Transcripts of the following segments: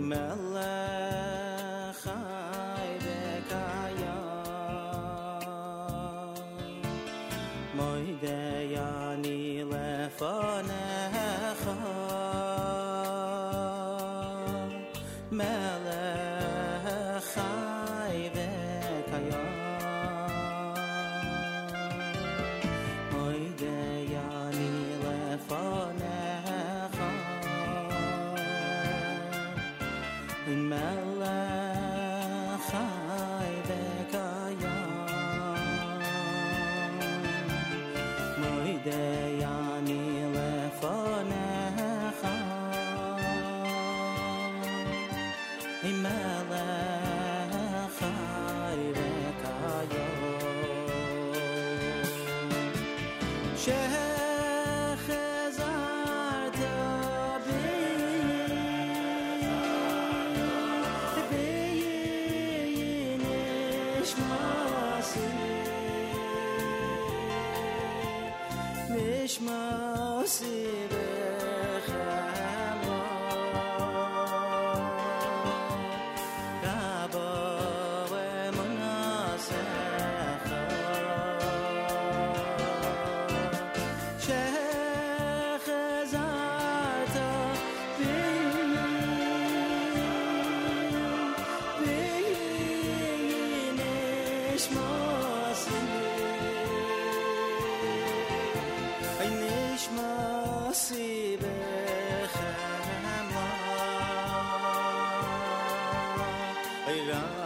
Guatemala Hey, John.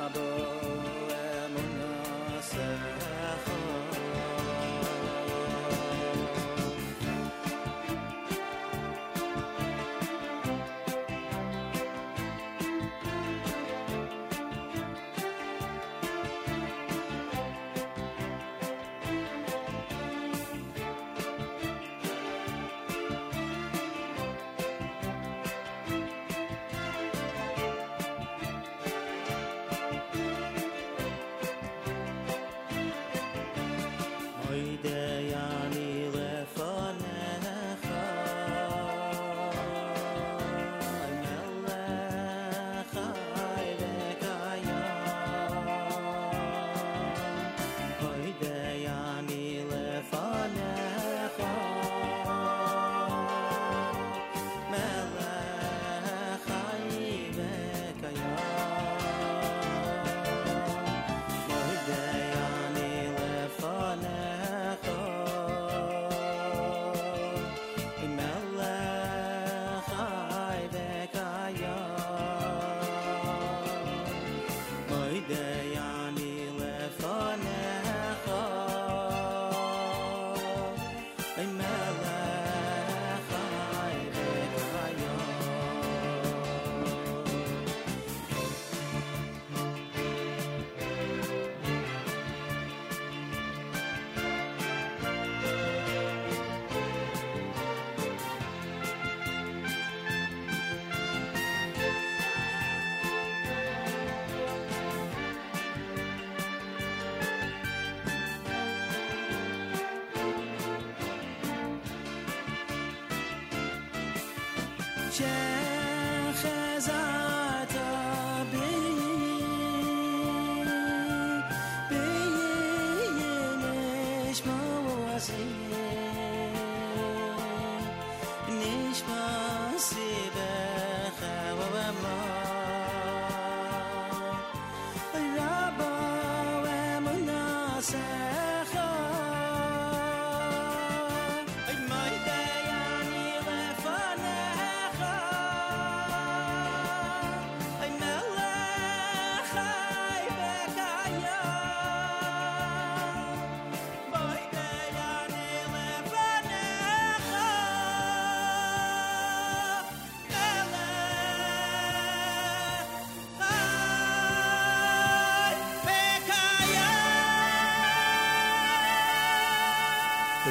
change.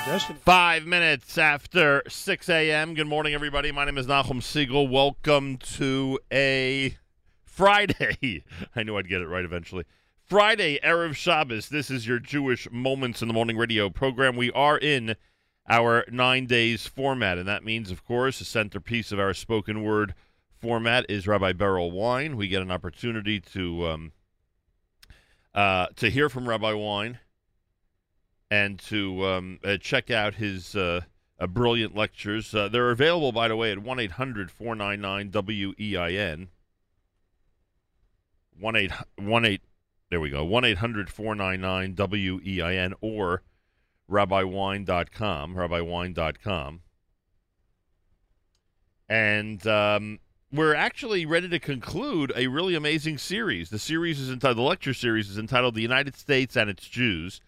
Destiny. Five minutes after 6 a.m. Good morning, everybody. My name is Nachum Segal. Welcome to a Friday. I knew I'd get it right eventually. Friday, Erev Shabbos. This is your Jewish Moments in the Morning radio program. We are in our nine days format, and that means, of course, the centerpiece of our spoken word format is Rabbi Berel Wein. We get an opportunity to um, uh, to hear from Rabbi Wein and to um, uh, check out his uh, uh, brilliant lectures. Uh, they're available, by the way, at 1 800 499 WEIN. 1 8 1 8 there we go 1-800 499 WEIN or rabbiwein.com rabbiwein.com and um, we're actually ready to conclude a really amazing series the series is entitled the lecture series is entitled the United States and its Jews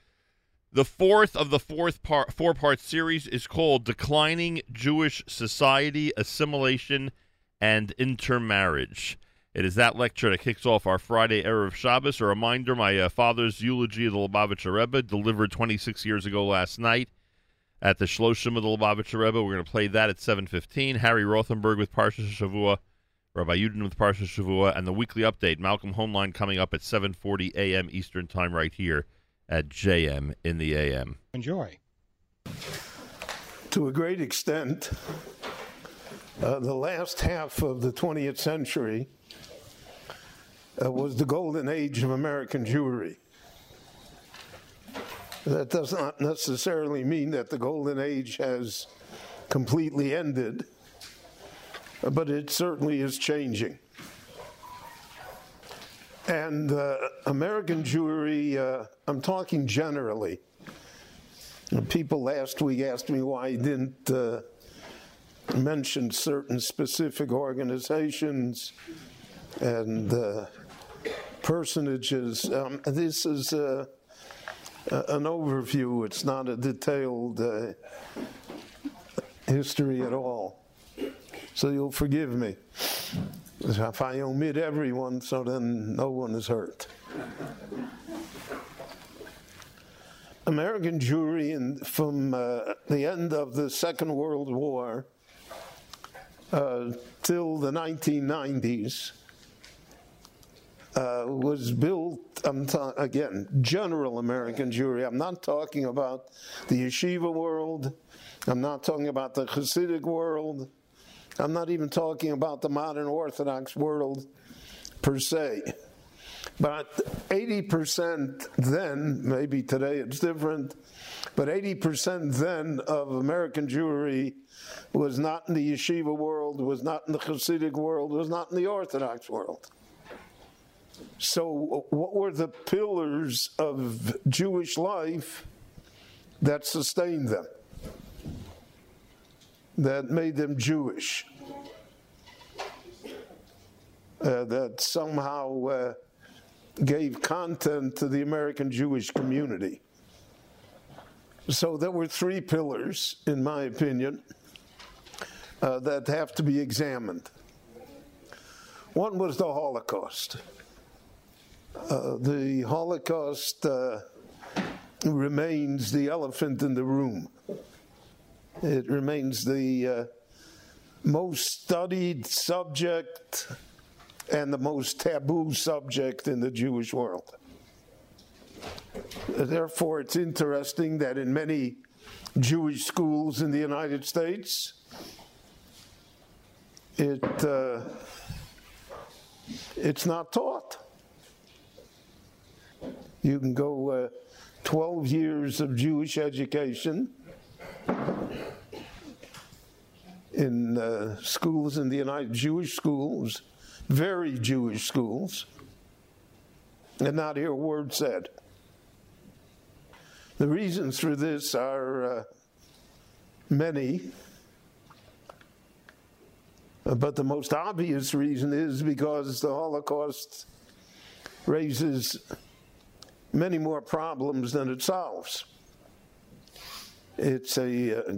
the fourth of the fourth part four part series is called Declining Jewish Society Assimilation and Intermarriage it is that lecture that kicks off our Friday era of Shabbos. A reminder, my uh, father's eulogy of the Lubavitcher Rebbe, delivered 26 years ago last night at the Shloshim of the Lubavitcher Rebbe. We're going to play that at 7.15. Harry Rothenberg with Parsha Shavua, Rabbi Yudin with Parsha Shavua, and the weekly update, Malcolm Hoenlein, coming up at 7.40 a.m. Eastern Time right here at JM in the AM. Enjoy. To a great extent, uh, the last half of the 20th century uh, was the golden age of American Jewry. That does not necessarily mean that the golden age has completely ended, but it certainly is changing. And uh, American Jewry, uh, I'm talking generally. People last week asked me why I didn't uh, mention certain specific organizations and uh, personages. Um, this is uh, an overview, it's not a detailed uh, history at all. So you'll forgive me if I omit everyone, so then no one is hurt. American Jewry in, from uh, the end of the Second World War uh, till the 1990s uh, was built, I'm ta- again, general American Jewry. I'm not talking about the yeshiva world. I'm not talking about the Hasidic world. I'm not even talking about the modern Orthodox world per se. But 80% then, maybe today it's different, but 80% then of American Jewry was not in the yeshiva world, was not in the Hasidic world, was not in the Orthodox world. So, what were the pillars of Jewish life that sustained them, that made them Jewish, uh, that somehow uh, gave content to the American Jewish community? So, there were three pillars, in my opinion, uh, that have to be examined. One was the Holocaust. Uh, the Holocaust uh, remains the elephant in the room. It remains the uh, most studied subject and the most taboo subject in the Jewish world. Therefore, it's interesting that in many Jewish schools in the United States, it uh, it's not taught. You can go uh, 12 years of Jewish education in uh, schools in the United Jewish schools, very Jewish schools, and not hear a word said. The reasons for this are uh, many, but the most obvious reason is because the Holocaust raises many more problems than it solves. It's a, uh,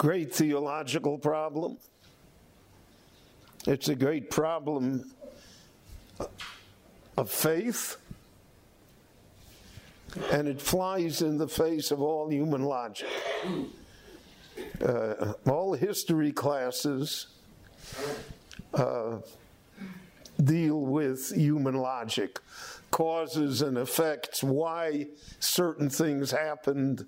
great theological problem. It's a great problem of faith. And it flies in the face of all human logic. Uh, all history classes uh, deal with human logic causes and effects, why certain things happened,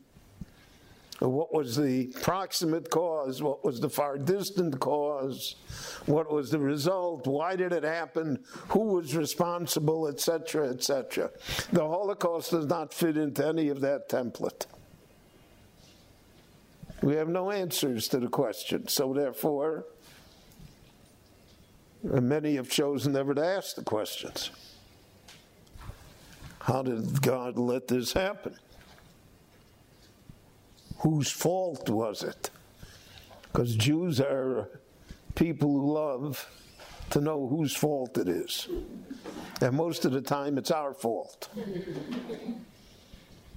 What was the proximate cause? What was the far distant cause? What was the result? Why did it happen? Who was responsible, etc., etc. The Holocaust does not fit into any of that template. We have no answers to the question. So, therefore, many have chosen never to ask the questions. How did God let this happen? Whose fault was it? Because Jews are people who love to know whose fault it is. And most of the time, it's our fault.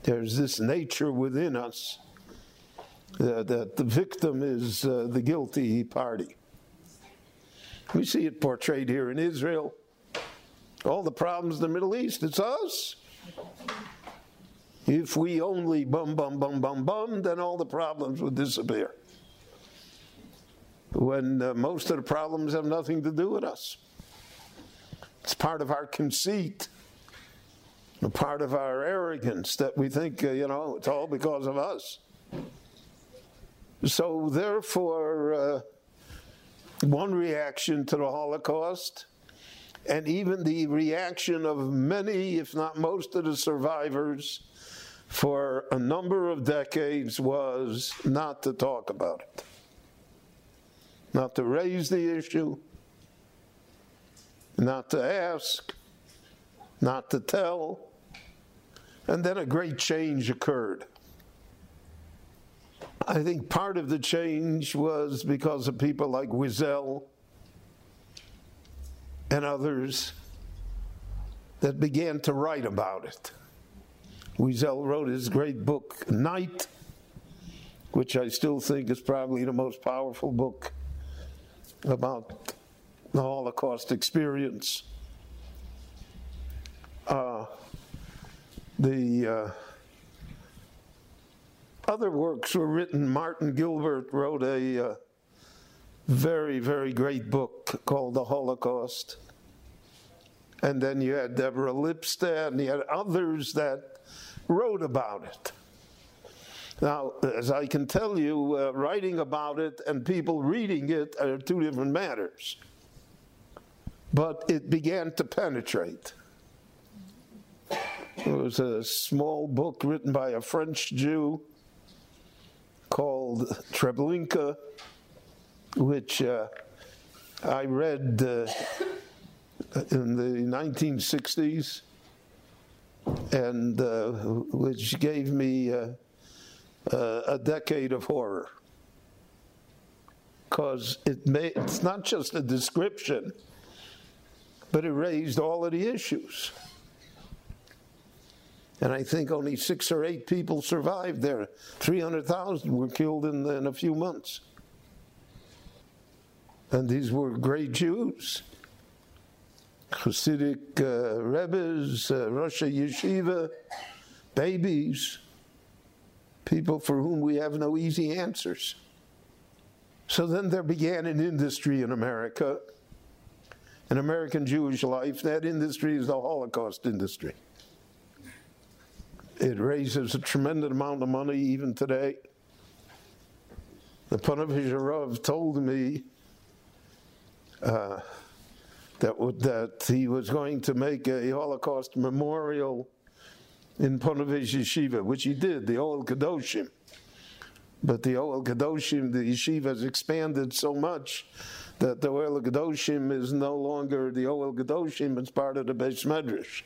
There's this nature within us uh, that the victim is uh, the guilty party. We see it portrayed here in Israel. All the problems in the Middle East, it's us. If we only bum, bum, bum, bum, bum, then all the problems would disappear. When uh, most of the problems have nothing to do with us. It's part of our conceit, a part of our arrogance that we think, uh, you know, it's all because of us. So, therefore, uh, one reaction to the Holocaust, and even the reaction of many, if not most of the survivors, for a number of decades was not to talk about it, not to raise the issue, not to ask, not to tell. And then a great change occurred. I think part of the change was because of people like Wiesel and others that began to write about it. Wiesel wrote his great book, Night, which I still think is probably the most powerful book about the Holocaust experience. Uh, the uh, other works were written. Martin Gilbert wrote a uh, very, very great book called The Holocaust. And then you had Deborah Lipstadt, and you had others that wrote about it. Now, as I can tell you, uh, writing about it and people reading it are two different matters. But it began to penetrate. It was a small book written by a French Jew called Treblinka, which uh, I read uh, in the 1960s and uh, which gave me uh, uh, a decade of horror. Because it it's not just a description, but it raised all of the issues. And I think only six or eight people survived there. 300,000 were killed in, in a few months. And these were great Jews. Hasidic uh, Rebbes, uh, Rosh Yeshiva, babies, people for whom we have no easy answers. So then there began an industry in America, an American Jewish life. That industry is the Holocaust industry. It raises a tremendous amount of money even today. The Ponevezher told me uh, that, that he was going to make a Holocaust memorial in Ponevezh Yeshiva, which he did, the Ohel Kadoshim. But the Ohel Kadoshim, the yeshiva has expanded so much that the Ohel Kadoshim is no longer the Ohel Kadoshim, it's part of the Beis Medrash.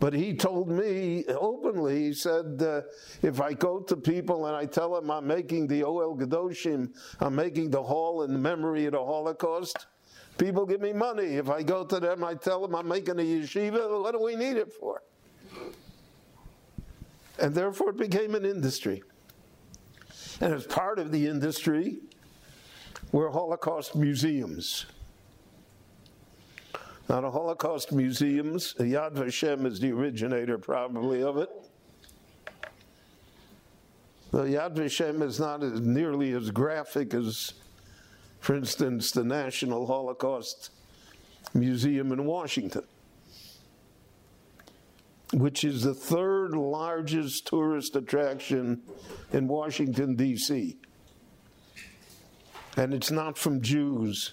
But he told me openly, he said, uh, if I go to people and I tell them I'm making the Ohel Kadoshim, I'm making the hall in memory of the Holocaust, People give me money. If I go to them, I tell them I'm making a yeshiva. What do we need it for? And therefore, it became an industry. And as part of the industry were Holocaust museums. Now, the Holocaust museums, Yad Vashem is the originator probably of it. The Yad Vashem is not as nearly as graphic as for instance, the National Holocaust Museum in Washington. which is the third largest tourist attraction in Washington, D.C. And it's not from Jews.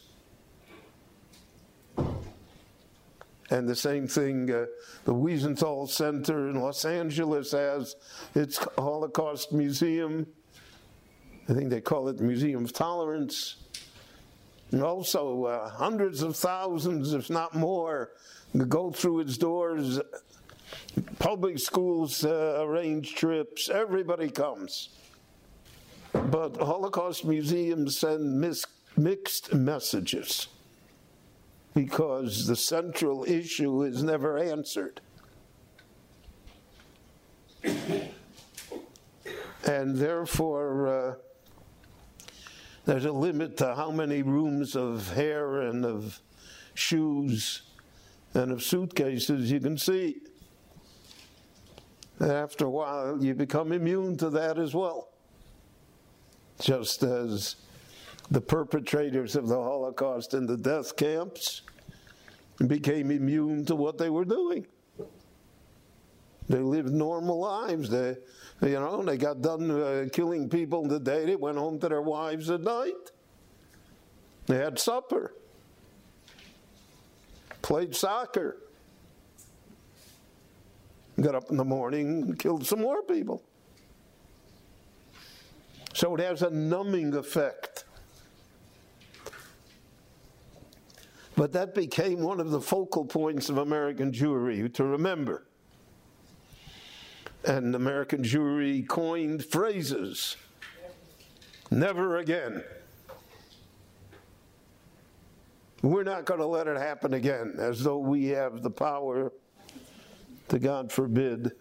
And the same thing, uh, the Wiesenthal Center in Los Angeles has its Holocaust Museum. I think they call it the Museum of Tolerance. And also, uh, hundreds of thousands, if not more, go through its doors. Public schools uh, arrange trips, everybody comes. But Holocaust museums send mis- mixed messages because the central issue is never answered. and therefore, uh, there's a limit to how many rooms of hair and of shoes and of suitcases you can see. After a while, you become immune to that as well. Just as the perpetrators of the Holocaust in the death camps became immune to what they were doing. They lived normal lives. They, you know, they got done uh, killing people in the day. They went home to their wives at night. They had supper, played soccer, got up in the morning killed some more people. So it has a numbing effect. But that became one of the focal points of American Jewry to remember. And American Jewry coined phrases never again. We're not going to let it happen again, as though we have the power to, God forbid,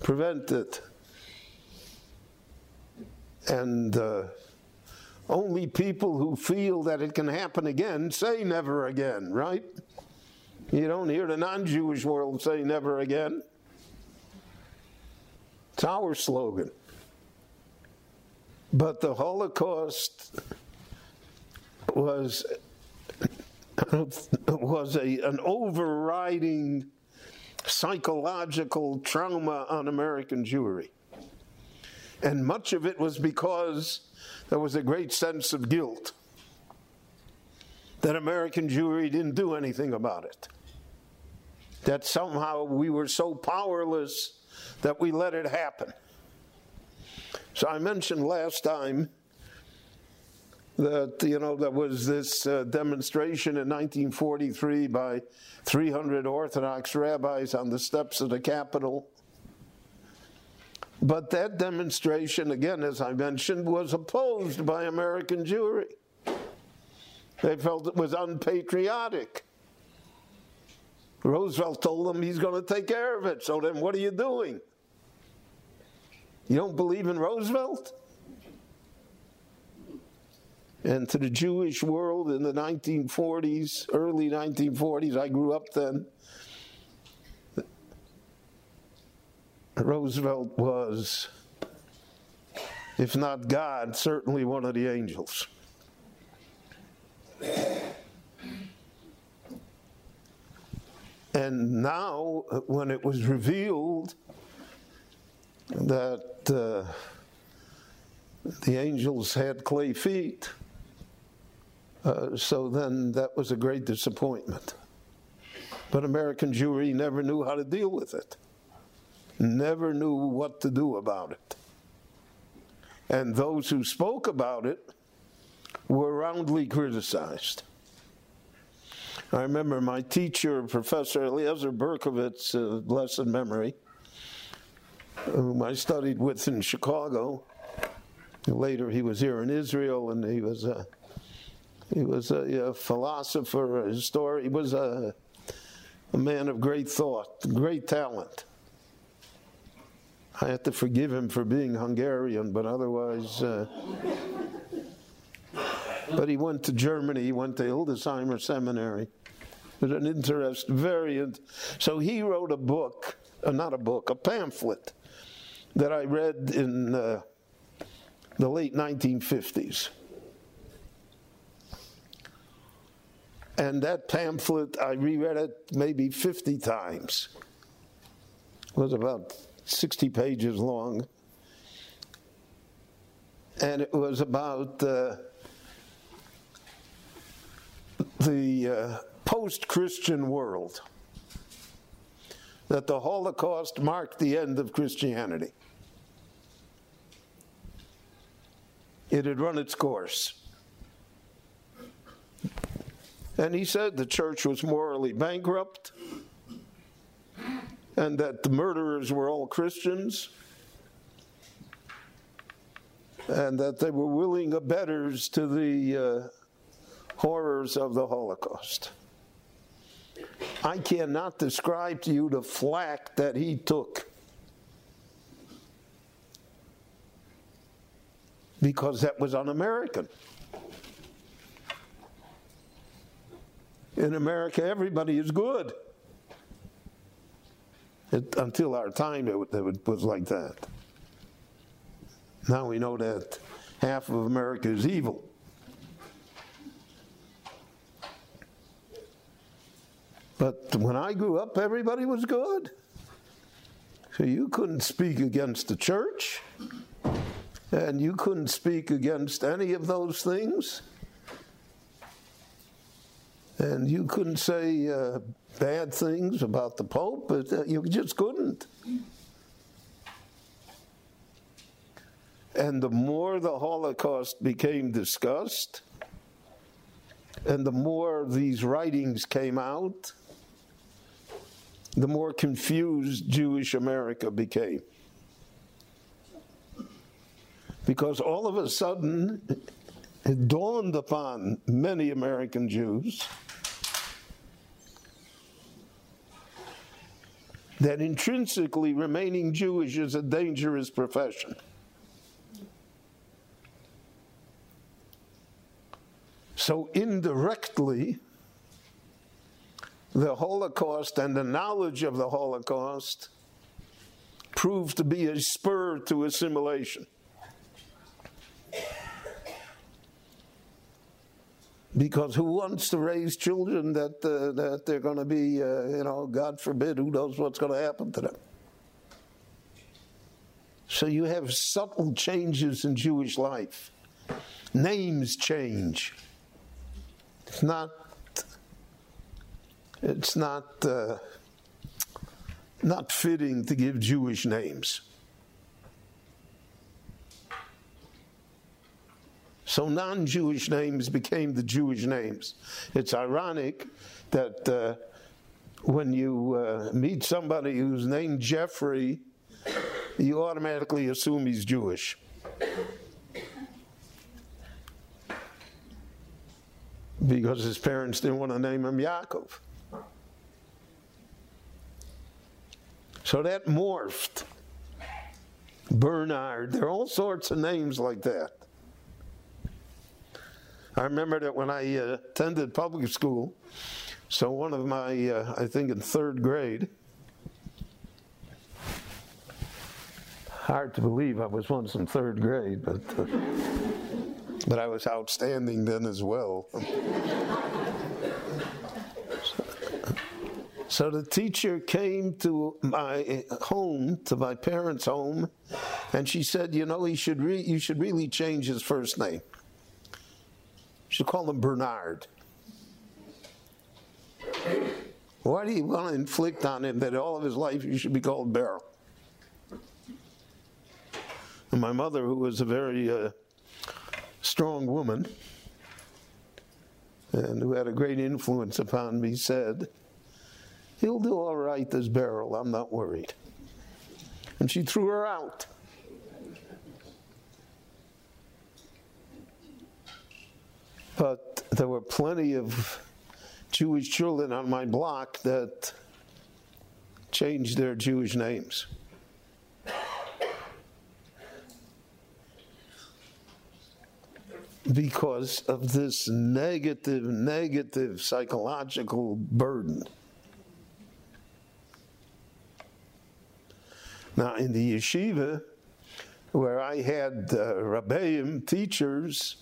prevent it. And uh, only people who feel that it can happen again say never again, right? You don't hear the non Jewish world say never again. It's our slogan. But the Holocaust was was a, an overriding psychological trauma on American Jewry. And much of it was because there was a great sense of guilt that American Jewry didn't do anything about it. That somehow we were so powerless that we let it happen. So I mentioned last time that you know there was this uh, demonstration in 1943 by 300 Orthodox rabbis on the steps of the Capitol. But that demonstration, again, as I mentioned, was opposed by American Jewry. They felt it was unpatriotic. Roosevelt told them he's going to take care of it. So then, what are you doing? You don't believe in Roosevelt? And to the Jewish world in the 1940s, early 1940s, I grew up then. Roosevelt was, if not God, certainly one of the angels. And now, when it was revealed that uh, the angels had clay feet, uh, so then that was a great disappointment. But American Jewry never knew how to deal with it, never knew what to do about it. And those who spoke about it were roundly criticized. I remember my teacher, Professor Eliezer Berkovitz, uh, blessed memory, whom I studied with in Chicago. Later, he was here in Israel, and he was a he was a, a philosopher, a historian. He was a, a man of great thought, great talent. I had to forgive him for being Hungarian, but otherwise. Uh, but he went to Germany. He went to Hildesheimer Seminary. It an interest, very. So he wrote a book, uh, not a book, a pamphlet that I read in uh, the late 1950s. And that pamphlet, I reread it maybe 50 times. It was about 60 pages long. And it was about uh, the uh, post Christian world. That the Holocaust marked the end of Christianity. It had run its course. And he said the church was morally bankrupt and that the murderers were all Christians and that they were willing abettors to the uh, horrors of the Holocaust. I cannot describe to you the flack that he took because that was un American. In America, everybody is good. It, until our time, it, it was like that. Now we know that half of America is evil. But when I grew up, everybody was good. So you couldn't speak against the church, and you couldn't speak against any of those things. And you couldn't say uh, bad things about the Pope, but uh, you just couldn't. And the more the Holocaust became discussed, and the more these writings came out, the more confused Jewish America became. Because all of a sudden, it dawned upon many American Jews that intrinsically remaining Jewish is a dangerous profession. So, indirectly, the Holocaust and the knowledge of the Holocaust proved to be a spur to assimilation. Because who wants to raise children that uh, that they're going to be, uh, you know, God forbid, who knows what's going to happen to them? So you have subtle changes in Jewish life. Names change. It's not. It's not. Uh, not fitting to give Jewish names. So non Jewish names became the Jewish names. It's ironic that uh, when you uh, meet somebody who's named Jeffrey, you automatically assume he's Jewish. Because his parents didn't want to name him Yaakov. So that morphed. Bernard, there are all sorts of names like that. I remember that when I uh, attended public school, so one of my, uh, I think in third grade, hard to believe I was once in third grade, but uh, but I was outstanding then as well. So the teacher came to my home, to my parents' home, and she said, "You know, he should re- you should really change his first name." Should call him Bernard. Why do you want to inflict on him that all of his life you should be called Berel? And my mother, who was a very uh, strong woman and who had a great influence upon me, said, He'll do all right, this Berel. I'm not worried. And she threw her out. But there were plenty of Jewish children on my block that changed their Jewish names. Because of this negative, negative psychological burden. Now, in the yeshiva, where I had uh, rabbeim, teachers,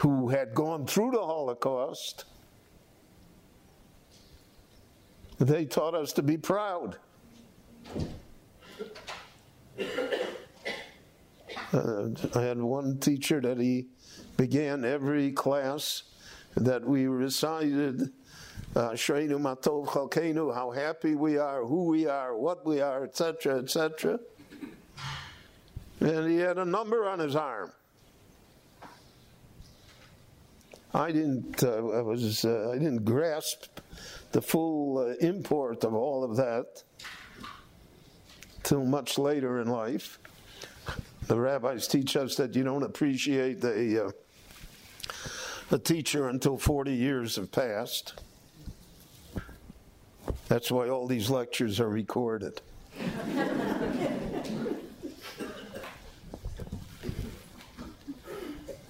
who had gone through the Holocaust, they taught us to be proud. Uh, I had one teacher that he began every class that we recited uh, Shreinu Matov how happy we are, who we are, what we are, etc., etc. And he had a number on his arm. I didn't. Uh, I was. Uh, I didn't grasp the full uh, import of all of that till much later in life. The rabbis teach us that you don't appreciate the uh, a teacher until 40 years have passed. That's why all these lectures are recorded.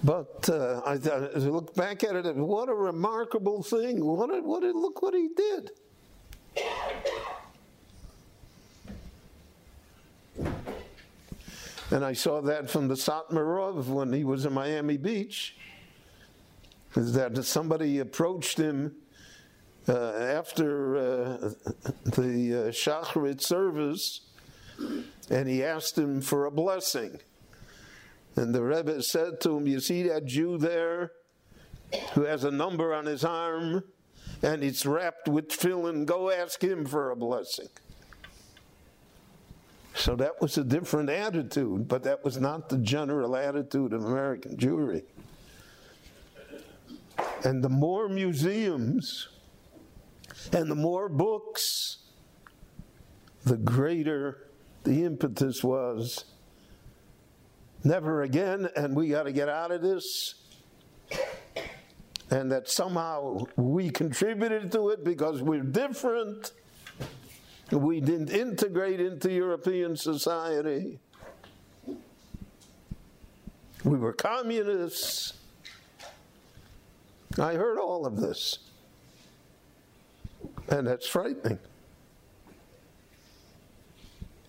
But uh, I, I look back at it, what a remarkable thing! What a, what a, look what he did. And I saw that from the Satmar Rav when he was in Miami Beach. Is that somebody approached him uh, after uh, the uh, Shacharit service and he asked him for a blessing. And the Rebbe said to him, You see that Jew there who has a number on his arm and it's wrapped with tefillin? Go ask him for a blessing. So that was a different attitude, but that was not the general attitude of American Jewry. And the more museums and the more books, the greater the impetus was. Never again, and we got to get out of this. And that somehow we contributed to it because we're different. We didn't integrate into European society. We were communists. I heard all of this. And that's frightening.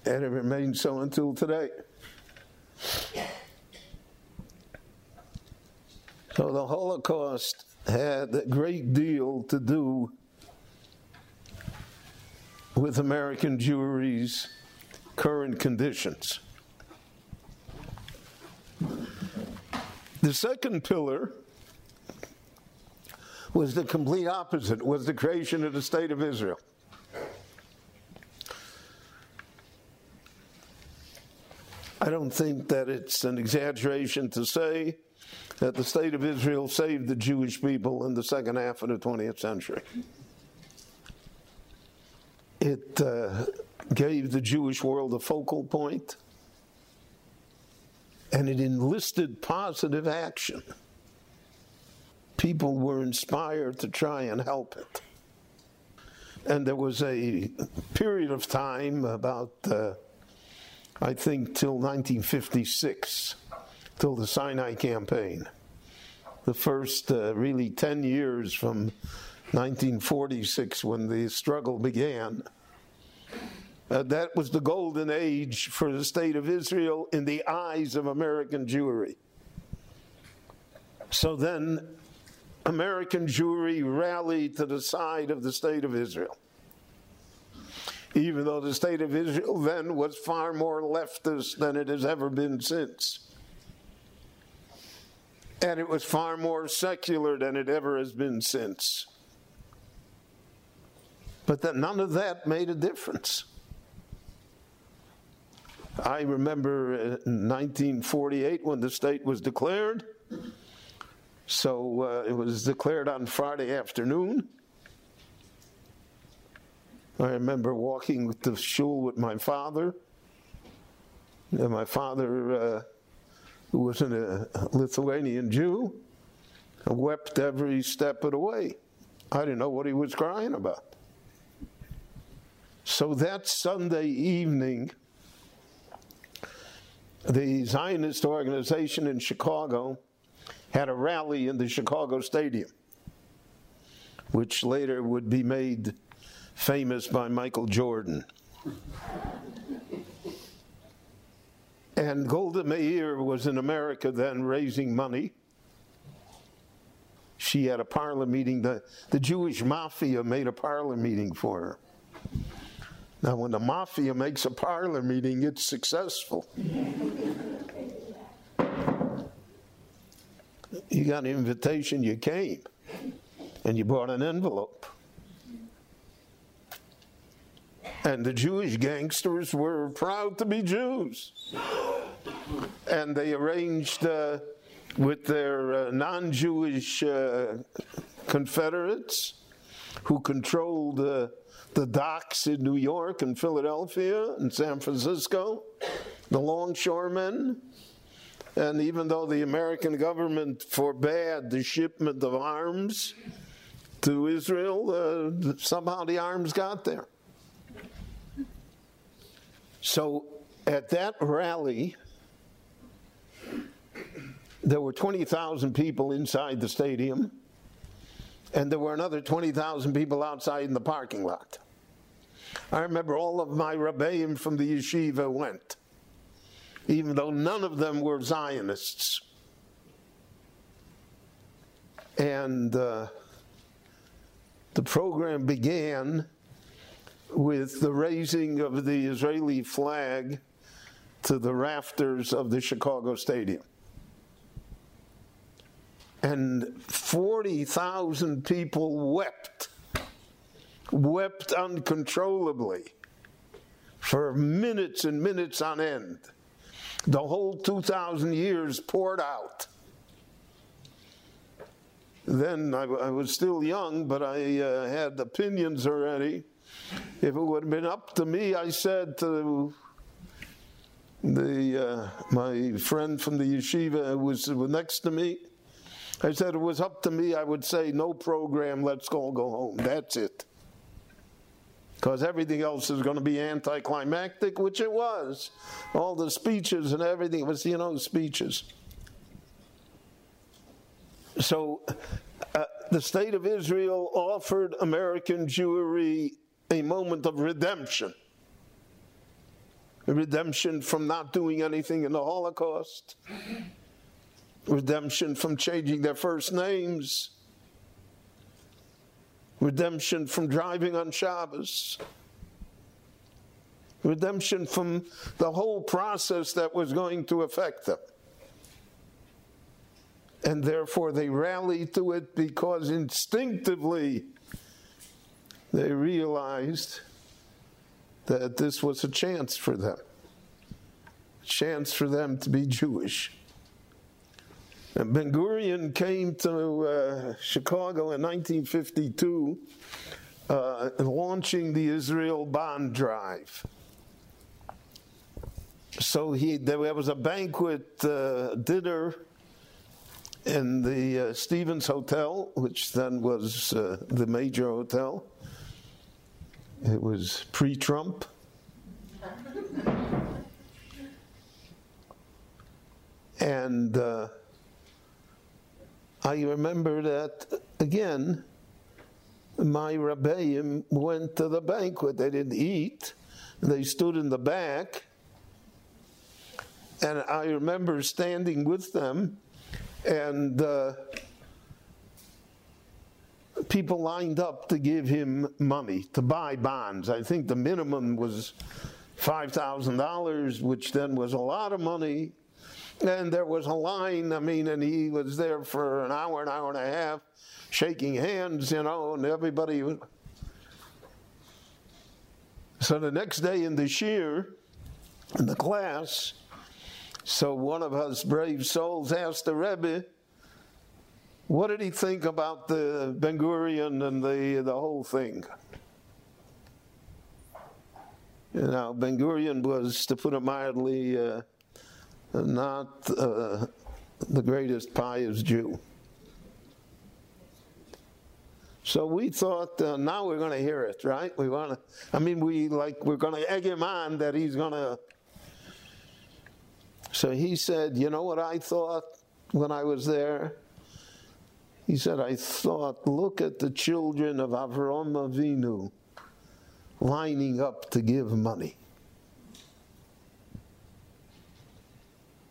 And it remains so until today. So the Holocaust had a great deal to do with American Jewry's current conditions. The second pillar was the complete opposite, was the creation of the state of Israel. I don't think that it's an exaggeration to say that the state of Israel saved the Jewish people in the second half of the 20th century. It uh, gave the Jewish world a focal point and it enlisted positive action. People were inspired to try and help it. And there was a period of time, about uh, I think till 1956, till the Sinai campaign. The first uh, really 10 years from 1946 when the struggle began. Uh, that was the golden age for the state of Israel in the eyes of American Jewry. So then American Jewry rallied to the side of the state of Israel. Even though the state of Israel then was far more leftist than it has ever been since. And it was far more secular than it ever has been since. But that none of that made a difference. I remember in 1948 when the state was declared. So uh, it was declared on Friday afternoon. I remember walking to shul with my father. And my father, uh, who was a Lithuanian Jew, wept every step of the way. I didn't know what he was crying about. So that Sunday evening, the Zionist organization in Chicago had a rally in the Chicago Stadium, which later would be made famous by Michael Jordan. And Golda Meir was in America then raising money. She had a parlor meeting. The, the Jewish mafia made a parlor meeting for her. Now, when the mafia makes a parlor meeting, it's successful. You got an invitation, you came, and you brought an envelope. And the Jewish gangsters were proud to be Jews. And they arranged uh, with their uh, non Jewish uh, confederates who controlled uh, the docks in New York and Philadelphia and San Francisco, the longshoremen. And even though the American government forbade the shipment of arms to Israel, uh, somehow the arms got there. So at that rally, there were 20,000 people inside the stadium, and there were another 20,000 people outside in the parking lot. I remember all of my rebbeim from the yeshiva went, even though none of them were Zionists. And uh, the program began with the raising of the Israeli flag to the rafters of the Chicago Stadium. And 40,000 people wept, wept uncontrollably for minutes and minutes on end. The whole 2,000 years poured out. Then I, I was still young, but I uh, had opinions already. If it would have been up to me, I said to the uh, my friend from the yeshiva who was next to me, I said it was up to me. I would say no program. Let's all go home. That's it. Because everything else is going to be anticlimactic, which it was. All the speeches and everything it was, you know, speeches. So uh, the state of Israel offered American Jewry a moment of redemption. Redemption from not doing anything in the Holocaust. Redemption from changing their first names. Redemption from driving on Shabbos. Redemption from the whole process that was going to affect them and therefore they rallied to it because instinctively they realized that this was a chance for them, a chance for them to be Jewish. And Ben Gurion came to uh, Chicago in 1952, uh, launching the Israel bond drive. So he, there was a banquet uh, dinner in the uh, Stevens Hotel, which then was uh, the major hotel. It was pre Trump. and uh, I remember that again, my rebbeim went to the banquet. They didn't eat, they stood in the back. And I remember standing with them and uh, people lined up to give him money to buy bonds. I think the minimum was $5,000, which then was a lot of money. And there was a line, I mean, and he was there for an hour, an hour and a half, shaking hands, you know, and everybody. So the next day in the shiur, in the class, so one of us brave souls asked the Rebbe, what did he think about the Ben Gurion and the, the whole thing? You know, Ben Gurion was, to put it mildly, uh, not uh, the greatest pious Jew. So we thought, uh, now we're going to hear it, right? We want to. I mean, we like we're going to egg him on that he's going to so he said, You know what I thought when I was there? He said, I thought, look at the children of Avram Avinu lining up to give money.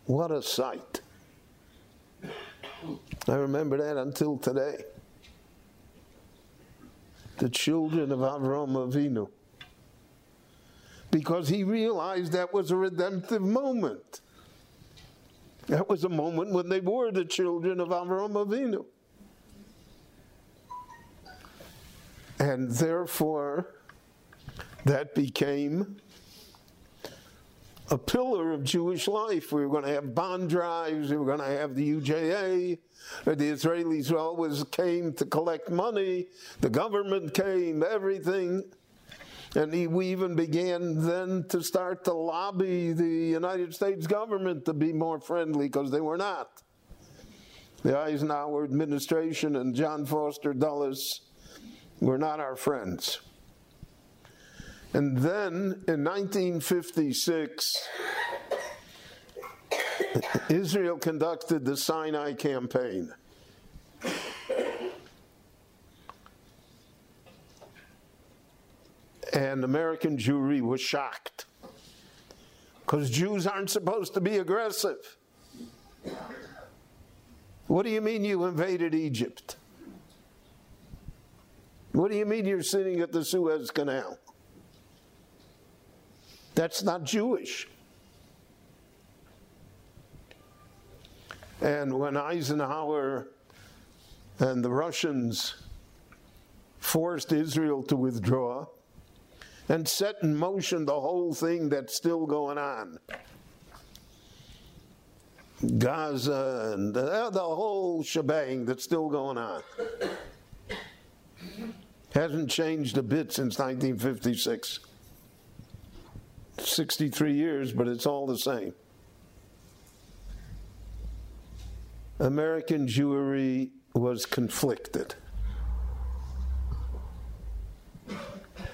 What a sight. I remember that until today. The children of Avram Avinu because he realized that was a redemptive moment. That was a moment when they were the children of Avram Avinu. And therefore, that became a pillar of Jewish life. We were going to have bond drives, we were going to have the UJA. The Israelis always came to collect money, the government came, everything. And he, we even began then to start to lobby the United States government to be more friendly because they were not. The Eisenhower administration and John Foster Dulles were not our friends. And then in 1956, Israel conducted the Sinai campaign. And American Jewry was shocked because Jews aren't supposed to be aggressive. What do you mean you invaded Egypt? What do you mean you're sitting at the Suez Canal? That's not Jewish. And when Eisenhower and the Russians forced Israel to withdraw and set in motion the whole thing that's still going on Gaza and the, the whole shebang that's still going on. Hasn't changed a bit since 1956. 63 years, but it's all the same. American Jewry was conflicted.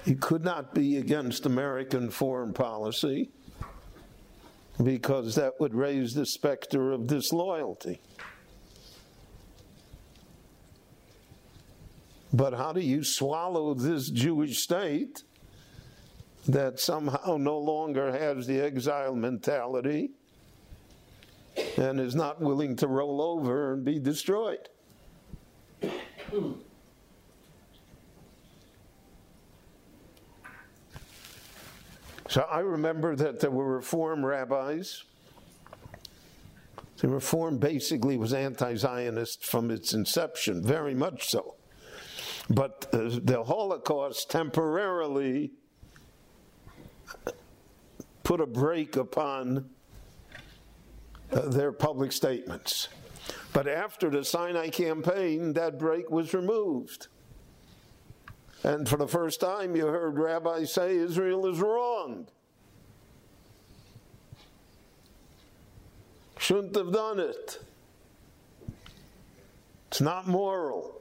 He could not be against American foreign policy because that would raise the specter of disloyalty. But how do you swallow this Jewish state that somehow no longer has the exile mentality and is not willing to roll over and be destroyed? So I remember that there were Reform rabbis. The Reform basically was anti Zionist from its inception, very much so. But uh, the Holocaust temporarily put a brake upon uh, their public statements. But after the Sinai campaign, that break was removed. And for the first time, you heard rabbis say Israel is wrong. Shouldn't have done it. It's not moral.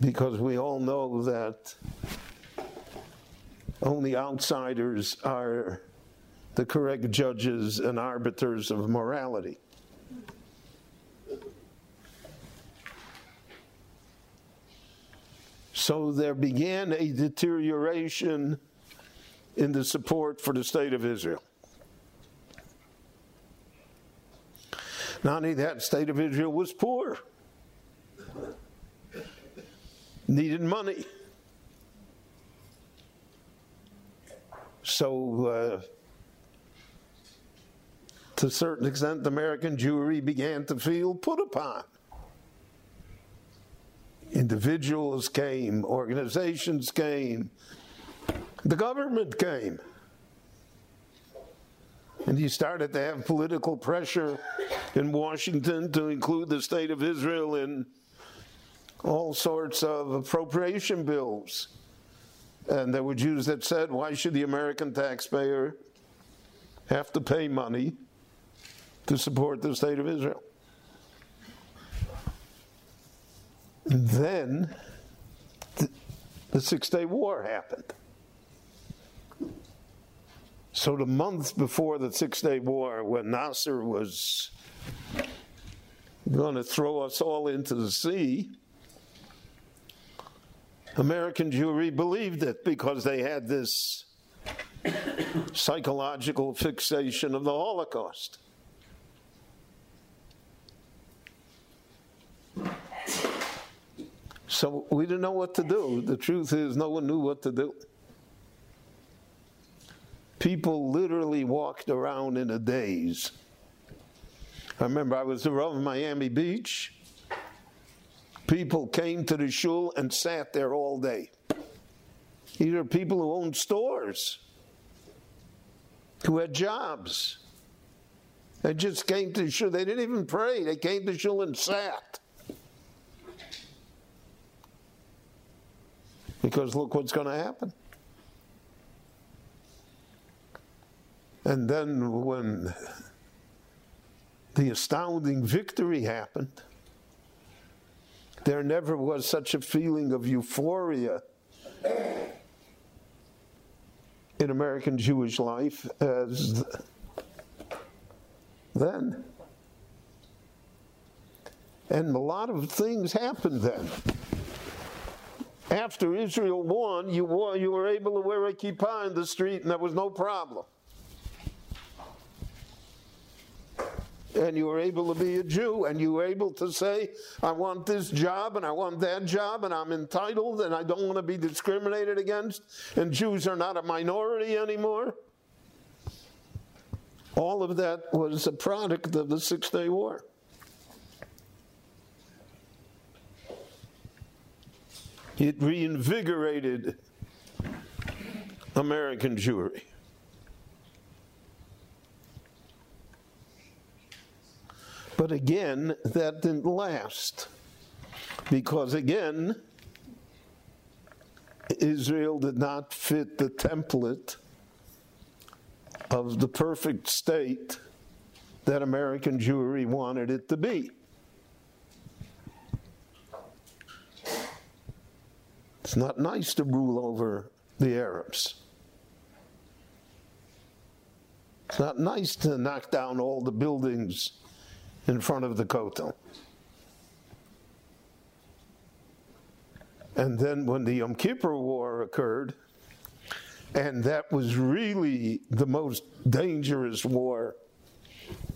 Because we all know that only outsiders are the correct judges and arbiters of morality. So there began a deterioration in the support for the state of Israel. Not only that, state of Israel was poor, needed money. So, uh, to a certain extent, American Jewry began to feel put upon. Individuals came, organizations came, the government came. And you started to have political pressure in Washington to include the state of Israel in all sorts of appropriation bills. And there were Jews that said, why should the American taxpayer have to pay money to support the state of Israel? And then the, the Six Day War happened. So, the month before the Six Day War, when Nasser was going to throw us all into the sea, American Jewry believed it because they had this psychological fixation of the Holocaust. So we didn't know what to do. The truth is, no one knew what to do. people literally walked around in a daze. I remember I was around Miami Beach. People came to the shul and sat there all day. These are people who owned stores, who had jobs. They just came to the shul. They didn't even pray. They came to shul and sat. Because look what's going to happen. And then when the astounding victory happened, there never was such a feeling of euphoria in American Jewish life as then. And a lot of things happened then. After Israel won, you, wore, you were able to wear a kippah in the street, and there was no problem. And you were able to be a Jew, and you were able to say, I want this job, and I want that job, and I'm entitled, and I don't want to be discriminated against, and Jews are not a minority anymore. All of that was a product of the Six Day War. It reinvigorated American Jewry. But again, that didn't last. Because again, Israel did not fit the template of the perfect state that American Jewry wanted it to be. It's not nice to rule over the Arabs. It's not nice to knock down all the buildings in front of the Kotel. And then when the Yom Kippur War occurred, and that was really the most dangerous war,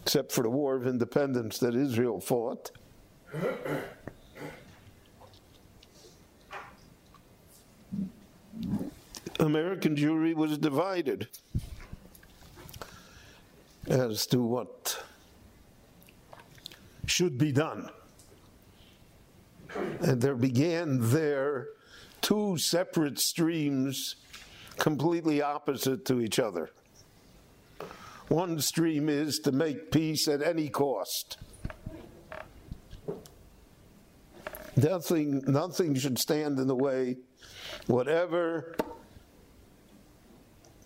except for the War of Independence that Israel fought. American Jewry was divided as to what should be done. And there began there two separate streams completely opposite to each other. One stream is to make peace at any cost. Nothing, nothing should stand in the way. Whatever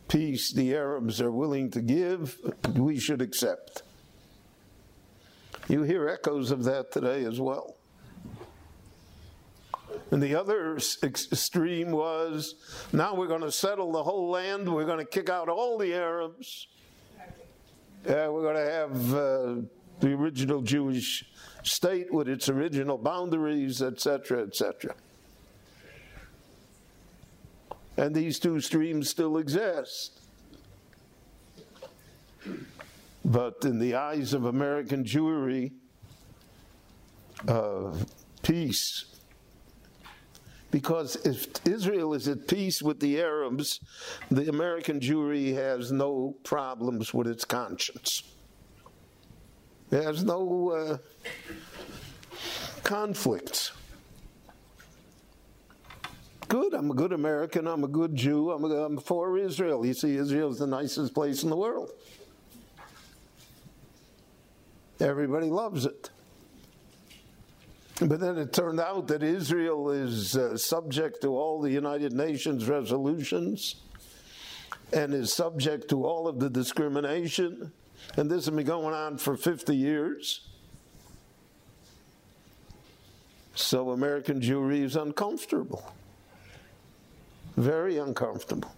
peace the Arabs are willing to give, we should accept. You hear echoes of that today as well. And the other extreme was now we're going to settle the whole land, we're going to kick out all the Arabs. Yeah, we're going to have uh, the original Jewish state with its original boundaries, etc., etc. And these two streams still exist. But in the eyes of American Jewry, uh, peace. Because if Israel is at peace with the Arabs, the American Jewry has no problems with its conscience. Has no uh, conflicts. Good, I'm a good American, I'm a good Jew, I'm, a, I'm for Israel. You see, Israel is the nicest place in the world. Everybody loves it. But then it turned out that Israel is uh, subject to all the United Nations resolutions and is subject to all of the discrimination. And this has been going on for 50 years. So American Jewry is uncomfortable, very uncomfortable.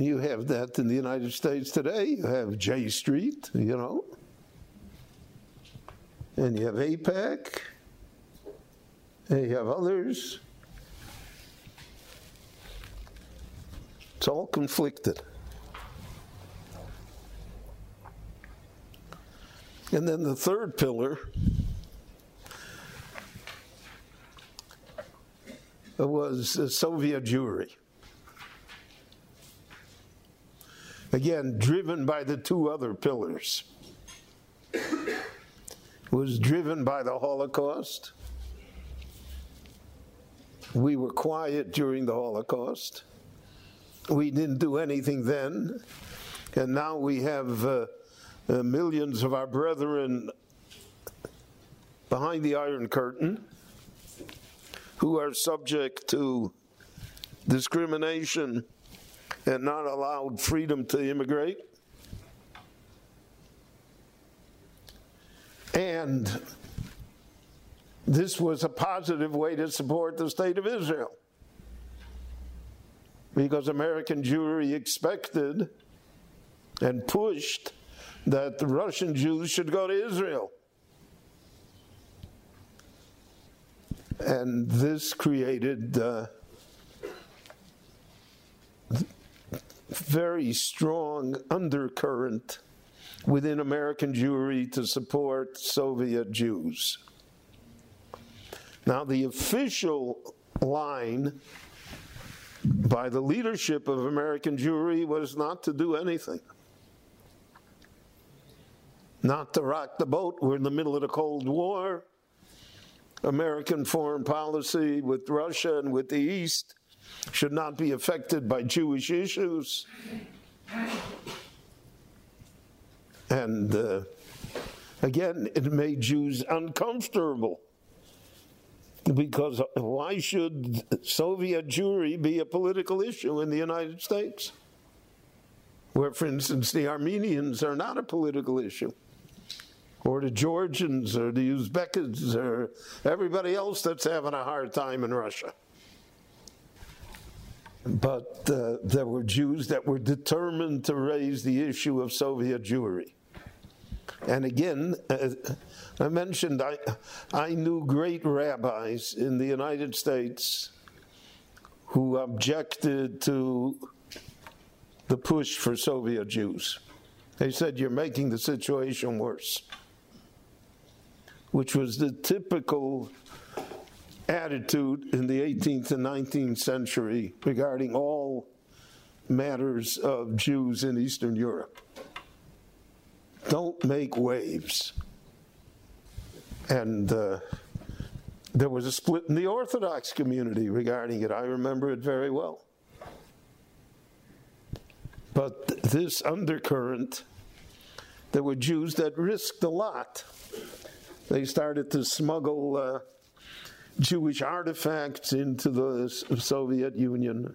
You have that in the United States today. You have J Street, you know, and you have AIPAC, and you have others. It's all conflicted. And then the third pillar was Soviet Jewry. Again, driven by the two other pillars. Was driven by the Holocaust. We were quiet during the Holocaust. We didn't do anything then. And now we have uh, uh, millions of our brethren behind the Iron Curtain who are subject to discrimination and not allowed freedom to immigrate. And this was a positive way to support the state of Israel. Because American Jewry expected and pushed that the Russian Jews should go to Israel. And this created uh, very strong undercurrent within American Jewry to support Soviet Jews. Now, the official line by the leadership of American Jewry was not to do anything, not to rock the boat. We're in the middle of the Cold War. American foreign policy with Russia and with the East should not be affected by Jewish issues. And uh, again, it made Jews uncomfortable. Because why should Soviet Jewry be a political issue in the United States? Where, for instance, the Armenians are not a political issue or the Georgians or the Uzbeks or everybody else that's having a hard time in Russia. But uh, there were Jews that were determined to raise the issue of Soviet Jewry. And again, uh, I mentioned I, I knew great rabbis in the United States who objected to the push for Soviet Jews. They said, You're making the situation worse which was the typical attitude in the 18th and 19th century regarding all matters of Jews in Eastern Europe. Don't make waves. And uh, there was a split in the Orthodox community regarding it. I remember it very well. But this undercurrent, there were Jews that risked a lot they started to smuggle uh, Jewish artifacts into the Soviet Union.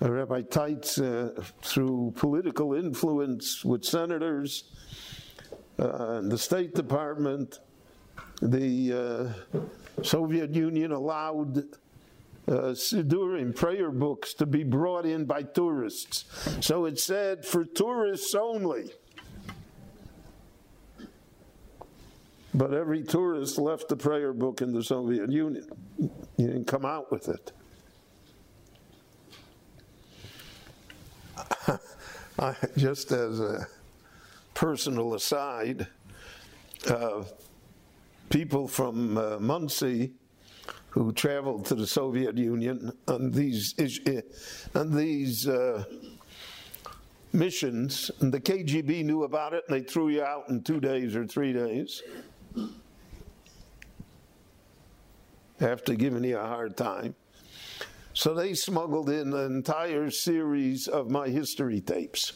Rabbi Teitz, uh, through political influence with senators, uh, the State Department, the uh, Soviet Union allowed uh, Siddurim, prayer books, to be brought in by tourists. So it said for tourists only. But every tourist left the prayer book in the Soviet Union. You didn't come out with it. I, just as a personal aside, uh, people from uh, Monsey who traveled to the Soviet Union on these on these uh, missions, and the KGB knew about it, and they threw you out in two days or three days after giving you a hard time. So they smuggled in an entire series of my history tapes.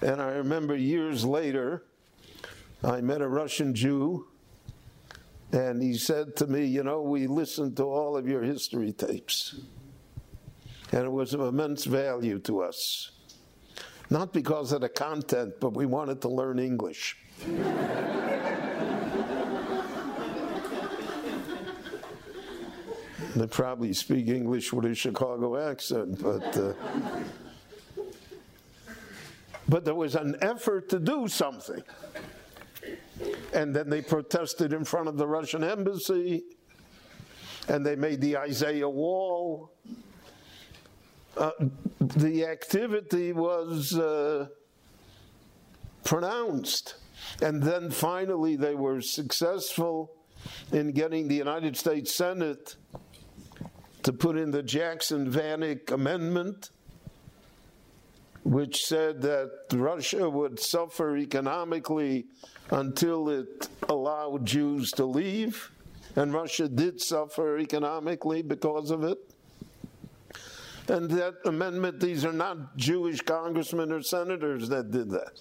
And I remember years later, I met a Russian Jew, and he said to me, You know, we listened to all of your history tapes, and it was of immense value to us. Not because of the content, but we wanted to learn English. They probably speak English with a Chicago accent, but uh, but there was an effort to do something. And then they protested in front of the Russian embassy, and they made the Isaiah Wall. Uh, the activity was uh, pronounced. And then finally, they were successful in getting the United States Senate to put in the Jackson Vanik Amendment, which said that Russia would suffer economically until it allowed Jews to leave. And Russia did suffer economically because of it. And that amendment, these are not Jewish congressmen or senators that did that.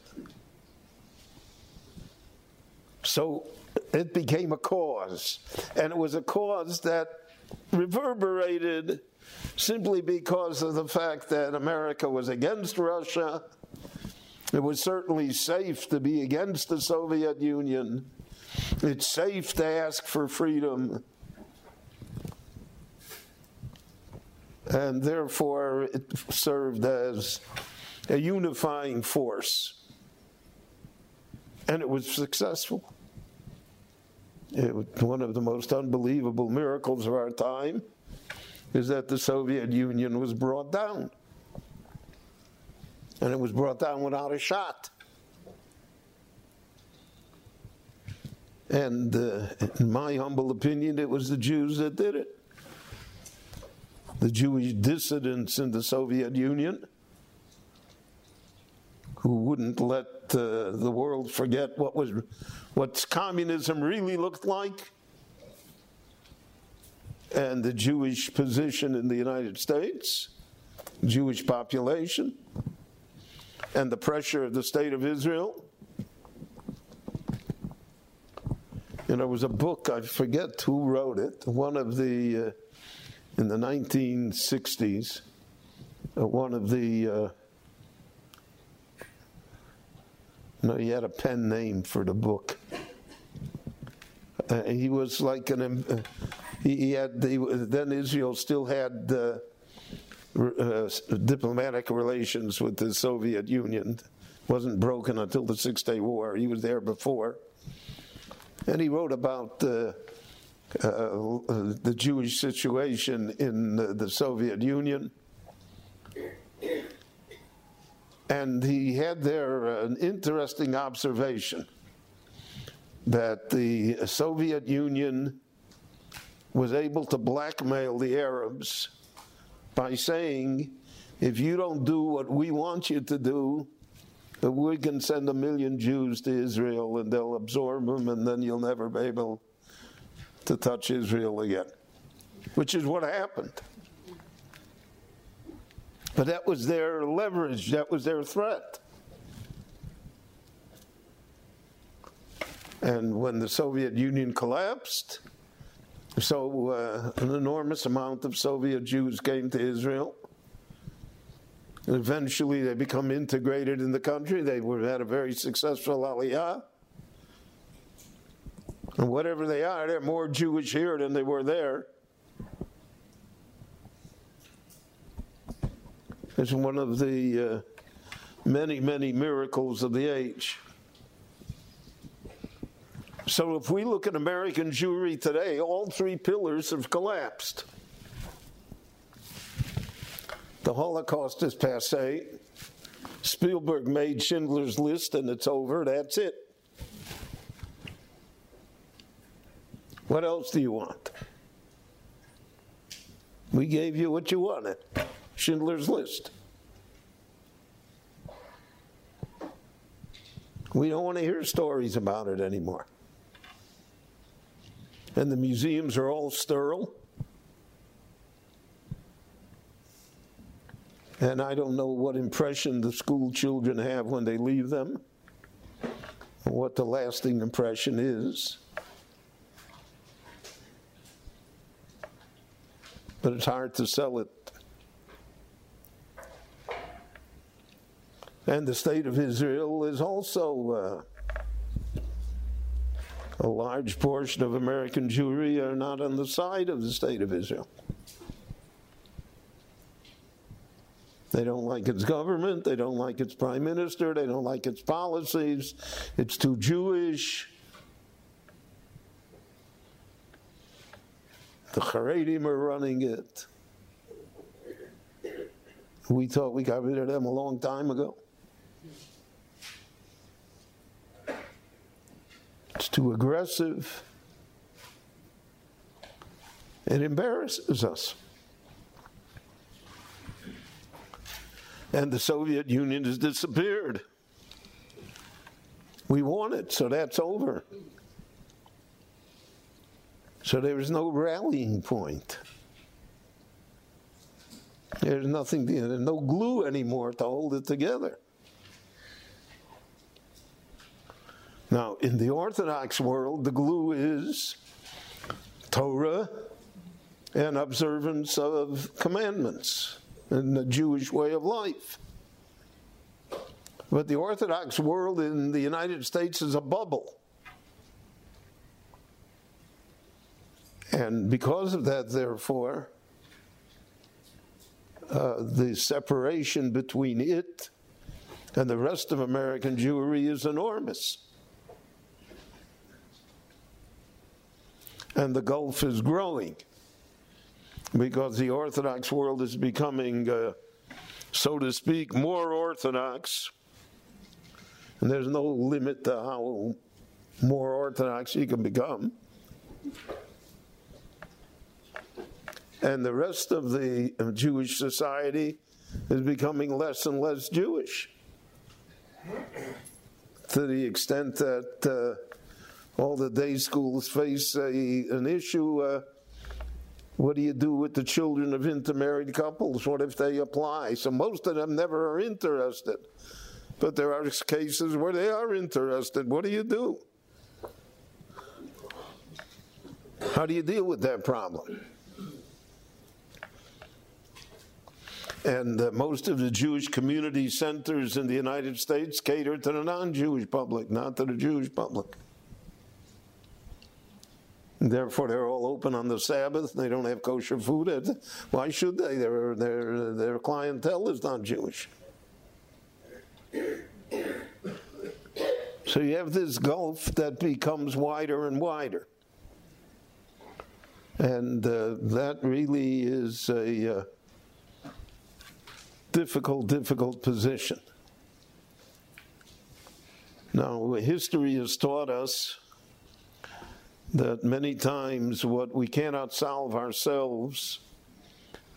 So it became a cause. And it was a cause that reverberated simply because of the fact that America was against Russia. It was certainly safe to be against the Soviet Union. It's safe to ask for freedom. And therefore, it served as a unifying force. And it was successful. It was one of the most unbelievable miracles of our time is that the Soviet Union was brought down. And it was brought down without a shot. And uh, in my humble opinion, it was the Jews that did it. The Jewish dissidents in the Soviet Union who wouldn't let uh, the world forget what was what communism really looked like and the Jewish position in the United States, Jewish population, and the pressure of the state of Israel. And there was a book, I forget who wrote it, one of the, uh, in the 1960s, uh, one of the, uh, no, he had a pen name for the book. Uh, he was like an, uh, he, he, had, he, then Israel still had uh, diplomatic relations with the Soviet Union. wasn't broken until the Six Day War. He was there before. And he wrote about uh, Uh, uh, the Jewish situation in the Soviet Union. And he had there an interesting observation that the Soviet Union was able to blackmail the Arabs by saying, if you don't do what we want you to do, we can send a million Jews to Israel and they'll absorb them, and then you'll never be able to touch Israel again, which is what happened. But that was their leverage, that was their threat. And when the Soviet Union collapsed, so uh, an enormous amount of Soviet Jews came to Israel. Eventually, they become integrated in the country. They were, had a very successful aliyah. And whatever they are, they're more Jewish here than they were there. It's one of the uh, many, many miracles of the age. So if we look at American Jewry today, all three pillars have collapsed. The Holocaust is passe. Spielberg made Schindler's List and it's over. That's it. What else do you want? We gave you what you wanted Schindler's List. We don't want to hear stories about it anymore and the museums are all sterile. And I don't know what impression the school children have when they leave them, what the lasting impression is. But it's hard to sell it. And the state of Israel is also uh, a large portion of American Jewry are not on the side of the state of Israel. They don't like its government, they don't like its prime minister, they don't like its policies, it's too Jewish. The Haredim are running it. We thought we got rid of them a long time ago. It's too aggressive. It embarrasses us. And the Soviet Union has disappeared. We won it, so that's over. So there is no rallying point. There's nothing, there's no glue anymore to hold it together. Now, in the Orthodox world, the glue is Torah and observance of commandments and the Jewish way of life. But the Orthodox world in the United States is a bubble. And because of that, therefore, uh, the separation between it and the rest of American Jewry is enormous. And the gulf is growing because the Orthodox world is becoming, uh, so to speak, more Orthodox. And there's no limit to how more Orthodox you can become. And the rest of the uh, Jewish society is becoming less and less Jewish to the extent that uh, all the day schools face a, an issue. Uh, what do you do with the children of intermarried couples? What if they apply? So most of them never are interested. But there are cases where they are interested. What do you do? How do you deal with that problem? And uh, most of the Jewish community centers in the United States cater to the non Jewish public, not to the Jewish public. Therefore, they're all open on the Sabbath. They don't have kosher food. Why should they? Their, their, their clientele is not Jewish. So you have this gulf that becomes wider and wider. And uh, that really is a. Uh, difficult, difficult position. Now, history has taught us that many times what we cannot solve ourselves,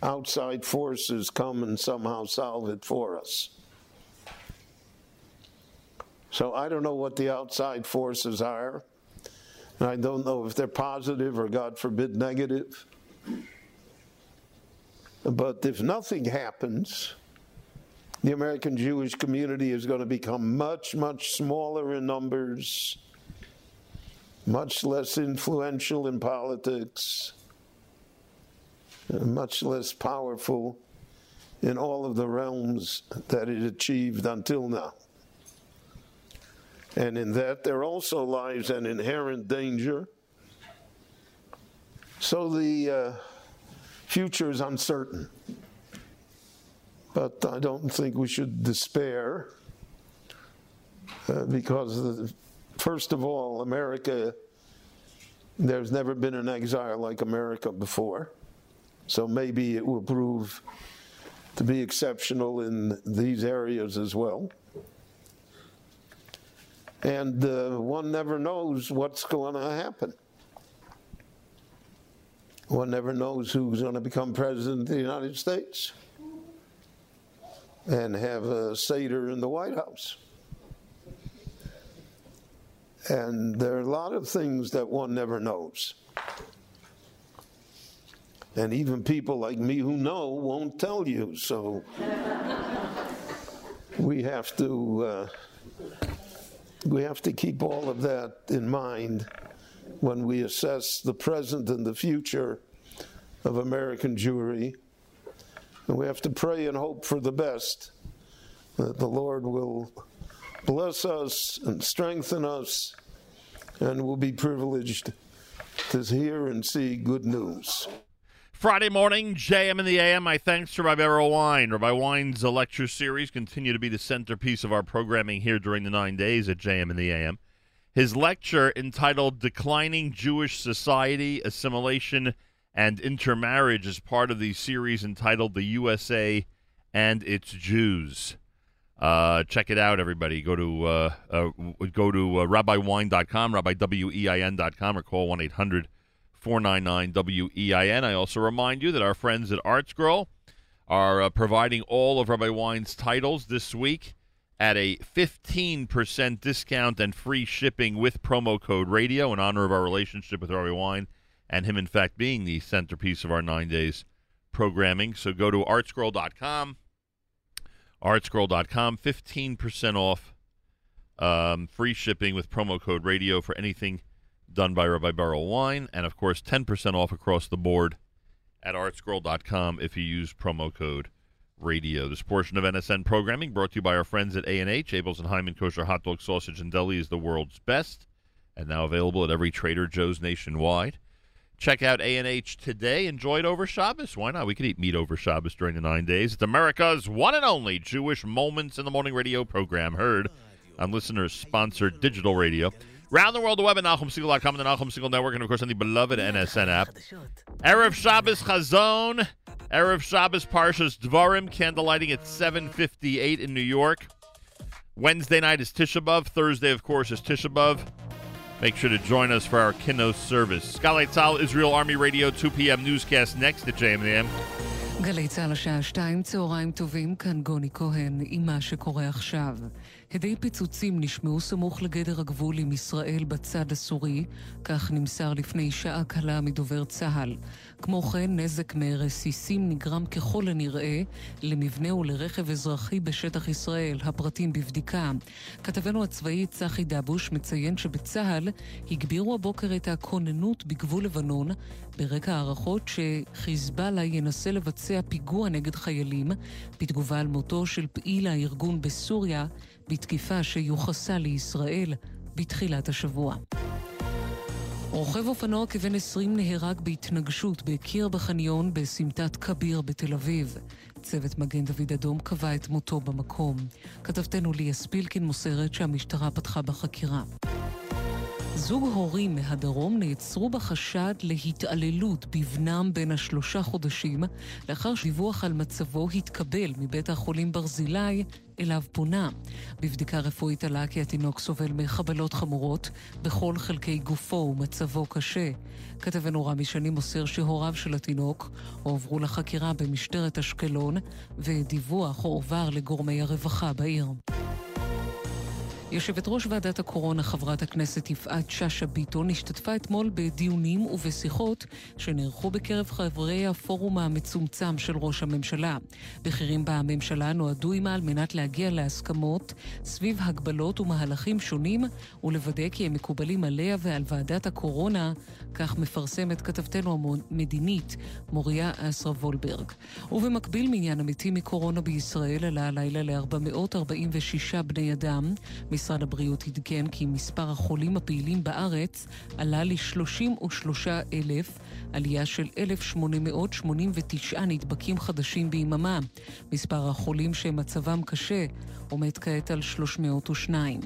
outside forces come and somehow solve it for us. So I don't know what the outside forces are. And I don't know if they're positive or, God forbid, negative. But if nothing happens, the American Jewish community is going to become much, much smaller in numbers, much less influential in politics, much less powerful in all of the realms that it achieved until now. And in that, there also lies an inherent danger. So the uh, future is uncertain. But I don't think we should despair uh, because, the, first of all, America, there's never been an exile like America before. So maybe it will prove to be exceptional in these areas as well. And uh, one never knows what's going to happen. One never knows who's going to become president of the United States and have a Seder in the White House. And there are a lot of things that one never knows. And even people like me who know won't tell you. So we have to uh, we have to keep all of that in mind when we assess the present and the future of American Jewry and we have to pray and hope for the best that the Lord will bless us and strengthen us, and we'll be privileged to hear and see good news. Friday morning, JM in the AM. My thanks to Rabbi Berel Wein. Rabbi Wein's lecture series continue to be the centerpiece of our programming here during the nine days at JM in the AM. His lecture entitled Declining Jewish Society, Assimilation, and intermarriage is part of the series entitled The USA and Its Jews. Uh, check it out, everybody. Go to uh, uh, go to uh, rabbaiwine.com, rabbiwein.com, or call 1 800 499 WEIN. I also remind you that our friends at Art Scroll are uh, providing all of Rabbi Wein's titles this week at a 15% discount and free shipping with promo code radio in honor of our relationship with Rabbi Wein and him, in fact, being the centerpiece of our nine days programming. So go to artscroll.com, artscroll.com, 15% off, um, free shipping with promo code radio for anything done by Rabbi Berel Wein, and of course, 10% off across the board at artscroll.com if you use promo code radio. This portion of NSN programming brought to you by our friends at A&H. Abeles and Heymann Kosher Hot Dog Sausage and Deli is the world's best and now available at every Trader Joe's nationwide. Check out A&H today. Enjoy it over Shabbos. Why not? We could eat meat over Shabbos during the nine days. It's America's one and only Jewish Moments in the Morning radio program heard on listeners-sponsored digital radio. Round the world, the web at NachumSegal.com and the Nachum Segal Network, and of course on the beloved NSN app. Erev Shabbos Chazon, Erev Shabbos Parshas Dvarim, candlelighting at 7.58 in New York. Wednesday night is Tisha B'Av. Thursday, of course, is Tisha B'Av. Make sure to join us for our Kinnos service. Skylight Tzal, Israel Army Radio, 2 p.m. newscast next at JMM. גלי צה"ל השעה שתיים, צהריים טובים, כאן גוני כהן עם מה שקורה עכשיו. הדי פיצוצים נשמעו סמוך לגדר הגבול עם ישראל בצד הסורי, כך נמסר לפני שעה קלה מדובר צה"ל. כמו כן, נזק מרסיסים נגרם ככל הנראה למבנה ולרכב אזרחי בשטח ישראל, הפרטים בבדיקה. כתבנו הצבאי צחי דבוש מציין שבצה"ל הגבירו הבוקר את הכוננות בגבול לבנון, ברקע הערכות שחיזבאללה ינסה לבצע פיגוע נגד חיילים, בתגובה על מותו של פעיל הארגון בסוריה, בתקיפה שיוחסה לישראל בתחילת השבוע. רוכב אופנוע כבן 20 נהרג בהתנגשות בקיר בחניון בסמטת כביר בתל אביב. צוות מגן דוד אדום קבע את מותו במקום. כתבתנו ליה ספילקין מוסרת שהמשטרה פתחה בחקירה. זוג הורים מהדרום נעצרו בחשד להתעללות בבנם בן השלושה חודשים, לאחר שדיווח על מצבו התקבל מבית החולים ברזילי אליו פונה. בבדיקה רפואית עלה כי התינוק סובל מחבלות חמורות בכל חלקי גופו ומצבו קשה. כתבנו רמי שני מוסר שהוריו של התינוק הועברו לחקירה במשטרת אשקלון, ודיווח הועבר לגורמי הרווחה בעיר. יושבת ראש ועדת הקורונה, חברת הכנסת יפעת שאשא ביטון, השתתפה אתמול בדיונים ובשיחות שנערכו בקרב חברי הפורום המצומצם של ראש הממשלה. בכירים בממשלה נועדו עימה על מנת להגיע להסכמות סביב הגבלות ומהלכים שונים ולוודא כי הם מקובלים עליה ועל ועדת הקורונה, כך מפרסמת כתבתנו המדינית מוריה אסרה וולברג. ובמקביל מניין המתים מקורונה בישראל עלה הלילה ל-446 בני אדם. משרד הבריאות עדכן כי מספר החולים הפעילים בארץ עלה ל-33,000, עלייה של 1,889 נדבקים חדשים ביממה. מספר החולים שמצבם קשה עומד כעת על 302.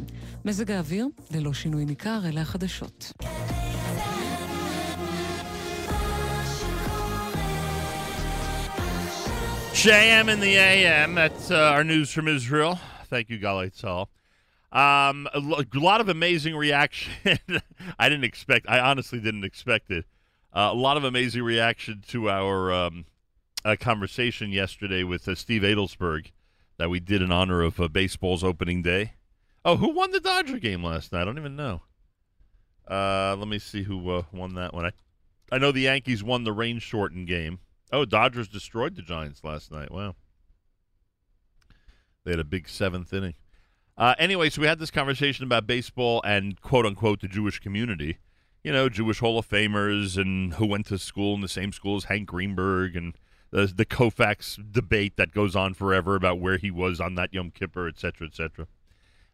מזג האוויר, ללא שינוי ניכר, אלה החדשות. JM in the AM. That's uh, our news from Israel. Thank you, Galay Tzal. Um, a lot of amazing reaction. I didn't expect. I honestly didn't expect it. Uh, a lot of amazing reaction to our um, uh, conversation yesterday with uh, Steve Adelsberg that we did in honor of uh, baseball's opening day. Oh, who won the Dodger game last night? I don't even know. Uh, let me see who won that one. I, I know the Yankees won the rain shortened game. Oh, Dodgers destroyed the Giants last night. Wow. They had a big seventh inning. Uh, anyway, so we had this conversation about baseball and quote unquote the Jewish community. You know, Jewish Hall of Famers and who went to school in the same school as Hank Greenberg and the, the Koufax debate that goes on forever about where he was on that Yom Kippur, et cetera, et cetera.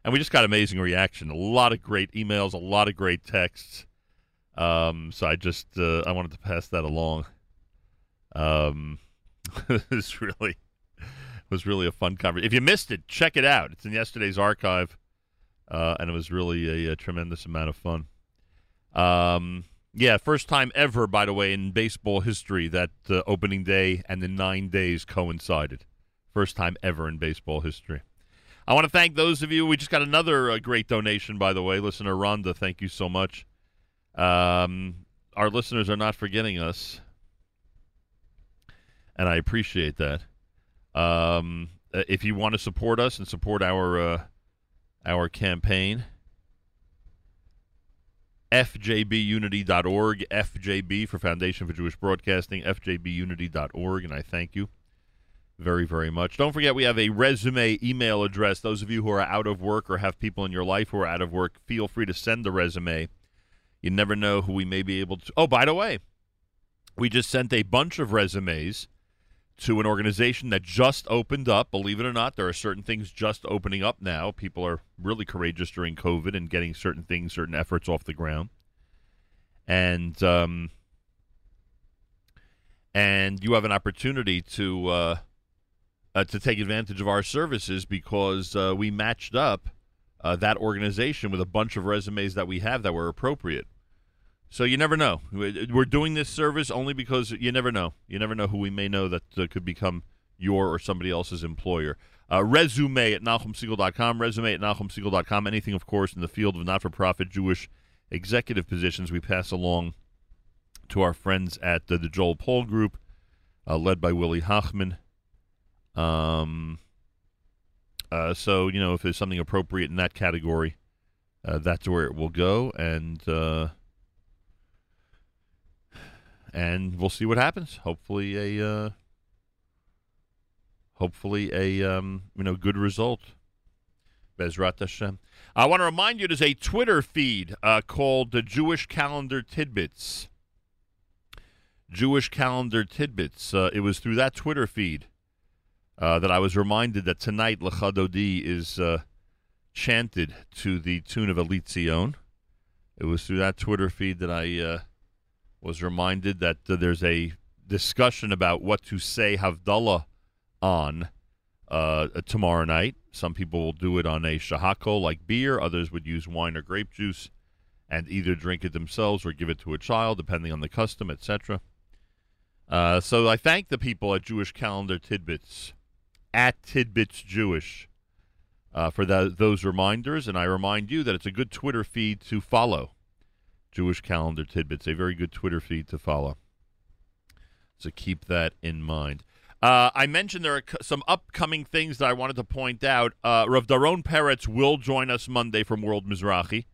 And we just got amazing reaction. A lot of great emails, a lot of great texts. Um, so I just uh, I wanted to pass that along. Um, it's really was really a fun conversation. If you missed it, check it out. It's in yesterday's archive, uh, and it was really a, a tremendous amount of fun. Um, yeah, first time ever, by the way, in baseball history that uh, opening day and the nine days coincided. First time ever in baseball history. I want to thank those of you. We just got another uh, great donation, by the way. Listener Rhonda, thank you so much. Um, our listeners are not forgetting us, and I appreciate that. Um, uh, if you want to support us and support our uh, our campaign, fjbunity.org, FJB for Foundation for Jewish Broadcasting, fjbunity.org, and I thank you very, very much. Don't forget, we have a resume email address. Those of you who are out of work or have people in your life who are out of work, feel free to send the resume. You never know who we may be able to. Oh, by the way, we just sent a bunch of resumes to an organization that just opened up. Believe it or not, there are certain things just opening up now. People are really courageous during COVID and getting certain things, certain efforts off the ground. And um, and you have an opportunity to uh, uh, to take advantage of our services because uh, we matched up uh, that organization with a bunch of resumes that we have that were appropriate. So you never know. We're doing this service only because you never know. You never know who we may know that uh, could become your or somebody else's employer. Uh, resume at NachumSegal.com. Resume at NachumSegal.com. Anything, of course, in the field of not-for-profit Jewish executive positions we pass along to our friends at uh, the Joel Paul Group, uh, led by Willie Hochman. Um, uh, so, you know, if there's something appropriate in that category, uh, that's where it will go. And uh, and we'll see what happens. Hopefully, a uh, hopefully a um, you know good result. Bezrat Hashem. I want to remind you there's a Twitter feed uh, called the Jewish Calendar Tidbits. Jewish Calendar Tidbits. Uh, it was through that Twitter feed uh, that I was reminded that tonight Lecha Dodi is uh, chanted to the tune of Elitzion. It was through that Twitter feed that I uh, was reminded that uh, there's a discussion about what to say Havdalah on uh, tomorrow night. Some people will do it on a shehakol like beer. Others would use wine or grape juice and either drink it themselves or give it to a child, depending on the custom, etc. Uh, so I thank the people at Jewish Calendar Tidbits, at Tidbits Jewish, uh, for that, those reminders. And I remind you that it's a good Twitter feed to follow. Jewish Calendar Tidbits, a very good Twitter feed to follow. So keep that in mind. Uh, I mentioned there are some upcoming things that I wanted to point out. Uh, Rav Doron Peretz will join us Monday from World Mizrahi.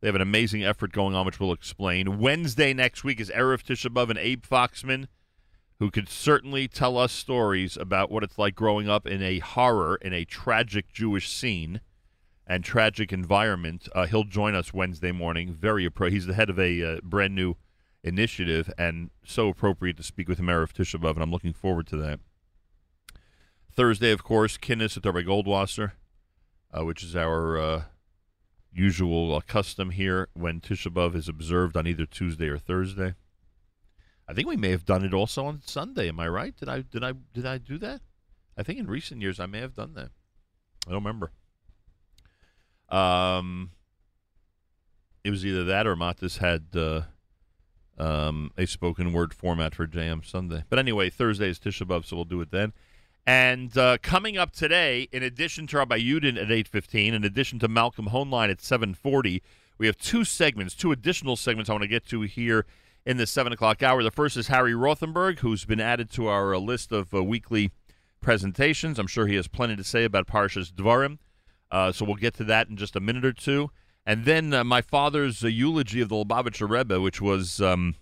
They have an amazing effort going on, which we'll explain. Wednesday next week is Erev Tisha B'Av and Abe Foxman, who could certainly tell us stories about what it's like growing up in a horror, in a tragic Jewish scene and tragic environment. Uh, he'll join us Wednesday morning. Very appro- He's the head of a uh, brand new initiative, and so appropriate to speak with him Erev Tisha B'Av, and I'm looking forward to that. Thursday, of course, Kinnis at Rabbi Goldwasser, uh, which is our uh, usual uh, custom here when Tisha B'Av is observed on either Tuesday or Thursday. I think we may have done it also on Sunday. Am I right? Did I did I did I do that? I think in recent years I may have done that. I don't remember. Um, it was either that or Matis had uh, um, a spoken word format for JM Sunday. But anyway, Thursday is Tisha B'Av, so we'll do it then. And uh, coming up today, in addition to Rabbi Yudin at 8.15, in addition to Malcolm Hoenlein at 7.40, we have two segments, two additional segments I want to get to here in the 7 o'clock hour. The first is Harry Rothenberg, who's been added to our uh, list of uh, weekly presentations. I'm sure he has plenty to say about Parshas Dvarim. Uh, so we'll get to that in just a minute or two. And then uh, my father's uh, eulogy of the Lubavitcher Rebbe, which was um,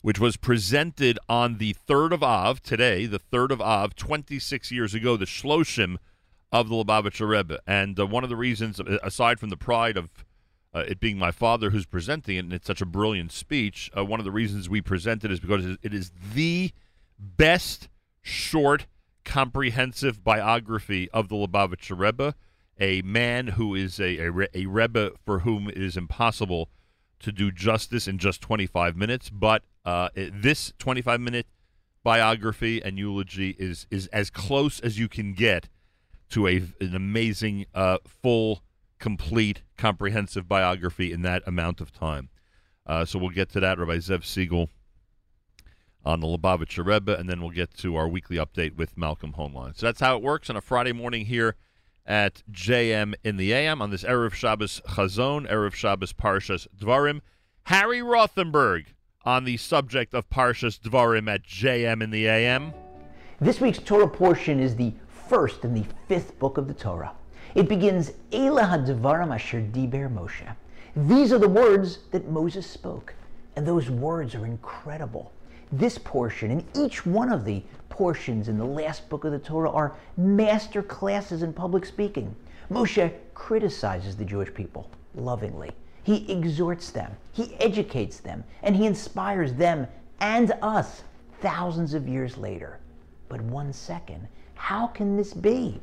which was presented on the third of Av today, the third of Av, 26 years ago, the Shloshim of the Lubavitcher Rebbe. And uh, one of the reasons, uh, aside from the pride of uh, it being my father who's presenting it, and it's such a brilliant speech, one of the reasons we present it is because it is the best short comprehensive biography of the Lubavitcher Rebbe, a man who is a, a, a Rebbe for whom it is impossible to do justice in just 25 minutes. But uh, this 25 minute biography and eulogy is is as close as you can get to a an amazing, uh, full, complete, comprehensive biography in that amount of time. Uh, so we'll get to that. Rabbi Zev Segal on the Lubavitcher Rebbe, and then we'll get to our weekly update with Malcolm Hoenlein. So that's how it works on a Friday morning here at JM in the AM on this Erev Shabbos Chazon, Erev Shabbos Parshas Dvarim. Harry Rothenberg on the subject of Parshas Dvarim at JM in the AM. This week's Torah portion is the first in the fifth book of the Torah. It begins, Elah hadvarim asher diber Moshe. These are the words that Moses spoke, and those words are incredible. This portion and each one of the portions in the last book of the Torah are master classes in public speaking. Moshe criticizes the Jewish people lovingly. He exhorts them, he educates them, and he inspires them and us thousands of years later. But one second, how can this be?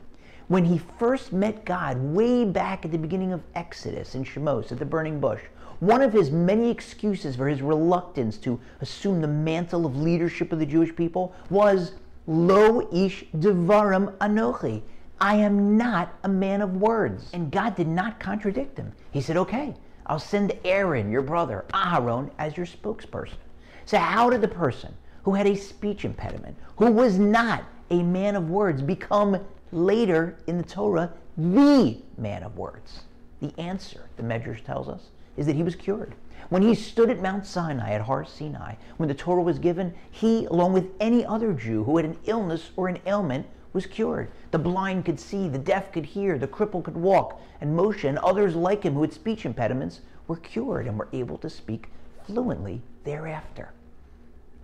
When he first met God way back at the beginning of Exodus in Shemos at the burning bush, one of his many excuses for his reluctance to assume the mantle of leadership of the Jewish people was Lo ish devarim anochi. I am not a man of words. And God did not contradict him. He said, okay, I'll send Aaron, your brother, Aaron, as your spokesperson. So, how did the person who had a speech impediment, who was not a man of words, become later in the Torah the man of words? The answer, the Medrash tells us, is that he was cured. When he stood at Mount Sinai at Har Sinai, when the Torah was given, he, along with any other Jew who had an illness or an ailment, was cured. The blind could see, the deaf could hear, the cripple could walk, and Moshe and others like him who had speech impediments were cured and were able to speak fluently thereafter.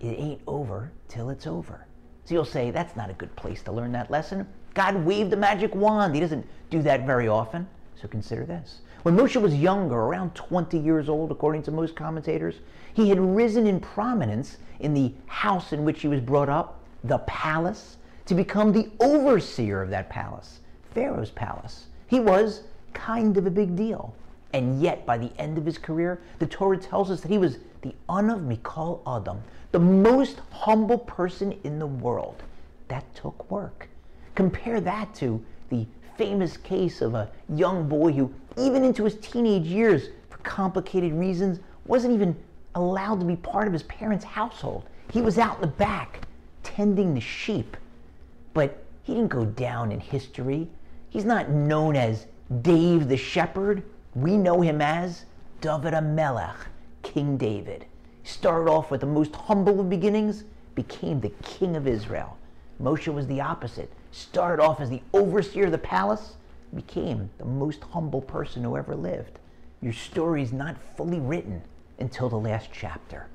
It ain't over till it's over. So you'll say, that's not a good place to learn that lesson. God waved a magic wand. He doesn't do that very often. So consider this. When Moshe was younger, around 20 years old, according to most commentators, he had risen in prominence in the house in which he was brought up, the palace, to become the overseer of that palace, Pharaoh's palace. He was kind of a big deal. And yet, by the end of his career, the Torah tells us that he was the Anav Mikol Adam, the most humble person in the world. That took work. Compare that to the famous case of a young boy who, even into his teenage years, for complicated reasons, wasn't even allowed to be part of his parents' household. He was out in the back tending the sheep. But he didn't go down in history. He's not known as Dave the shepherd. We know him as David Melech, King David. Started off with the most humble of beginnings, became the king of Israel. Moshe was the opposite. Started off as the overseer of the palace, became the most humble person who ever lived. Your story is not fully written until the last chapter.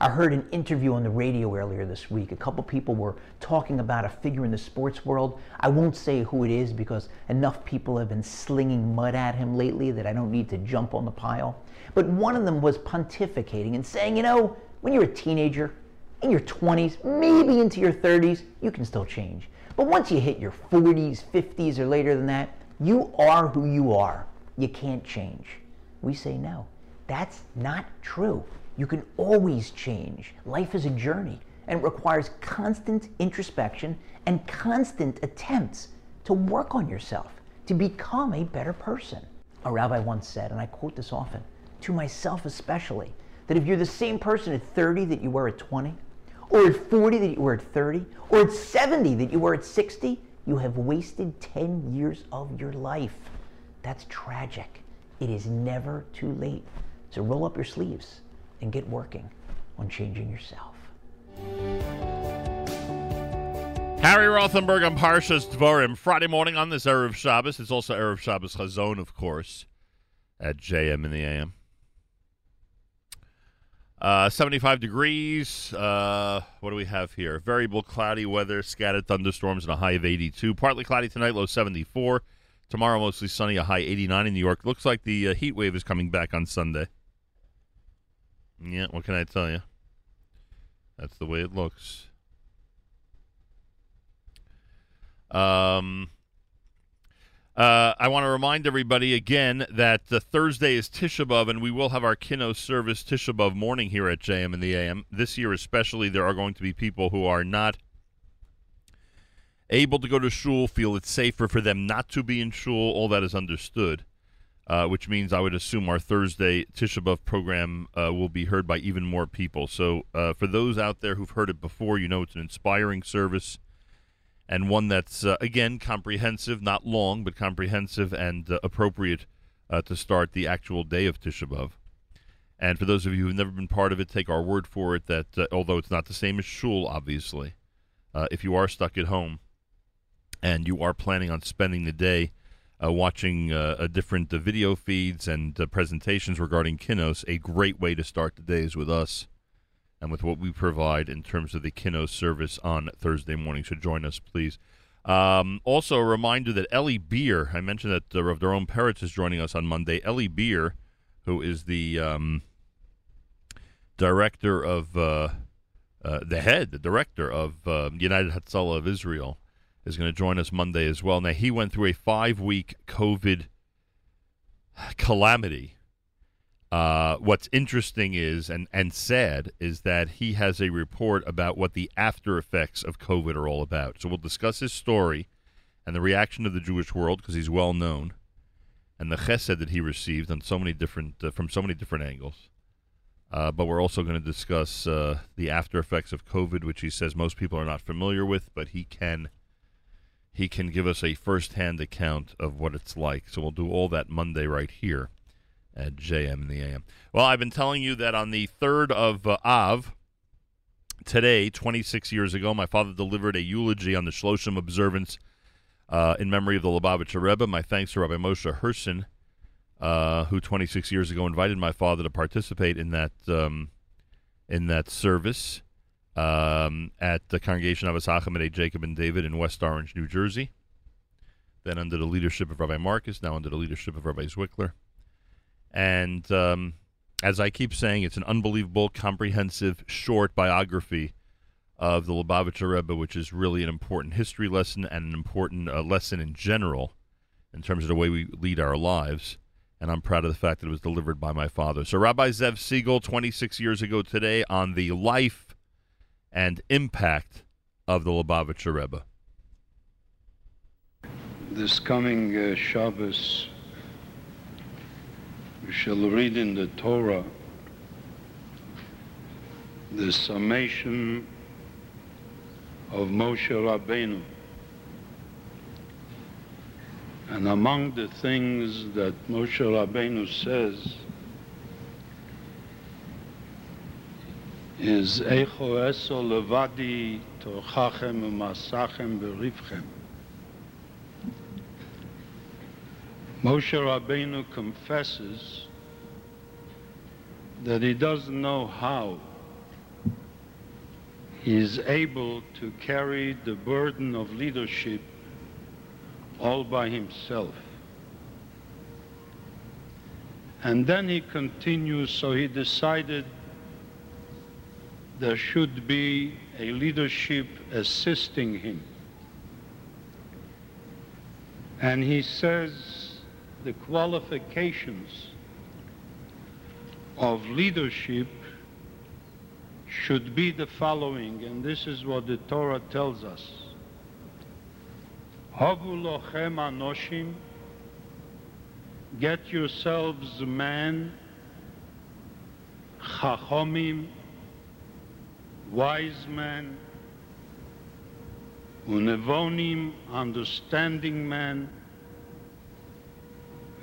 I heard an interview on the radio earlier this week. A couple people were talking about a figure in the sports world. I won't say who it is because enough people have been slinging mud at him lately that I don't need to jump on the pile. But one of them was pontificating and saying, you know, when you're a teenager, in your 20s, maybe into your 30s, you can still change. But once you hit your 40s, 50s, or later than that, you are who you are. You can't change. We say no. That's not true. You can always change. Life is a journey and requires constant introspection and constant attempts to work on yourself, to become a better person. A rabbi once said, and I quote this often, to myself especially, that if you're the same person at 30 that you were at 20, or at 40 that you were at 30, or at 70 that you were at 60, you have wasted 10 years of your life. That's tragic. It is never too late. So roll up your sleeves and get working on changing yourself. Harry Rothenberg on Parshas Dvarim, Friday morning on this Erev Shabbos. It's also Erev Shabbos Chazon, of course, at JM in the AM. Uh, 75 degrees. Uh, what do we have here? Variable cloudy weather, scattered thunderstorms, and a high of 82. Partly cloudy tonight, low 74. Tomorrow, mostly sunny, a high 89 in New York. Looks like the uh, heat wave is coming back on Sunday. Yeah, what can I tell you? That's the way it looks. Um, uh, I want to remind everybody again that uh, Thursday is Tisha B'Av, and we will have our Kino service Tisha B'Av morning here at JM in the AM. This year, especially, there are going to be people who are not able to go to shul, feel it's safer for them not to be in shul. All that is understood, uh, which means I would assume our Thursday Tisha B'Av program uh, will be heard by even more people. So, uh, for those out there who've heard it before, you know it's an inspiring service and one that's uh, again comprehensive, not long, but comprehensive and uh, appropriate uh, to start the actual day of Tisha B'av. And for those of you who've never been part of it, take our word for it that uh, although it's not the same as shul, obviously, uh, if you are stuck at home and you are planning on spending the day uh, watching different video feeds and presentations regarding Kinos, a great way to start the day is with us and with what we provide in terms of the Kinos service on Thursday morning. So join us, please. Um, also, a reminder that Ellie Beer, I mentioned that uh, Rav Doron Peretz is joining us on Monday. Ellie Beer, who is the um, director of, uh, uh, the head, the director of uh, United Hatzalah of Israel, is going to join us Monday as well. Now, he went through a five week COVID calamity uh, what's interesting is and, and sad is that he has a report about what the after effects of COVID are all about. So we'll discuss his story and the reaction of the Jewish world because he's well known, and the chesed that he received on so many different uh, from so many different angles. Uh, but we're also going to discuss uh, the after effects of COVID, which he says most people are not familiar with, but he can he can give us a first-hand account of what it's like. So we'll do all that Monday right here at JM in the AM. Well, I've been telling you that on the 3rd of uh, Av, today, 26 years ago, my father delivered a eulogy on the Shloshim observance uh, in memory of the Lubavitcher Rebbe. My thanks to Rabbi Moshe Herson, uh, who 26 years ago invited my father to participate in that um, in that service um, at the Congregation of Asachim Jacob and David in West Orange, New Jersey. Then under the leadership of Rabbi Marcus, now under the leadership of Rabbi Zwickler. And um, as I keep saying, it's an unbelievable, comprehensive, short biography of the Lubavitcher Rebbe, which is really an important history lesson and an important uh, lesson in general in terms of the way we lead our lives. And I'm proud of the fact that it was delivered by my father. So, Rabbi Zev Segal, 26 years ago today, on the life and impact of the Lubavitcher Rebbe. This coming uh, Shabbos, we shall read in the Torah the summation of Moshe Rabbeinu. And among the things that Moshe Rabbeinu says is Echo Eso Levadi Torchachem Umasachem Berivchem. Moshe Rabbeinu confesses that he doesn't know how he is able to carry the burden of leadership all by himself. And then he continues, so he decided there should be a leadership assisting him. And he says the qualifications of leadership should be the following, and this is what the Torah tells us. Havu lochem anoshim, get yourselves men, chachomim, wise men, unevonim, understanding men,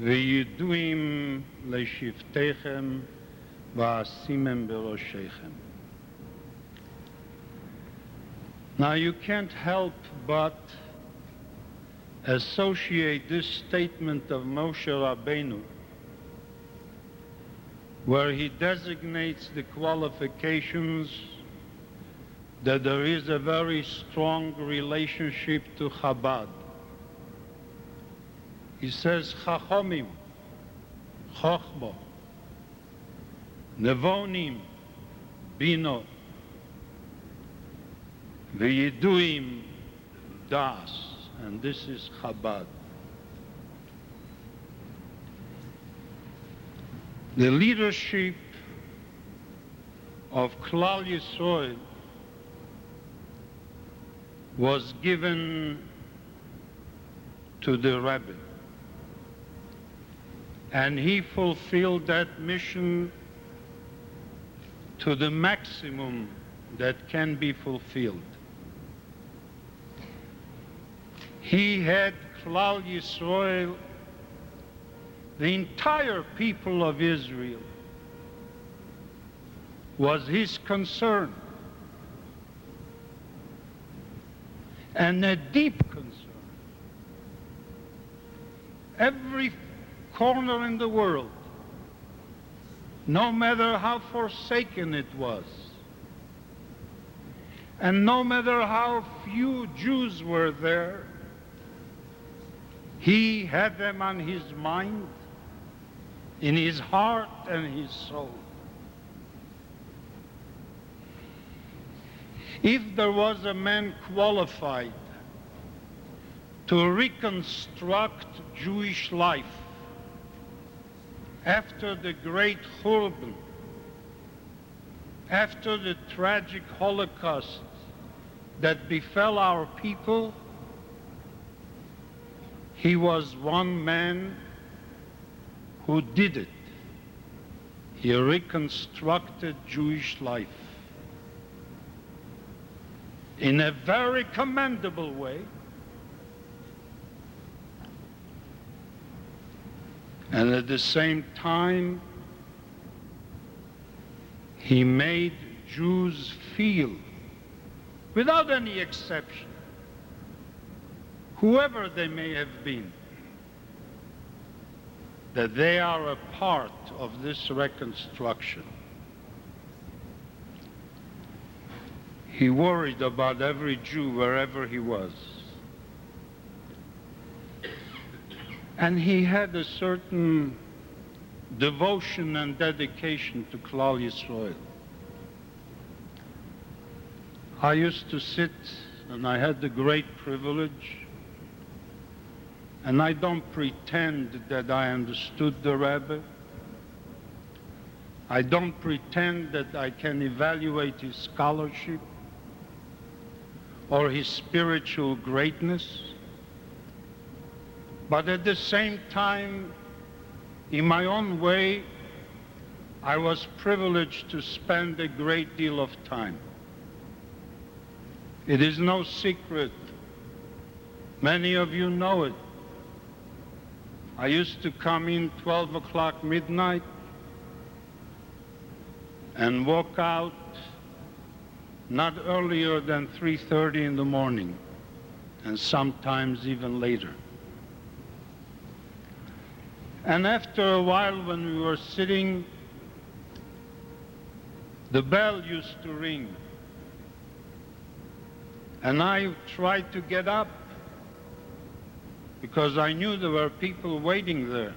וידועים לשבטיכם ואשימם בראשיכם. Now you can't help but associate this statement of Moshe Rabbeinu where he designates the qualifications that there is a very strong relationship to Chabad. He says, Chachomim, Chochbo, Nevonim, Bino, V'yiduim, Das, and this is Chabad. The leadership of Klal Yisrael was given to the Rebbe. And he fulfilled that mission to the maximum that can be fulfilled. He had Klal Yisrael, the entire people of Israel, was his concern. And a deep concern. Every corner in the world, no matter how forsaken it was, and no matter how few Jews were there, he had them on his mind, in his heart and his soul. If there was a man qualified to reconstruct Jewish life after the great Churban, after the tragic Holocaust that befell our people, he was one man who did it. He reconstructed Jewish life in a very commendable way. And at the same time, he made Jews feel, without any exception, whoever they may have been, that they are a part of this reconstruction. He worried about every Jew wherever he was. And he had a certain devotion and dedication to Klal Yisrael. I used to sit, and I had the great privilege, and I don't pretend that I understood the Rebbe. I don't pretend that I can evaluate his scholarship or his spiritual greatness. But at the same time, in my own way, I was privileged to spend a great deal of time. It is no secret. Many of you know it. I used to come in 12 o'clock midnight and walk out not earlier than 3.30 in the morning and sometimes even later. And after a while when we were sitting, the bell used to ring. And I tried to get up because I knew there were people waiting there,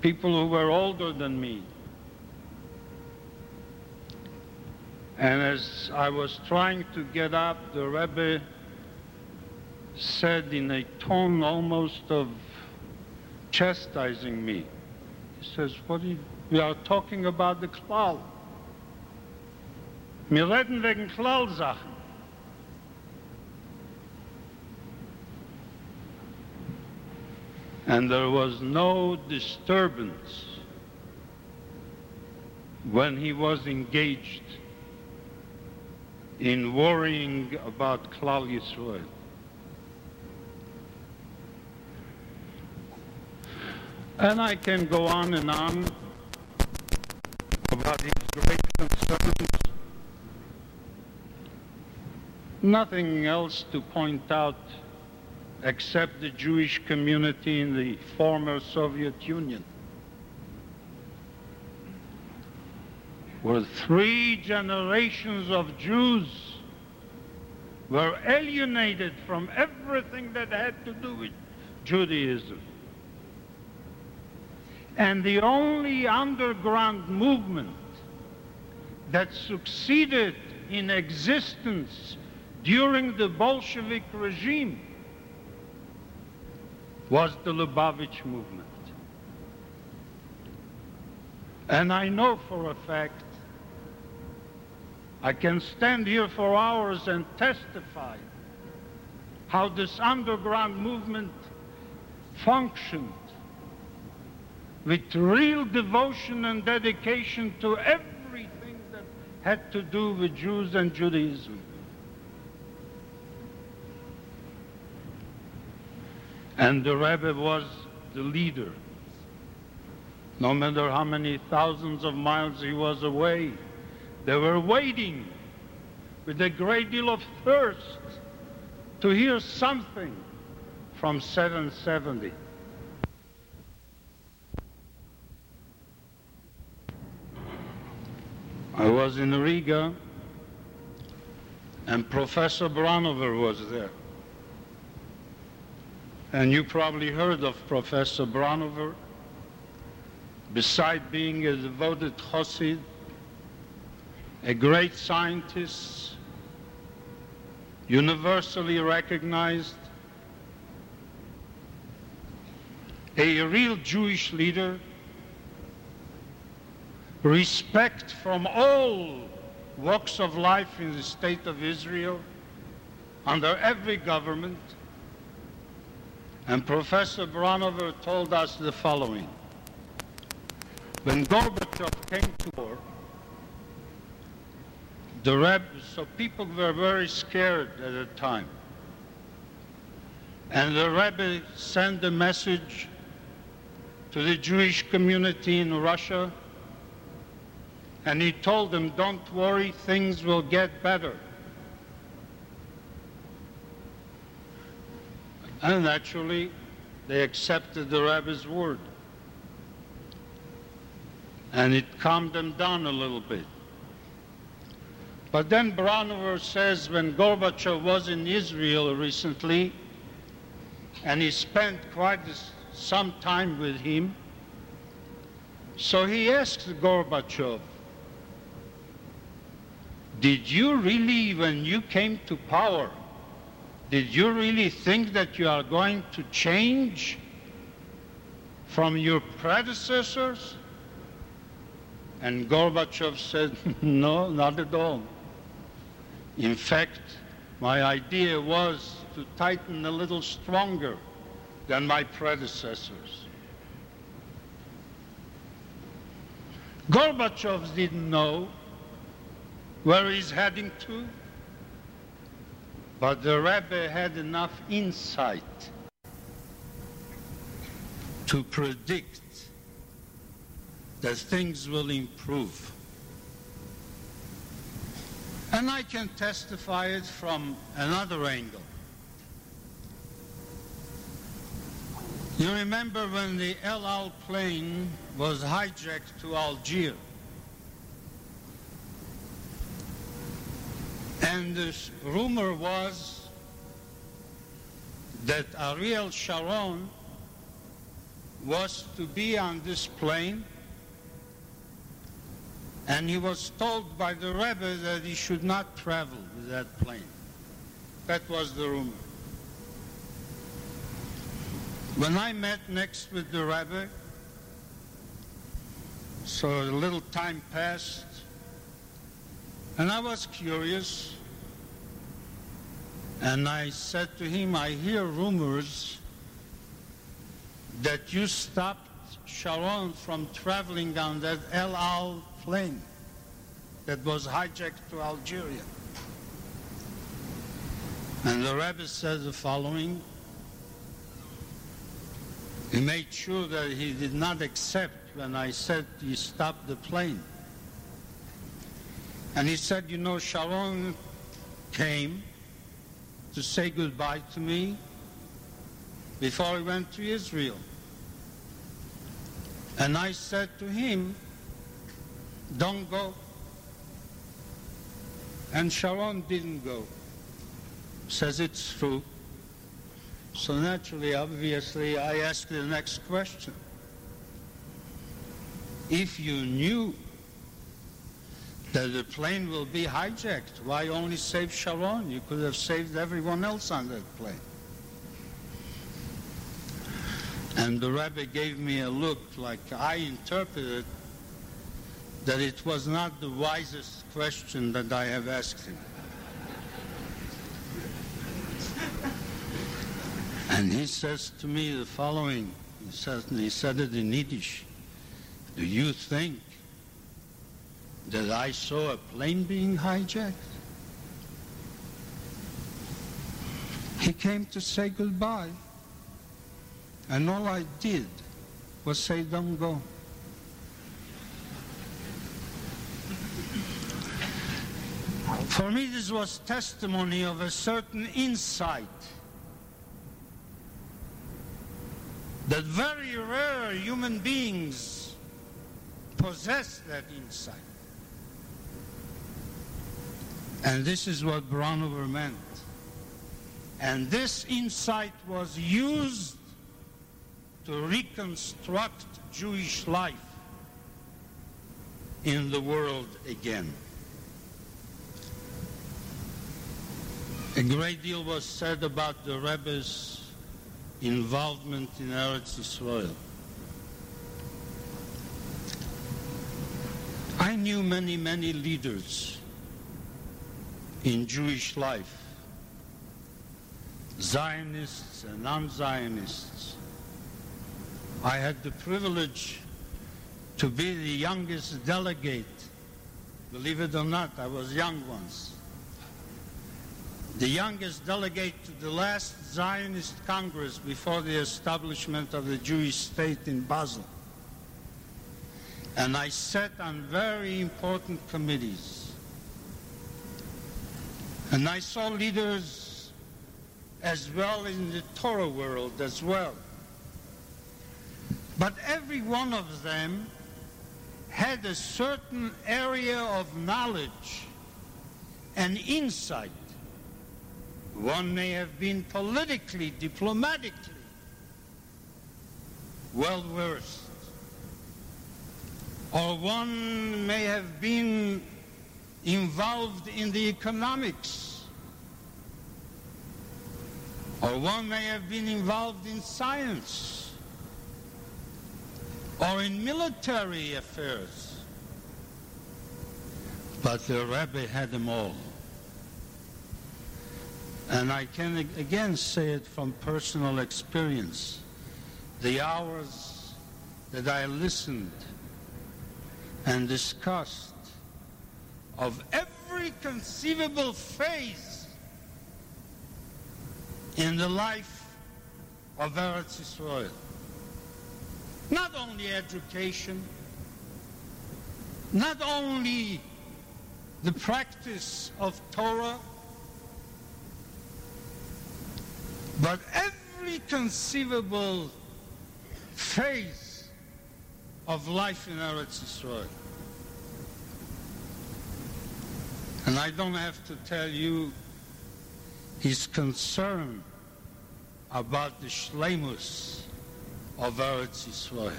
people who were older than me. And as I was trying to get up, the Rebbe said in a tone almost of chastising me. He says, what are you, we are talking about the Klal. Wir reden wegen Klal-Sachen. And there was no disturbance when he was engaged in worrying about Klal Yisrael. And I can go on and on about his great concerns. Nothing else to point out except the Jewish community in the former Soviet Union. Where three generations of Jews were alienated from everything that had to do with Judaism. And the only underground movement that succeeded in existence during the Bolshevik regime was the Lubavitch movement. And I know for a fact, I can stand here for hours and testify how this underground movement functioned with real devotion and dedication to everything that had to do with Jews and Judaism. And the Rebbe was the leader. No matter how many thousands of miles he was away, they were waiting with a great deal of thirst to hear something from 770. I was in Riga and Professor Branover was there. And you probably heard of Professor Branover. Beside being a devoted Chassid, a great scientist, universally recognized, a real Jewish leader, respect from all walks of life in the state of Israel, under every government. And Professor Branover told us the following. When Gorbachev came to power, the Rebbe, so people were very scared at the time. And the Rebbe sent a message to the Jewish community in Russia and he told them, don't worry, things will get better. And naturally, they accepted the rabbi's word. And it calmed them down a little bit. But then Branover says when Gorbachev was in Israel recently, and he spent quite some time with him, so he asked Gorbachev, did you really, when you came to power, did you really think that you are going to change from your predecessors? And Gorbachev said, no, not at all. In fact, my idea was to tighten a little stronger than my predecessors. Gorbachev didn't know where he's heading to. But the Rebbe had enough insight to predict that things will improve. And I can testify it from another angle. You remember when the El Al plane was hijacked to Algiers? And the rumor was that Ariel Sharon was to be on this plane and he was told by the Rebbe that he should not travel with that plane. That was the rumor. When I met next with the Rebbe, so a little time passed, and I was curious, and I said to him, I hear rumors that you stopped Sharon from traveling on that El Al plane that was hijacked to Algeria. And the rabbi said the following. He made sure that he did not accept when I said he stopped the plane. And he said, you know, Sharon came to say goodbye to me before he went to Israel. And I said to him, don't go. And Sharon didn't go. Says it's true. So naturally, obviously, I asked the next question. If you knew that the plane will be hijacked. Why only save Sharon? You could have saved everyone else on that plane. And the rabbi gave me a look like I interpreted that it was not the wisest question that I have asked him. And he says to me the following, he, says, he said it in Yiddish, do you think that I saw a plane being hijacked. He came to say goodbye. And all I did was say, don't go. For me, this was testimony of a certain insight that very rare human beings possess that insight. And this is what Brownover meant. And this insight was used to reconstruct Jewish life in the world again. A great deal was said about the Rebbe's involvement in Eretz Israel. I knew many, many leaders in Jewish life, Zionists and non-Zionists. I had the privilege to be the youngest delegate. Believe it or not, I was young once. The youngest delegate to the last Zionist Congress before the establishment of the Jewish state in Basel. And I sat on very important committees. And I saw leaders as well in the Torah world as well. But every one of them had a certain area of knowledge and insight. One may have been politically, diplomatically well versed. Or one may have been involved in the economics. Or one may have been involved in science. Or in military affairs. But the rabbi had them all. And I can again say it from personal experience. The hours that I listened and discussed of every conceivable phase in the life of Eretz Israel. Not only education, not only the practice of Torah, but every conceivable phase of life in Eretz Israel. And I don't have to tell you his concern about the shlemus of Eretz Israel.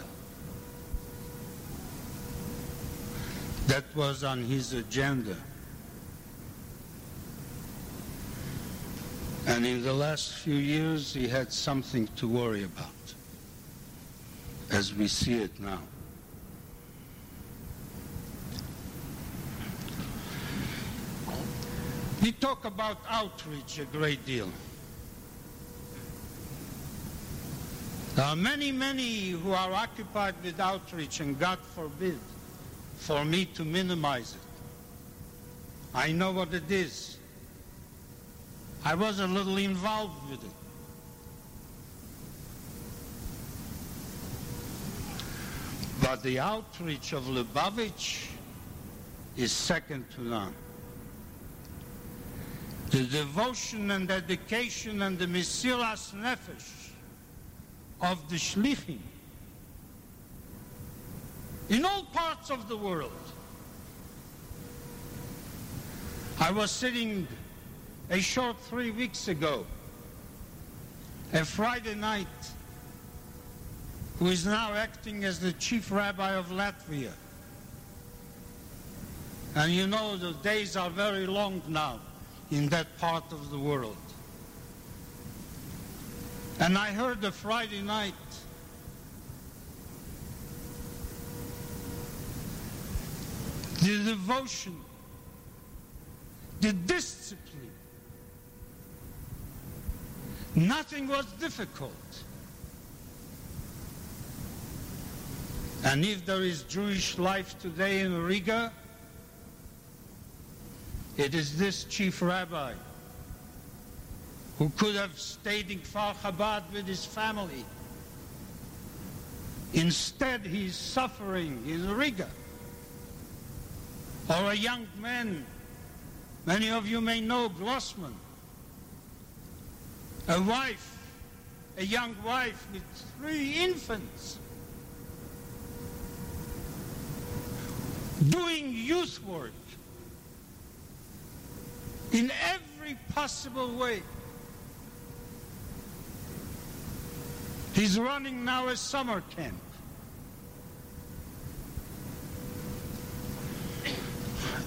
That was on his agenda. And in the last few years, he had something to worry about, as we see it now. We talk about outreach a great deal. There are many, many who are occupied with outreach, and God forbid for me to minimize it. I know what it is. I was a little involved with it. But the outreach of Lubavitch is second to none. The devotion and dedication and the Mesiras Nefesh of the Shlichim in all parts of the world. I was sitting a short three weeks ago, a Friday night, who is now acting as the chief rabbi of Latvia. And you know the days are very long now in that part of the world. And I heard the Friday night the devotion, the discipline. Nothing was difficult. And if there is Jewish life today in Riga, it is this chief rabbi who could have stayed in Kfar Chabad with his family. Instead, he's suffering in Riga. Or a young man, many of you may know Grossman, a wife, a young wife with three infants, doing youth work in every possible way. He's running now a summer camp.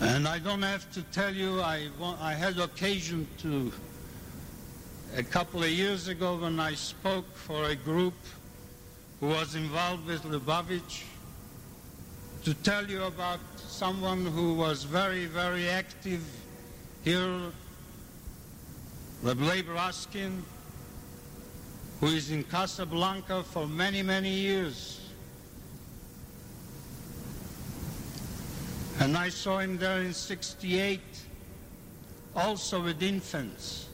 And I don't have to tell you, I, I had occasion to, a couple of years ago when I spoke for a group who was involved with Lubavitch, to tell you about someone who was very, very active here, Reb Leib Raskin, who is in Casablanca for many, many years. And I saw him there in 68, also with infants.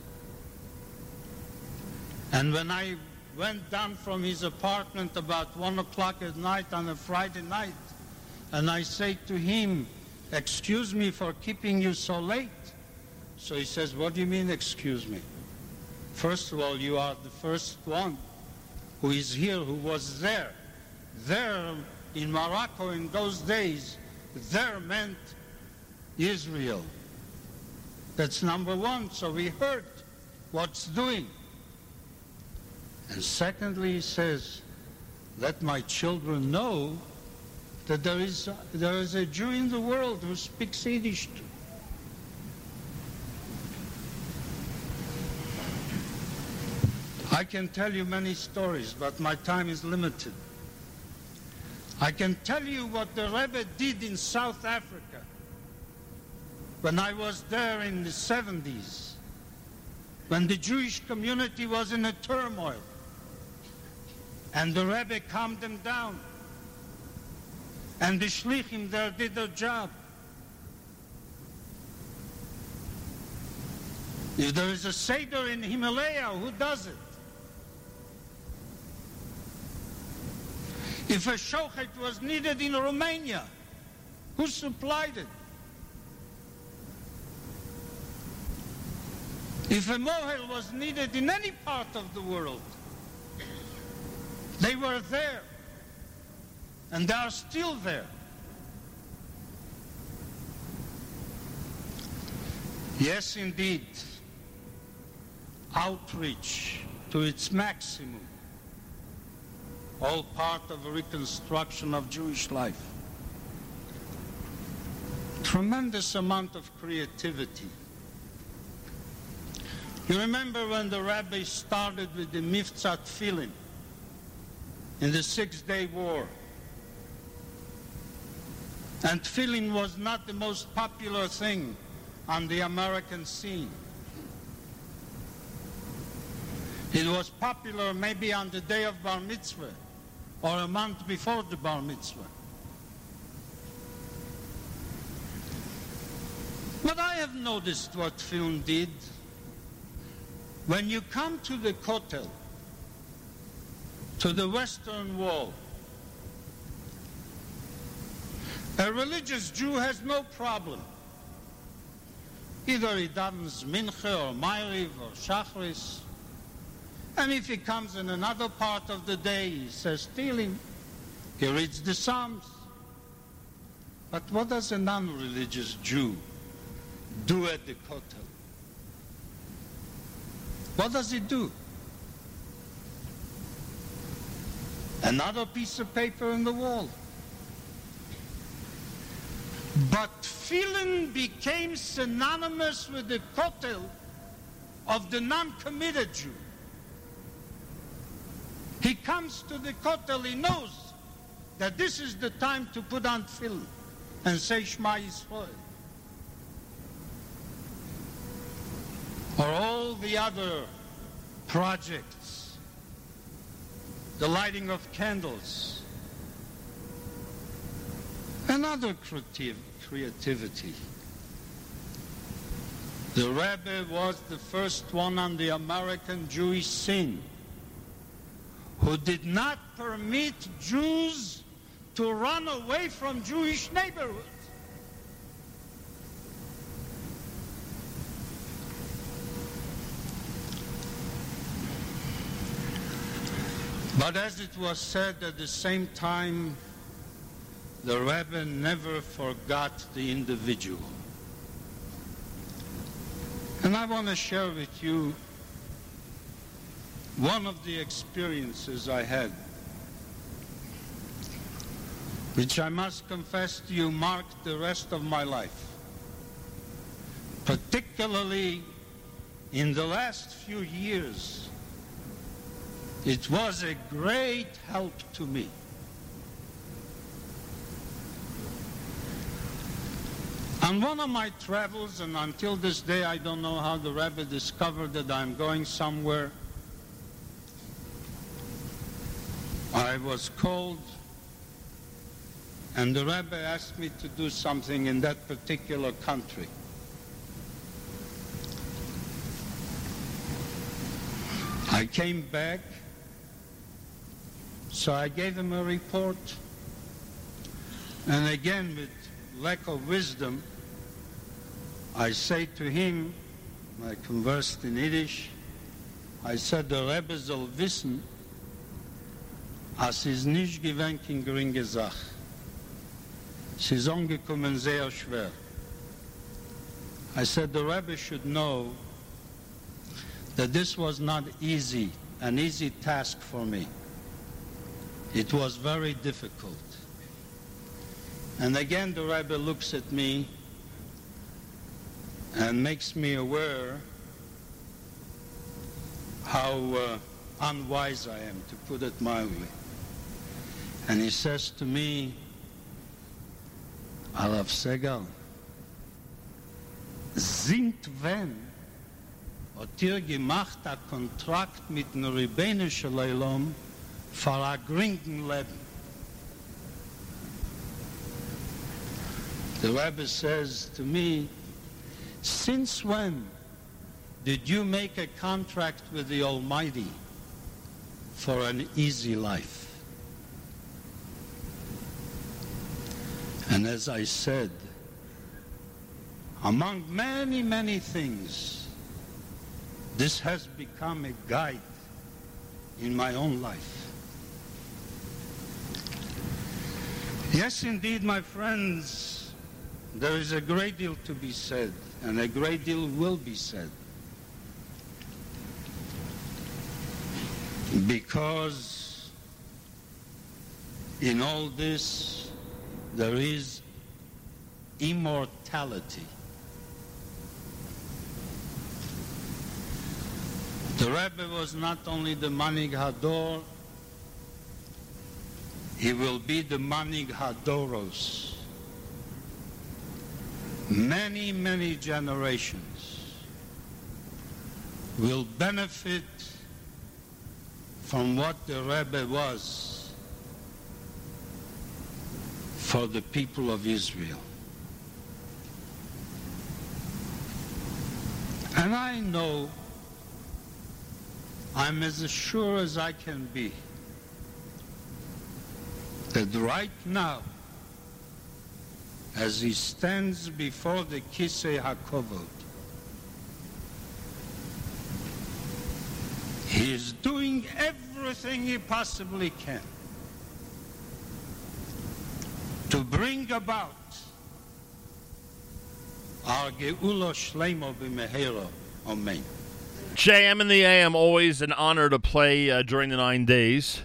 And when I went down from his apartment about one o'clock at night on a Friday night, and I say to him, excuse me for keeping you so late. So he says, what do you mean, excuse me? First of all, you are the first one who is here, who was there. There in Morocco in those days, there meant Israel. That's number one. So we heard what's doing. And secondly, he says, let my children know that there is, there is a Jew in the world who speaks Yiddish too. I can tell you many stories, but my time is limited. I can tell you what the Rebbe did in South Africa when I was there in the 70s, when the Jewish community was in a turmoil, and the Rebbe calmed them down, and the Shlichim there did their job. If there is a Seder in Himalaya, who does it? If a shochet was needed in Romania, who supplied it? If a mohel was needed in any part of the world, they were there. And they are still there. Yes, indeed, outreach to its maximum all part of a reconstruction of Jewish life. Tremendous amount of creativity. You remember when the rabbi started with the Mivtza Tfilin in the Six-Day War? And Tfilin was not the most popular thing on the American scene. It was popular maybe on the day of Bar Mitzvah or a month before the Bar Mitzvah. But I have noticed what film did. When you come to the Kotel, to the Western Wall, a religious Jew has no problem. Either he davens Mincha or Ma'ariv or Shachris, and if he comes in another part of the day, he says Tehillim. He reads the Psalms. But what does a non-religious Jew do at the Kotel? What does he do? Another piece of paper on the wall. But Tefillin became synonymous with the Kotel of the non-committed Jew. He comes to the Kotel, he knows that this is the time to put on tefillin and say Shema Yisrael. Or all the other projects, the lighting of candles, another creative, creativity. The Rebbe was the first one on the American Jewish scene who did not permit Jews to run away from Jewish neighborhoods. But as it was said at the same time, the Rebbe never forgot the individual. And I want to share with you one of the experiences I had, which I must confess to you marked the rest of my life. Particularly in the last few years, it was a great help to me. On one of my travels, and until this day I don't know how the Rebbe discovered that I'm going somewhere, I was called, and the rabbi asked me to do something in that particular country. I came back, so I gave him a report, and again, with lack of wisdom, I say to him, I conversed in Yiddish, I said, der Rebbe soll wissen, as is nicht gewinnt in geringe Sach. Es ist angekommen sehr schwer. I said, the Rebbe should know that this was not easy, an easy task for me. It was very difficult. And again, the Rebbe looks at me and makes me aware how uh, unwise I am, to put it mildly. And he says to me, Alav Segal, sind wenn hat ihr gemacht a Kontrakt mit dem Rebänischen Leilom für a geringen Leben. The Rebbe says to me, since when did you make a contract with the Almighty for an easy life? And as I said, among many, many things, this has become a guide in my own life. Yes, indeed, my friends, there is a great deal to be said, and a great deal will be said. Because in all this, there is immortality. The Rebbe was not only the Manhig Hador, he will be the Manhig Hadoros. Many, many generations will benefit from what the Rebbe was for the people of Israel. And I know I'm as sure as I can be that right now, as he stands before the Kisei HaKovod, he is doing everything he possibly can to bring about our Geula Shlemo b'mehero. Amen. JM in the AM, always an honor to play uh, during the nine days.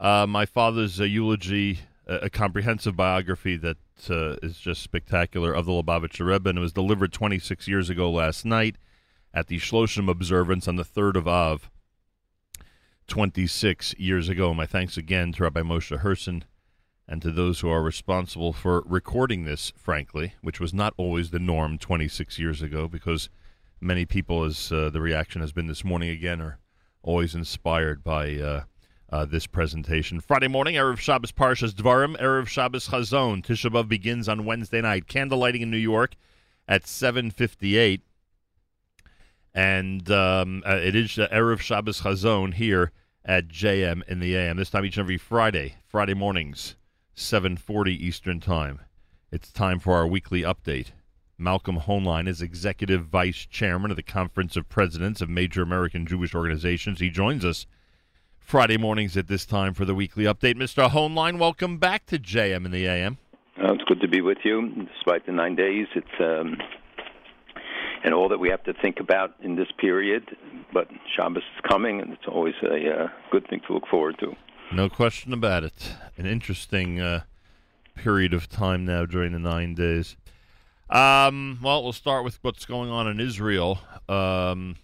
Uh, my father's uh, eulogy, uh, a comprehensive biography that uh, is just spectacular of the Lubavitcher Rebbe, and it was delivered 26 years ago last night at the Shloshim observance on the 3rd of Av, 26 years ago. My thanks again to Rabbi Moshe Herson and to those who are responsible for recording this, frankly, which was not always the norm 26 years ago because many people, as uh, the reaction has been this morning again, are always inspired by uh, uh, this presentation. Friday morning, Erev Shabbos Parshas Dvarim, Erev Shabbos Chazon. Tisha B'Av begins on Wednesday night. Candle lighting in New York at 7.58. And um, uh, it is uh, Erev Shabbos Chazon here at JM in the AM. This time each and every Friday, Friday mornings, 7:40 Eastern Time. It's time for our weekly update. Malcolm Hoenlein is executive vice chairman of the Conference of Presidents of Major American Jewish Organizations. He joins us Friday mornings at this time for the weekly update. Mr. Hoenlein, welcome back to JM in the AM. Uh, it's good to be with you, despite the nine days. It's um, and all that we have to think about in this period. But Shabbos is coming, and it's always a uh, good thing to look forward to. No question about it. An interesting uh, period of time now during the nine days. Um, well, we'll start with what's going on in Israel. Um,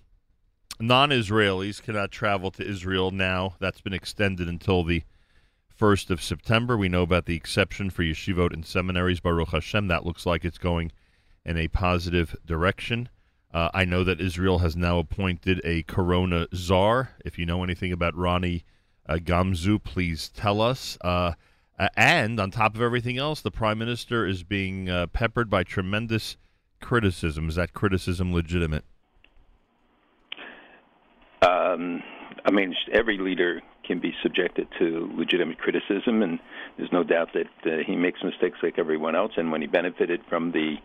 non Israelis cannot travel to Israel now. That's been extended until the 1st of September. We know about the exception for yeshivot and seminaries, Baruch Hashem. That looks like it's going in a positive direction. Uh, I know that Israel has now appointed a corona czar. If you know anything about Ronnie uh, Gamzu, please tell us. Uh, and on top of everything else, the prime minister is being uh, peppered by tremendous criticism. Is that criticism legitimate? Um, I mean, every leader can be subjected to legitimate criticism, and there's no doubt that uh, he makes mistakes like everyone else. And when he benefited from the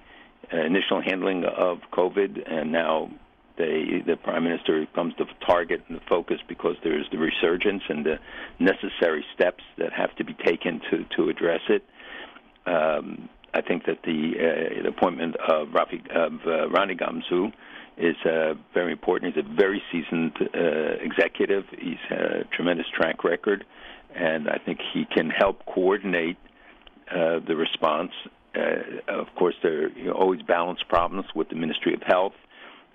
uh, initial handling of COVID, and now they, the prime minister comes to target and the focus because there's the resurgence and the necessary steps that have to be taken to to address it. Um, I think that the, uh, the appointment of, Rafi, of uh, Rani Gamzu is uh, very important. He's a very seasoned uh, executive. He's a tremendous track record, and I think he can help coordinate uh, the response. Uh, of course, there are you know, always balance problems with the Ministry of Health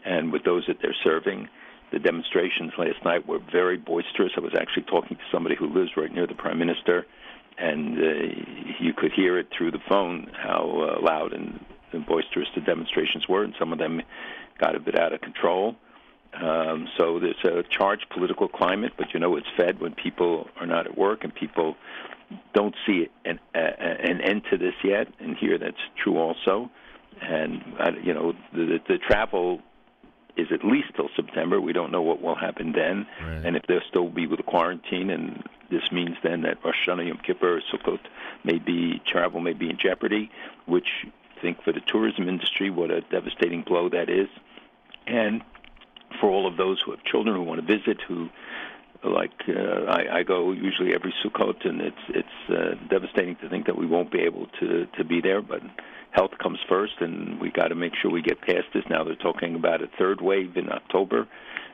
and with those that they're serving. The demonstrations last night were very boisterous. I was actually talking to somebody who lives right near the Prime Minister, and uh, you could hear it through the phone how uh, loud and, and boisterous the demonstrations were, and some of them got a bit out of control. Um, so there's a charged political climate, but you know it's fed when people are not at work and people don't see an, uh, an end to this yet. And here that's true also. And uh, you know the, the travel is at least till September. We don't know what will happen then, Right. and if they'll still be with the quarantine. And this means then that Rosh Hashanah, Yom Kippur, Sukkot may be travel may be in jeopardy, which I think for the tourism industry, what a devastating blow that is, and for all of those who have children who want to visit, who like uh, I, I go usually every Sukkot, and it's it's uh, devastating to think that we won't be able to to be there. But health comes first, and we got to make sure we get past this. Now they're talking about a third wave in October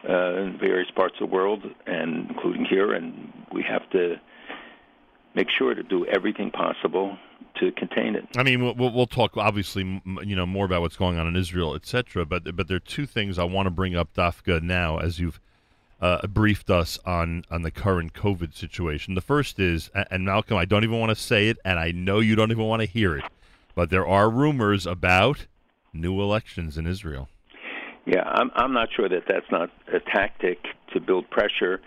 uh, in various parts of the world, and including here, and we have to make sure to do everything possible to contain it. I mean, we'll, we'll talk obviously, you know, more about what's going on in Israel, etc. But but there are two things I want to bring up, Dafka, now as you've uh, briefed us on on the current COVID situation. The first is, and Malcolm, I don't even want to say it, and I know you don't even want to hear it, but there are rumors about new elections in Israel. Yeah, I'm I'm not sure that that's not a tactic to build pressure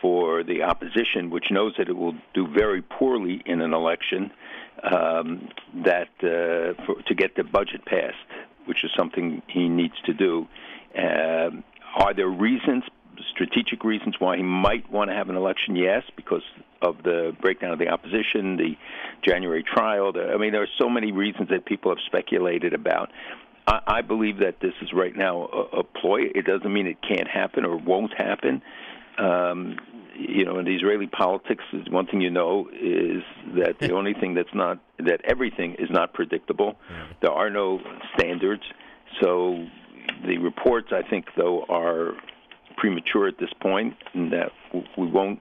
for the opposition, which knows that it will do very poorly in an election, um, that uh, for, to get the budget passed, which is something he needs to do. Um are there reasons, strategic reasons, why he might want to have an election? Yes, because of the breakdown of the opposition, the January trial. The, I mean, there are so many reasons that people have speculated about. I, I believe that this is right now a, a ploy. It doesn't mean it can't happen or won't happen. Um, you know, in Israeli politics, is one thing you know is that the only thing that's not that everything is not predictable. There are no standards. So the reports, I think, though, are premature at this point, and that we won't.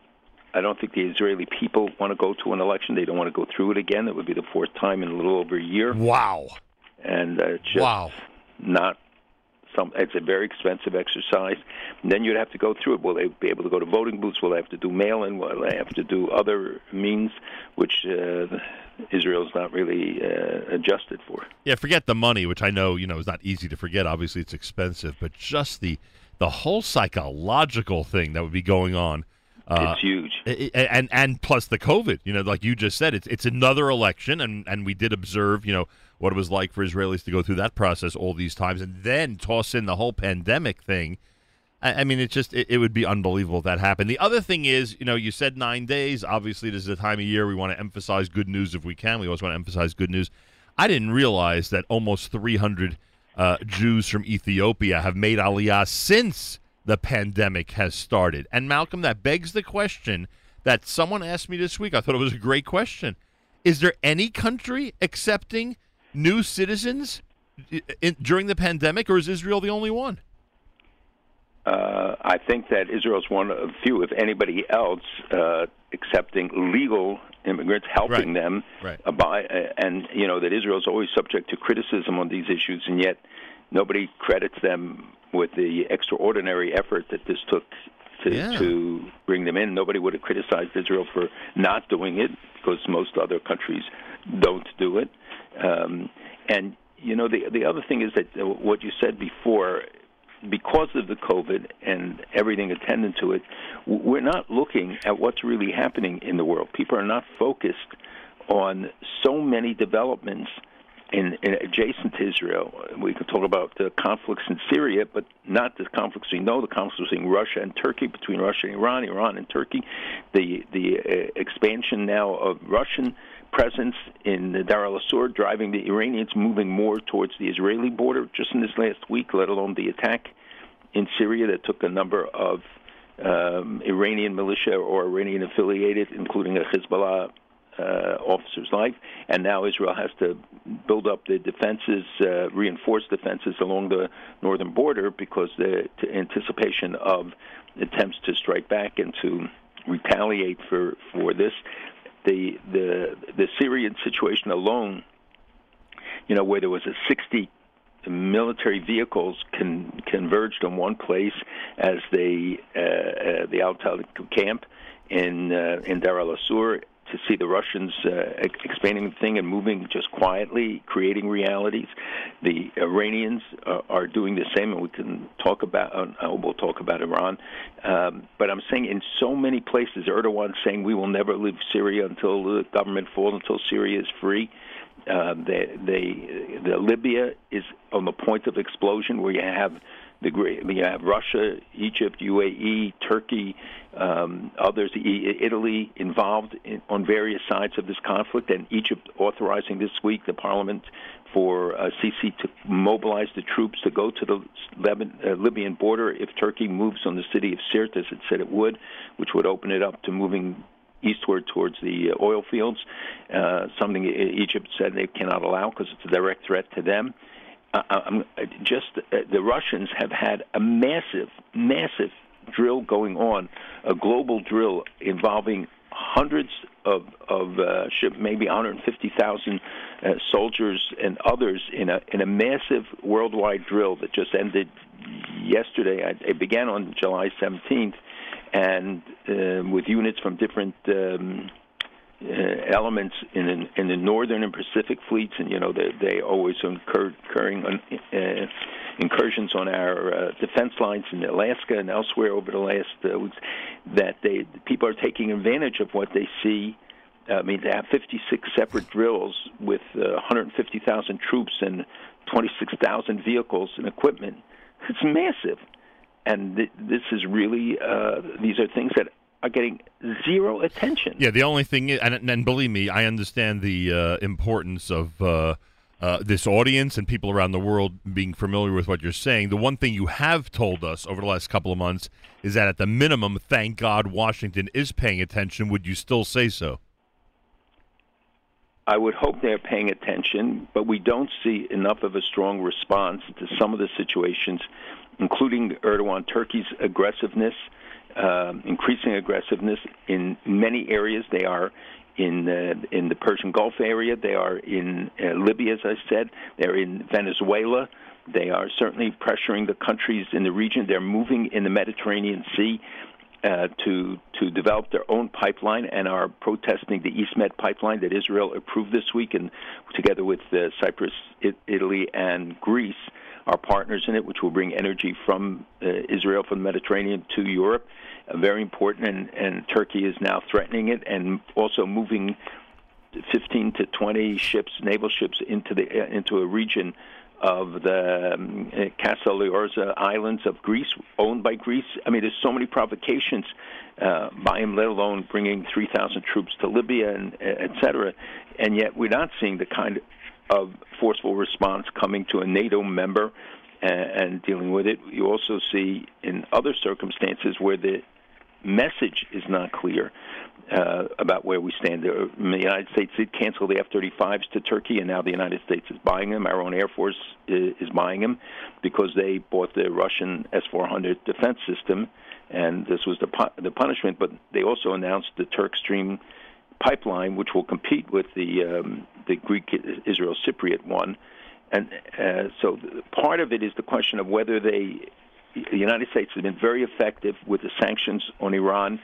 I don't think the Israeli people want to go to an election. They don't want to go through it again. It would be the fourth time in a little over a year Wow! and uh, it's just Wow. not some. It's a very expensive exercise. And then you'd have to go through it. Will they be able to go to voting booths? Will they have to do mail-in? Will they have to do other means, which uh, Israel's not really uh, adjusted for? Yeah, forget the money, which I know you know is not easy to forget. Obviously, it's expensive, but just the the whole psychological thing that would be going on. Uh, it's huge. I- I- and and plus the COVID, you know, like you just said, it's it's another election, and and we did observe, you know, what it was like for Israelis to go through that process all these times, and then toss in the whole pandemic thing. I, I mean, it's just it, it would be unbelievable if that happened. The other thing is, you know, you said nine days. Obviously, this is a time of year we want to emphasize good news if we can. We always want to emphasize good news. I didn't realize that almost 300 uh, Jews from Ethiopia have made Aliyah since the pandemic has started. And Malcolm, that begs the question that someone asked me this week. I thought it was a great question. Is there any country accepting new citizens in, during the pandemic, or is Israel the only one? Uh, I think that Israel is one of few, if anybody else, uh, accepting legal immigrants, helping Right. them. Right. Uh, by, uh, and you know that Israel's always subject to criticism on these issues, and yet nobody credits them with the extraordinary effort that this took to Yeah. to bring them in. Nobody would have criticized Israel for not doing it because most other countries don't do it. Um, and you know the the other thing is that uh, what you said before because of the COVID and everything attendant to it, we're not looking at what's really happening in the world. People are not focused on so many developments in, in adjacent to Israel. We can talk about the conflicts in Syria, but not the conflicts we know. The conflicts between Russia and Turkey, between Russia and Iran, Iran and Turkey, the the uh, expansion now of Russian presence in the Deir ez-Zor, driving the Iranians moving more towards the Israeli border. Just in this last week, let alone the attack in Syria that took a number of um, Iranian militia or Iranian affiliated, including a Hezbollah uh, officer's life, and now Israel has to build up the defenses, uh, reinforce defenses along the northern border because the anticipation of attempts to strike back and to retaliate for for this. The the the Syrian situation alone, you know, where there was a 60 military vehicles con- converged on one place as they uh, uh, the Al Talib camp in uh, in Deir ez-Zor to see the Russians uh, expanding the thing and moving just quietly, creating realities. The Iranians uh, are doing the same, and we can talk about. Uh, we'll talk about Iran, um, but I'm saying in so many places, Erdogan saying we will never leave Syria until the government falls, until Syria is free. Uh, they, they, the Libya is on the point of explosion, where you have the great, you have Russia, Egypt, UAE, Turkey, um, others, Italy involved in, on various sides of this conflict, and Egypt authorizing this week the parliament for uh, Sisi to mobilize the troops to go to the uh, Libyan border if Turkey moves on the city of Sirte, as it said it would, which would open it up to moving eastward towards the uh, oil fields, uh, something Egypt said they cannot allow because it's a direct threat to them. Uh, I'm, just uh, the Russians have had a massive, massive drill going on, a global drill involving hundreds of of uh, ship, maybe 150,000 uh, soldiers and others in a in a massive worldwide drill that just ended yesterday. It began on July 17th, and uh, with units from different. Um, uh, elements in the, in the northern and Pacific fleets, and you know they they always incur, incurring on, uh, incursions on our uh, defense lines in Alaska and elsewhere over the last uh, weeks. That they people are taking advantage of what they see. I mean, they have 56 separate drills with uh, 150,000 troops and 26,000 vehicles and equipment. It's massive, and th- this is really uh, these are things that are getting zero attention. Yeah, the only thing is, and, and believe me, I understand the uh, importance of uh, uh, this audience and people around the world being familiar with what you're saying. The one thing you have told us over the last couple of months is that at the minimum, thank God Washington is paying attention. Would you still say so? I would hope they're paying attention, but we don't see enough of a strong response to some of the situations, including Erdogan Turkey's aggressiveness, um, increasing aggressiveness in many areas. They are in uh, in the Persian Gulf area. They are in uh, Libya, as I said. They're in Venezuela. They are certainly pressuring the countries in the region. They're moving in the Mediterranean Sea. Uh, to to develop their own pipeline and are protesting the EastMed pipeline that Israel approved this week, and together with uh, Cyprus, it, Italy, and Greece, are partners in it, which will bring energy from uh, Israel from the Mediterranean to Europe. Uh, very important, and, and Turkey is now threatening it, and also moving 15 to 20 ships, naval ships, into the into a region of the um, Casa Islands of Greece, owned by Greece. I mean, there's so many provocations uh, by him, let alone bringing 3,000 troops to Libya and et cetera. And yet, we're not seeing the kind of forceful response coming to a NATO member and, and dealing with it. You also see in other circumstances where the message is not clear uh, about where we stand. The United States did cancel the F-35s to Turkey, and now the United States is buying them. Our own Air Force is, is buying them because they bought the Russian S-400 defense system, and this was the pu- the punishment. But they also announced the Turk Stream pipeline, which will compete with the um, the Greek Israel Cypriot one. And uh, so part of it is the question of whether they, the United States has been very effective with the sanctions on Iran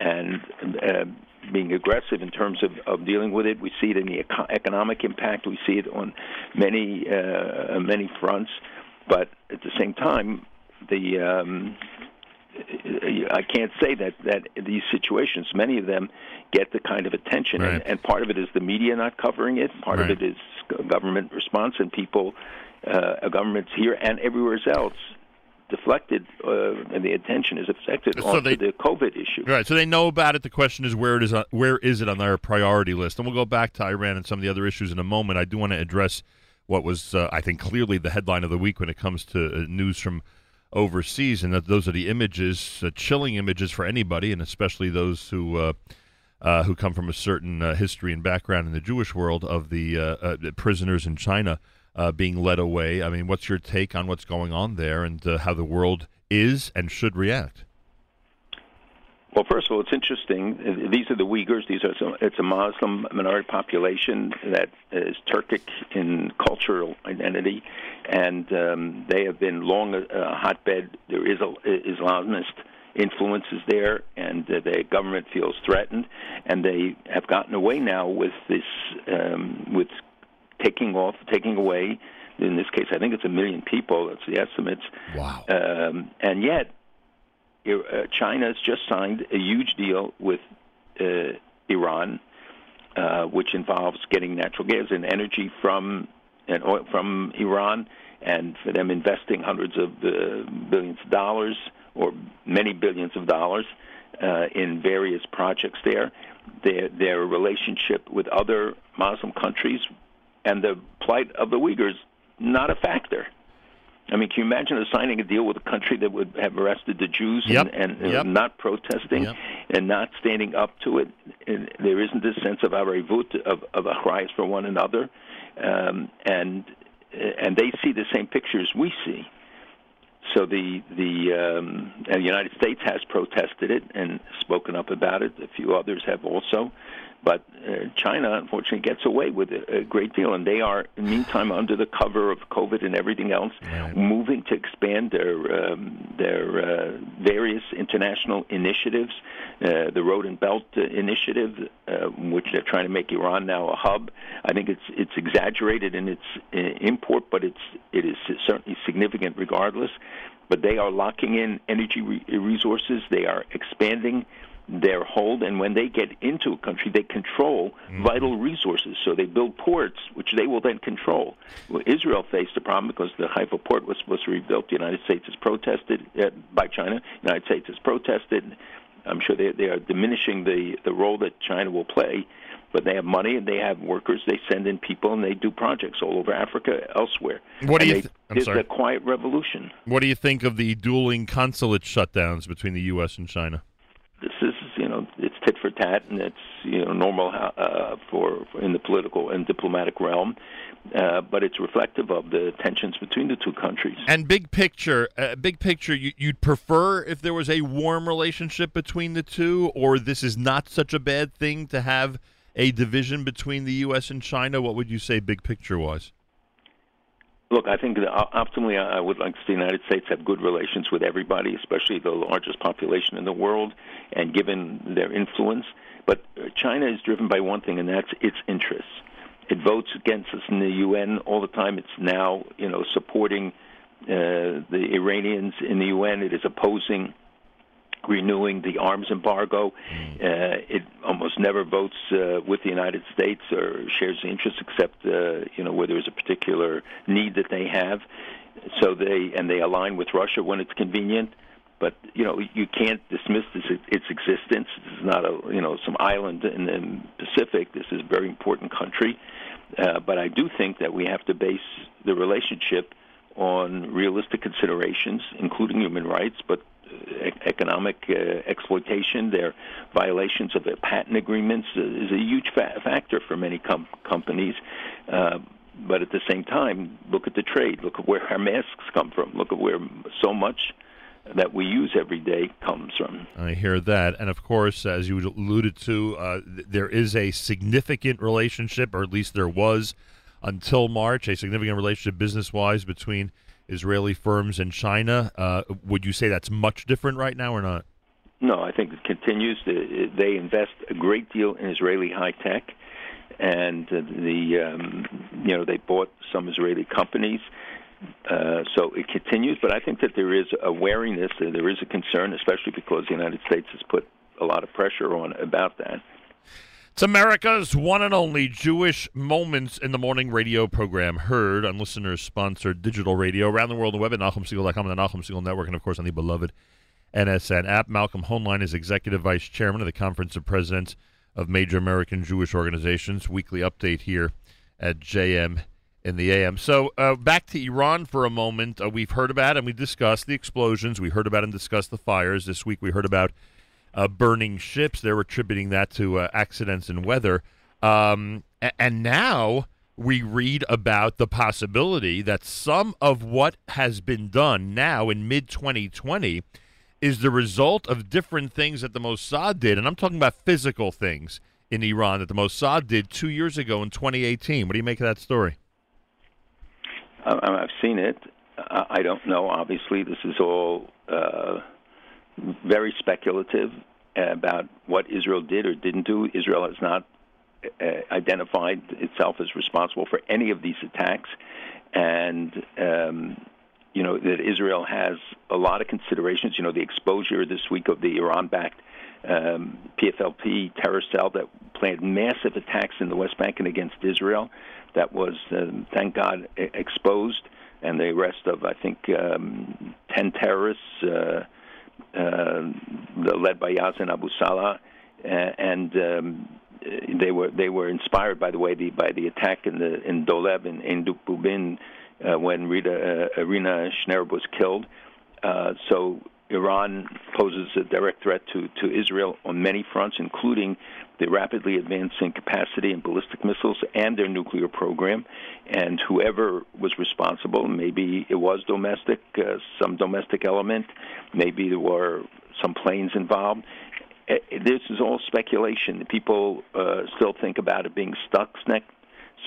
and uh, being aggressive in terms of, of dealing with it. We see it in the eco- economic impact. We see it on many uh, many fronts. But at the same time, the um, I can't say that that these situations, many of them, get the kind of attention, Right. and, and part of it is the media not covering it. Part Right. of it is government response, and people, uh, governments here and everywhere else, deflected, uh, and the attention is affected So onto they- the COVID issue. Right. So they know about it. The question is where it is. On, where is it on their priority list? And we'll go back to Iran and some of the other issues in a moment. I do want to address what was, uh, I think, clearly the headline of the week when it comes to uh, news from overseas, and that those are the images, uh, chilling images for anybody, and especially those who. Uh, uh, who come from a certain uh, history and background in the Jewish world of the uh, uh, prisoners in China uh, being led away. I mean, what's your take on what's going on there and how the world is and should react? Well, first of all, it's interesting. These are the Uyghurs. These are some, it's a Muslim minority population that is Turkic in cultural identity, and um, they have been long a, a hotbed. There is a Islamist influences there, and uh, the government feels threatened, and they have gotten away now with this um, with taking off, taking away. In this case, I think it's a million people. That's the estimates. Wow. Um, and yet, China has just signed a huge deal with uh, Iran, uh, which involves getting natural gas and energy from and oil from Iran, and for them investing hundreds of uh, billions of dollars or many billions of dollars uh, in various projects there. Their their relationship with other Muslim countries and the plight of the Uyghurs not a factor. I mean, can you imagine signing a deal with a country that would have arrested the Jews Yep. and, and Yep. not protesting Yep. and not standing up to it? And there isn't this sense of arevut, of, of achrayas for one another, um, and and they see the same pictures we see. So the the um, and the United States has protested it and spoken up about it. A few others have also, but uh, China unfortunately gets away with a, a great deal, and they are, in the meantime, under the cover of COVID and everything else, Right. moving to expand their um, their uh, various international initiatives. Uh, the Road and Belt Initiative, uh, which they're trying to make Iran now a hub. I think it's it's exaggerated in its uh, import, but it's it is certainly significant regardless. But they are locking in energy re- resources. They are expanding their hold, and when they get into a country, they control vital resources. So they build ports, which they will then control. Well, Israel faced a problem because the Haifa port was supposed to be rebuilt. The United States has protested uh, by China. The United States has protested. I'm sure they, they are diminishing the, the role that China will play, but they have money and they have workers. They send in people and they do projects all over Africa, elsewhere. What do And you th- I'm sorry. the quiet revolution. What do you think of the dueling consulate shutdowns between the U.S. and China? this is it's tit for tat and it's you know normal uh, for, for in the political and diplomatic realm, uh, but it's reflective of the tensions between the two countries. And big picture, uh, big picture, you, you'd prefer if there was a warm relationship between the two, or this is not such a bad thing to have a division between the U.S. and China. What would you say, big picture wise? Look, I think optimally, I would like the United States have good relations with everybody, especially the largest population in the world, and given their influence. But uh, China is driven by one thing, and that's its interests. It votes against us in the UN all the time. It's now, you know, supporting uh, the Iranians in the UN. It is opposing renewing the arms embargo. Uh, it almost never votes uh, with the United States or shares the interests, except uh, you know where there's a particular need that they have. So they and they align with Russia when it's convenient. But you know you can't dismiss this, its existence. This is not a you know some island in the Pacific. This is a very important country. Uh, but I do think that we have to base the relationship on realistic considerations, including human rights, but uh, economic uh, exploitation, their violations of their patent agreements uh, is a huge fa- factor for many com- companies. Uh, but at the same time, look at the trade. Look at where our masks come from. Look at where so much that we use every day comes from. I hear that. And of course, as you alluded to, uh, th- there is a significant relationship, or at least there was until March, a significant relationship business wise between Israeli firms and China. Uh, would you say that's much different right now or not? No, I think it continues. They invest a great deal in Israeli high tech, and the um, you know they bought some Israeli companies. Uh, so it continues, but I think that there is a wariness, there is a concern, especially because the United States has put a lot of pressure on about that. It's America's one and only Jewish Moments in the Morning radio program, heard on listeners sponsored digital radio around the world on the web at NachumSegal.com and the Nachum Segal Network, and of course on the beloved NSN app. Malcolm Hoenlein is Executive Vice Chairman of the Conference of Presidents of Major American Jewish Organizations. Weekly update here at JM in the AM. So uh, back to Iran for a moment. Uh, we've heard about and we discussed the explosions. We heard about and discussed the fires. This week we heard about uh, burning ships. They're attributing that to uh, accidents and weather. Um, and now we read about the possibility that some of what has been done now in mid 2020 is the result of different things that the Mossad did. And I'm talking about physical things in Iran that the Mossad did two years ago in 2018. What do you make of that story? I've seen it. I don't know. Obviously, this is all uh, very speculative about what Israel did or didn't do. Israel has not uh, identified itself as responsible for any of these attacks, and um, you know that Israel has a lot of considerations. You know, the exposure this week of the Iran-backed um, PFLP terror cell that planned massive attacks in the West Bank and against Israel that was, um, thank God, exposed, and the arrest of, I think, um, 10 terrorists uh, uh, led by Yazan Abu Salah, and um, they were they were inspired, by the way, the, by the attack in the in Dolev in, in Dukbubin uh, when Rita, uh, Irina Shnerb was killed. Uh, so Iran poses a direct threat to, to Israel on many fronts, including the rapidly advancing capacity in ballistic missiles and their nuclear program. And whoever was responsible, maybe it was domestic, uh, some domestic element, maybe there were some planes involved. Uh, this is all speculation. People uh, still think about it being Stuxnet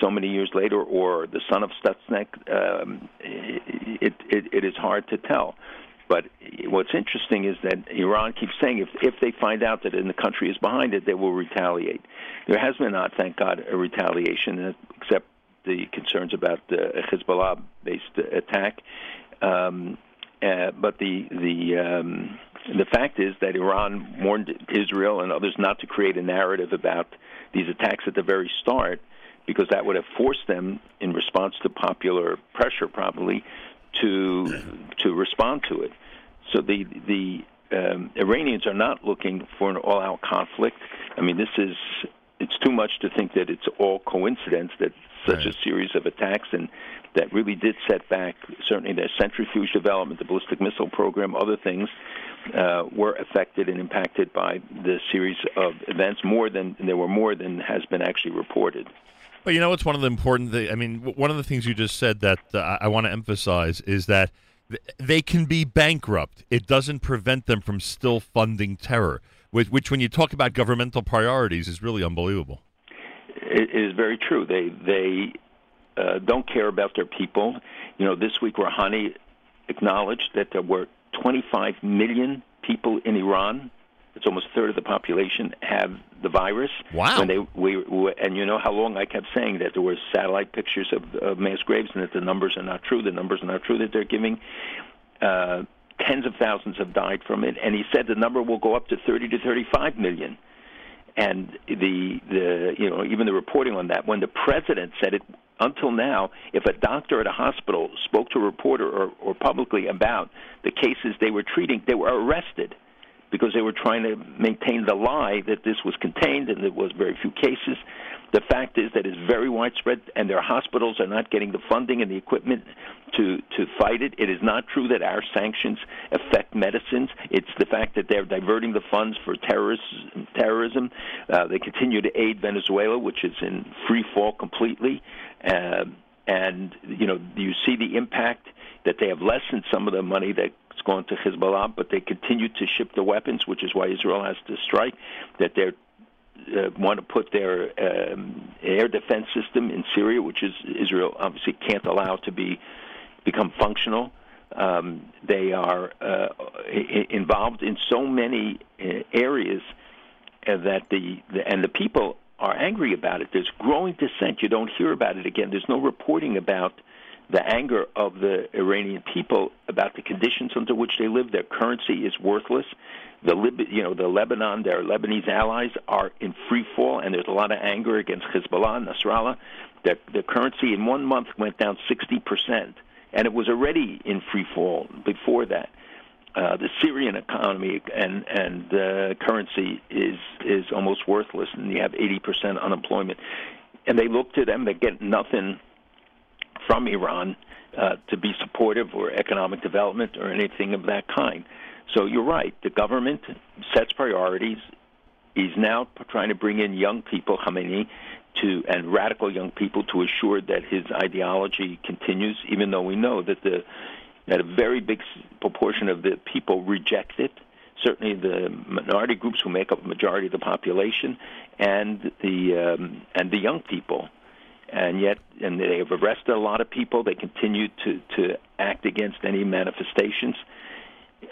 so many years later, or the son of Stuxnet. Um, it, it, it is hard to tell. But what's interesting is that Iran keeps saying if if they find out that the country is behind it, they will retaliate. There has been not, thank God, a retaliation, except the concerns about the Hezbollah-based attack. Um, uh, but the the um, the fact is that Iran warned Israel and others not to create a narrative about these attacks at the very start, because that would have forced them, in response to popular pressure, probably to to respond to it. So the the um, Iranians are not looking for an all-out conflict. I mean, this is it's too much to think that it's all coincidence that such right. a series of attacks and that really did set back certainly their centrifuge development, the ballistic missile program, other things uh, were affected and impacted by the series of events more than there were more than has been actually reported. But you know, it's one of the important things. I mean, one of the things you just said that uh, I want to emphasize is that th- they can be bankrupt. It doesn't prevent them from still funding terror, which, which when you talk about governmental priorities, is really unbelievable. It is very true. They they uh, don't care about their people. You know, this week Rouhani acknowledged that there were 25 million people in Iran it's almost a third of the population have the virus. Wow! When they we, we and you know how long I kept saying that there were satellite pictures of, of mass graves and that the numbers are not true. The numbers are not true that they're giving. Uh, tens of thousands have died from it, and he said the number will go up to 30 to 35 million. And the the you know even the reporting on that when the president said it until now, if a doctor at a hospital spoke to a reporter or, or publicly about the cases they were treating, they were arrested because they were trying to maintain the lie that this was contained and there was very few cases. The fact is that it's very widespread, and their hospitals are not getting the funding and the equipment to to fight it. It is not true that our sanctions affect medicines. It's the fact that they're diverting the funds for terrorism. Terrorism. Uh, they continue to aid Venezuela, which is in free fall completely. Uh, and you know, you see the impact that they have lessened some of the money that's gone to Hezbollah, but they continue to ship the weapons, which is why Israel has to strike. That they're uh, want to put their um, air defense system in Syria, which is Israel obviously can't allow to be become functional. Um, they are uh, involved in so many uh, areas uh, that the, the and the people are angry about it. There's growing dissent. You don't hear about it again. There's no reporting about the anger of the Iranian people about the conditions under which they live. Their currency is worthless. The Lib- you know the Lebanon, their Lebanese allies are in free fall, and there's a lot of anger against Hezbollah and Nasrallah. Their, their currency in one month went down 60 percent, and it was already in free fall before that. Uh, the Syrian economy and and uh, currency is is almost worthless, and you have 80 percent unemployment. And they look to them; they get nothing from Iran uh, to be supportive or economic development or anything of that kind. So you're right. The government sets priorities. He's now trying to bring in young people, Khamenei, to and radical young people to assure that his ideology continues, even though we know that the that a very big proportion of the people reject it. Certainly, the minority groups who make up a majority of the population, and the um, and the young people and yet and they have arrested a lot of people. They continue to to act against any manifestations.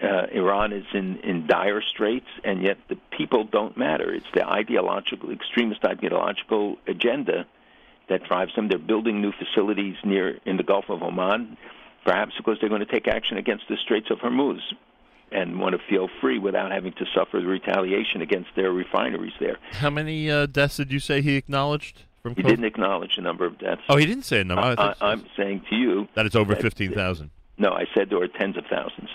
Uh, Iran is in in dire straits, and yet the people don't matter. It's the ideological, extremist ideological agenda that drives them. They're building new facilities near in the Gulf of Oman, perhaps because they're going to take action against the Straits of Hormuz and want to feel free without having to suffer the retaliation against their refineries there. How many uh, deaths did you say he acknowledged from He COVID? didn't acknowledge the number of deaths. Oh, he didn't say a number. I, I'm saying to you that it's over that- 15,000. No, I said there were tens of thousands.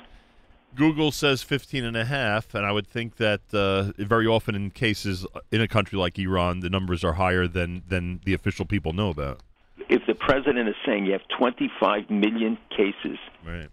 Google says 15 and a half, and I would think that uh, very often in cases in a country like Iran, the numbers are higher than, than the official people know about. If the president is saying you have 25 million cases, Right.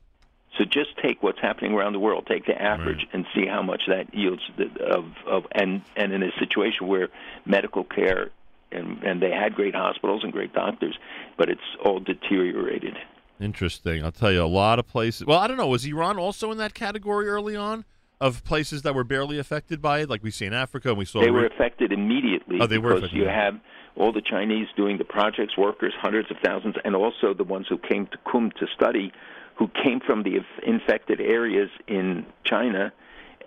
so just take what's happening around the world, take the average, Right. and see how much that yields of of and and in a situation where medical care and and they had great hospitals and great doctors, but it's all deteriorated. Interesting. I'll tell you, a lot of places. Well, I don't know. Was Iran also in that category early on of places that were barely affected by it, like we see in Africa and we saw? They were affected immediately Oh, they were because affected, you have all the Chinese doing the projects, workers, hundreds of thousands, and also the ones who came to Qum to study, who came from the infected areas in China,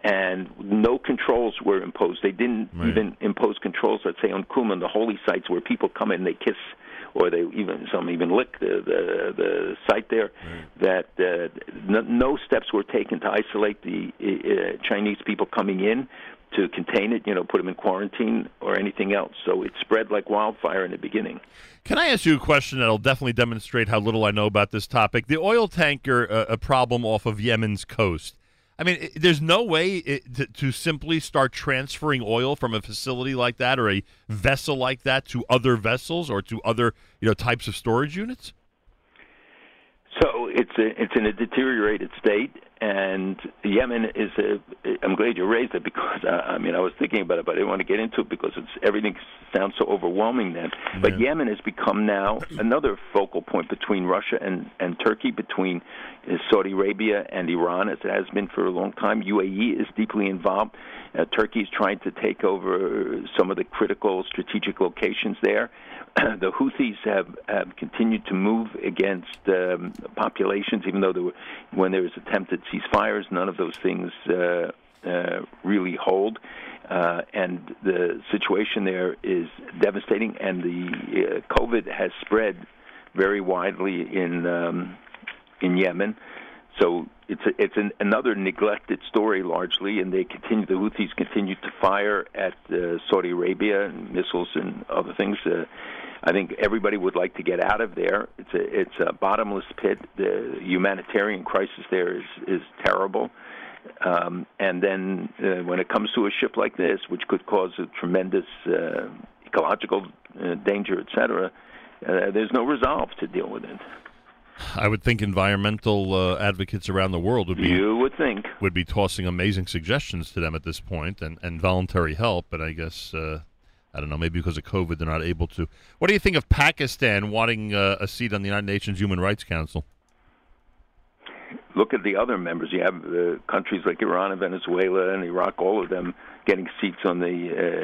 and no controls were imposed. They didn't Right. even impose controls, let's say, on Qum the holy sites where people come in, they kiss. Or they even some even lick the the, the site there. That uh, no, no steps were taken to isolate the uh, Chinese people coming in to contain it, you know, put them in quarantine or anything else. So it spread like wildfire in the beginning. Can I ask you a question that'll definitely demonstrate how little I know about this topic? The oil tanker uh, a problem off of Yemen's coast. I mean, i there's no way it, to, to simply start transferring oil from a facility like that or a vessel like that to other vessels or to other you know types of storage units. So it's a, it's in a deteriorated state, and Yemen is a. I'm glad you raised it because uh, I mean I was thinking about it, but I didn't want to get into it because it's everything sounds so overwhelming then. But Yemen has become now another focal point between Russia and and Turkey, between uh, Saudi Arabia and Iran, as it has been for a long time. UAE is deeply involved. Uh, Turkey is trying to take over some of the critical strategic locations there. the Houthis have, have continued to move against um, populations, even though there were, when there was attempted ceasefires, none of those things uh, uh, really hold. Uh, and the situation there is devastating, and the uh, COVID has spread very widely in um, in Yemen. so it's a, it's an, another neglected story largely, and they continue. The Houthis continue to fire at uh, Saudi Arabia and missiles and other things. Uh, I think everybody would like to get out of there. It's a it's a bottomless pit. The humanitarian crisis there is is terrible. Um, and then uh, when it comes to a ship like this, which could cause a tremendous uh, ecological uh, danger, etc., uh, there's no resolve to deal with it. I would think environmental uh, advocates around the world would be You would think. would be tossing amazing suggestions to them at this point and, and voluntary help, but I guess uh, I don't know. Maybe because of COVID, they're not able to. What do you think of Pakistan wanting uh, a seat on the United Nations Human Rights Council? look at the other members. You have uh, countries like Iran and Venezuela and Iraq, all of them getting seats on the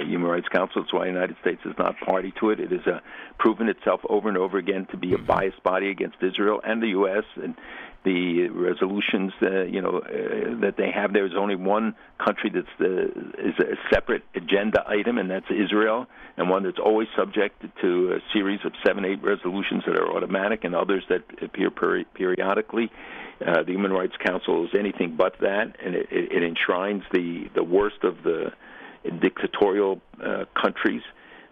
uh, Human Rights Council. That's why the United States is not party to it. It has uh, proven itself over and over again to be a biased body against Israel and the U.S. and the resolutions, uh, you know, uh, that they have. There's only one country that's the is a separate agenda item, and that's Israel, and one that's always subject to a series of seven, eight resolutions that are automatic, and others that appear peri- periodically. Uh, the Human Rights Council is anything but that, and it, it, it enshrines the the worst of the dictatorial uh, countries.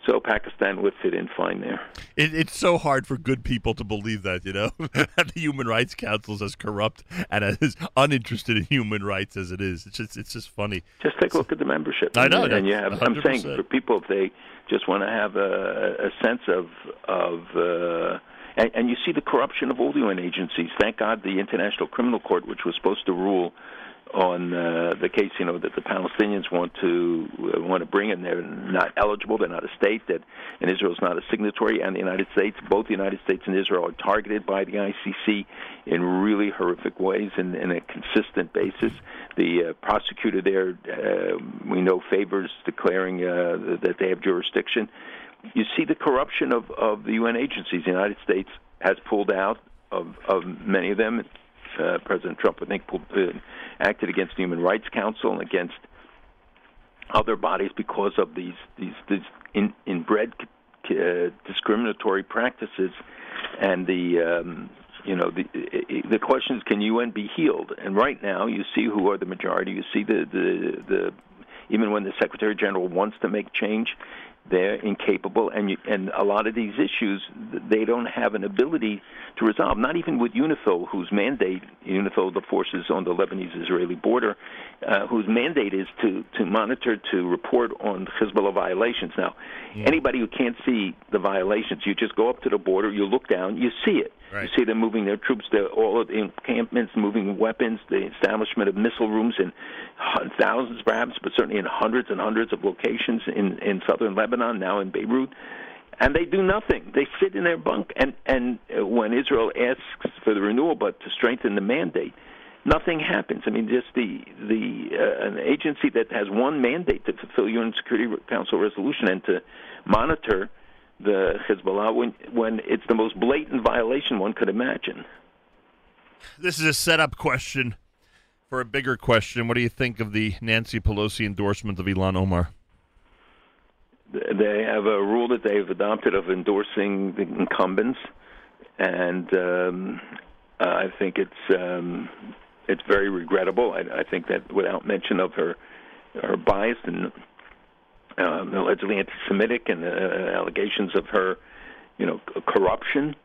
So Pakistan would fit in fine there. It, it's so hard for good people to believe that, you know, that the Human Rights Council is as corrupt and as uninterested in human rights as it is. It's just, it's just funny. Just take a look at the membership. I know, and, and you have. i am saying for people if they just want to have a, a sense of of. Uh, and, and you see the corruption of all the UN agencies. Thank God the International Criminal Court, which was supposed to rule on uh, the case, you know, that the Palestinians want to uh, want to bring in. They're not eligible. They're not a state. That and Israel's not a signatory. And the United States, both the United States and Israel, are targeted by the ICC in really horrific ways and in a consistent basis. The uh, prosecutor there, uh, we know, favors declaring uh, that they have jurisdiction. You see the corruption of, of the UN agencies. The United States has pulled out of, of many of them. Uh, President Trump, I think, acted against the Human Rights Council and against other bodies because of these these, these in, inbred uh, discriminatory practices, and the um, you know the the question is, can UN be healed? And right now, you see who are the majority. You see the the the even when the Secretary General wants to make change, they're incapable, and you, and a lot of these issues they don't have an ability to resolve. Not even with UNIFIL, whose mandate UNIFIL, the forces on the Lebanese-Israeli border, uh, whose mandate is to to monitor, to report on Hezbollah violations. Now, anybody who can't see the violations, you just go up to the border, you look down, you see it. Right. You see them moving their troops, to all of the encampments, moving weapons, the establishment of missile rooms in thousands, perhaps, but certainly in hundreds and hundreds of locations in in southern Lebanon, now in Beirut, and they do nothing. They sit in their bunk, and and uh, when Israel asks for the renewal, but to strengthen the mandate, nothing happens. I mean, just the the uh, an agency that has one mandate to fulfill UN Security Council resolution and to monitor the Hezbollah when when it's the most blatant violation one could imagine. This is a setup question for a bigger question. What do you think of the Nancy Pelosi endorsement of Ilhan Omar? They have a rule that they've adopted of endorsing the incumbents, and um, I think it's um, it's very regrettable. I, I think that without mention of her her bias and um, allegedly anti-Semitic and uh, allegations of her, you know, corruption,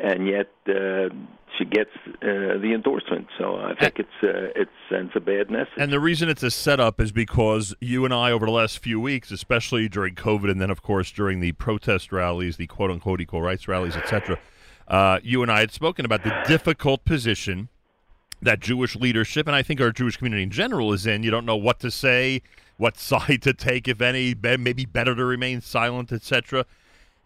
and yet uh, she gets uh, the endorsement. So I think it's uh, it sends a bad message. And the reason it's a setup is because you and I, over the last few weeks, especially during COVID, and then of course during the protest rallies, the quote unquote equal rights rallies, etc., uh, you and I had spoken about the difficult position that Jewish leadership and I think our Jewish community in general is in. You don't know what to say, what side to take, if any. Maybe better to remain silent, etc.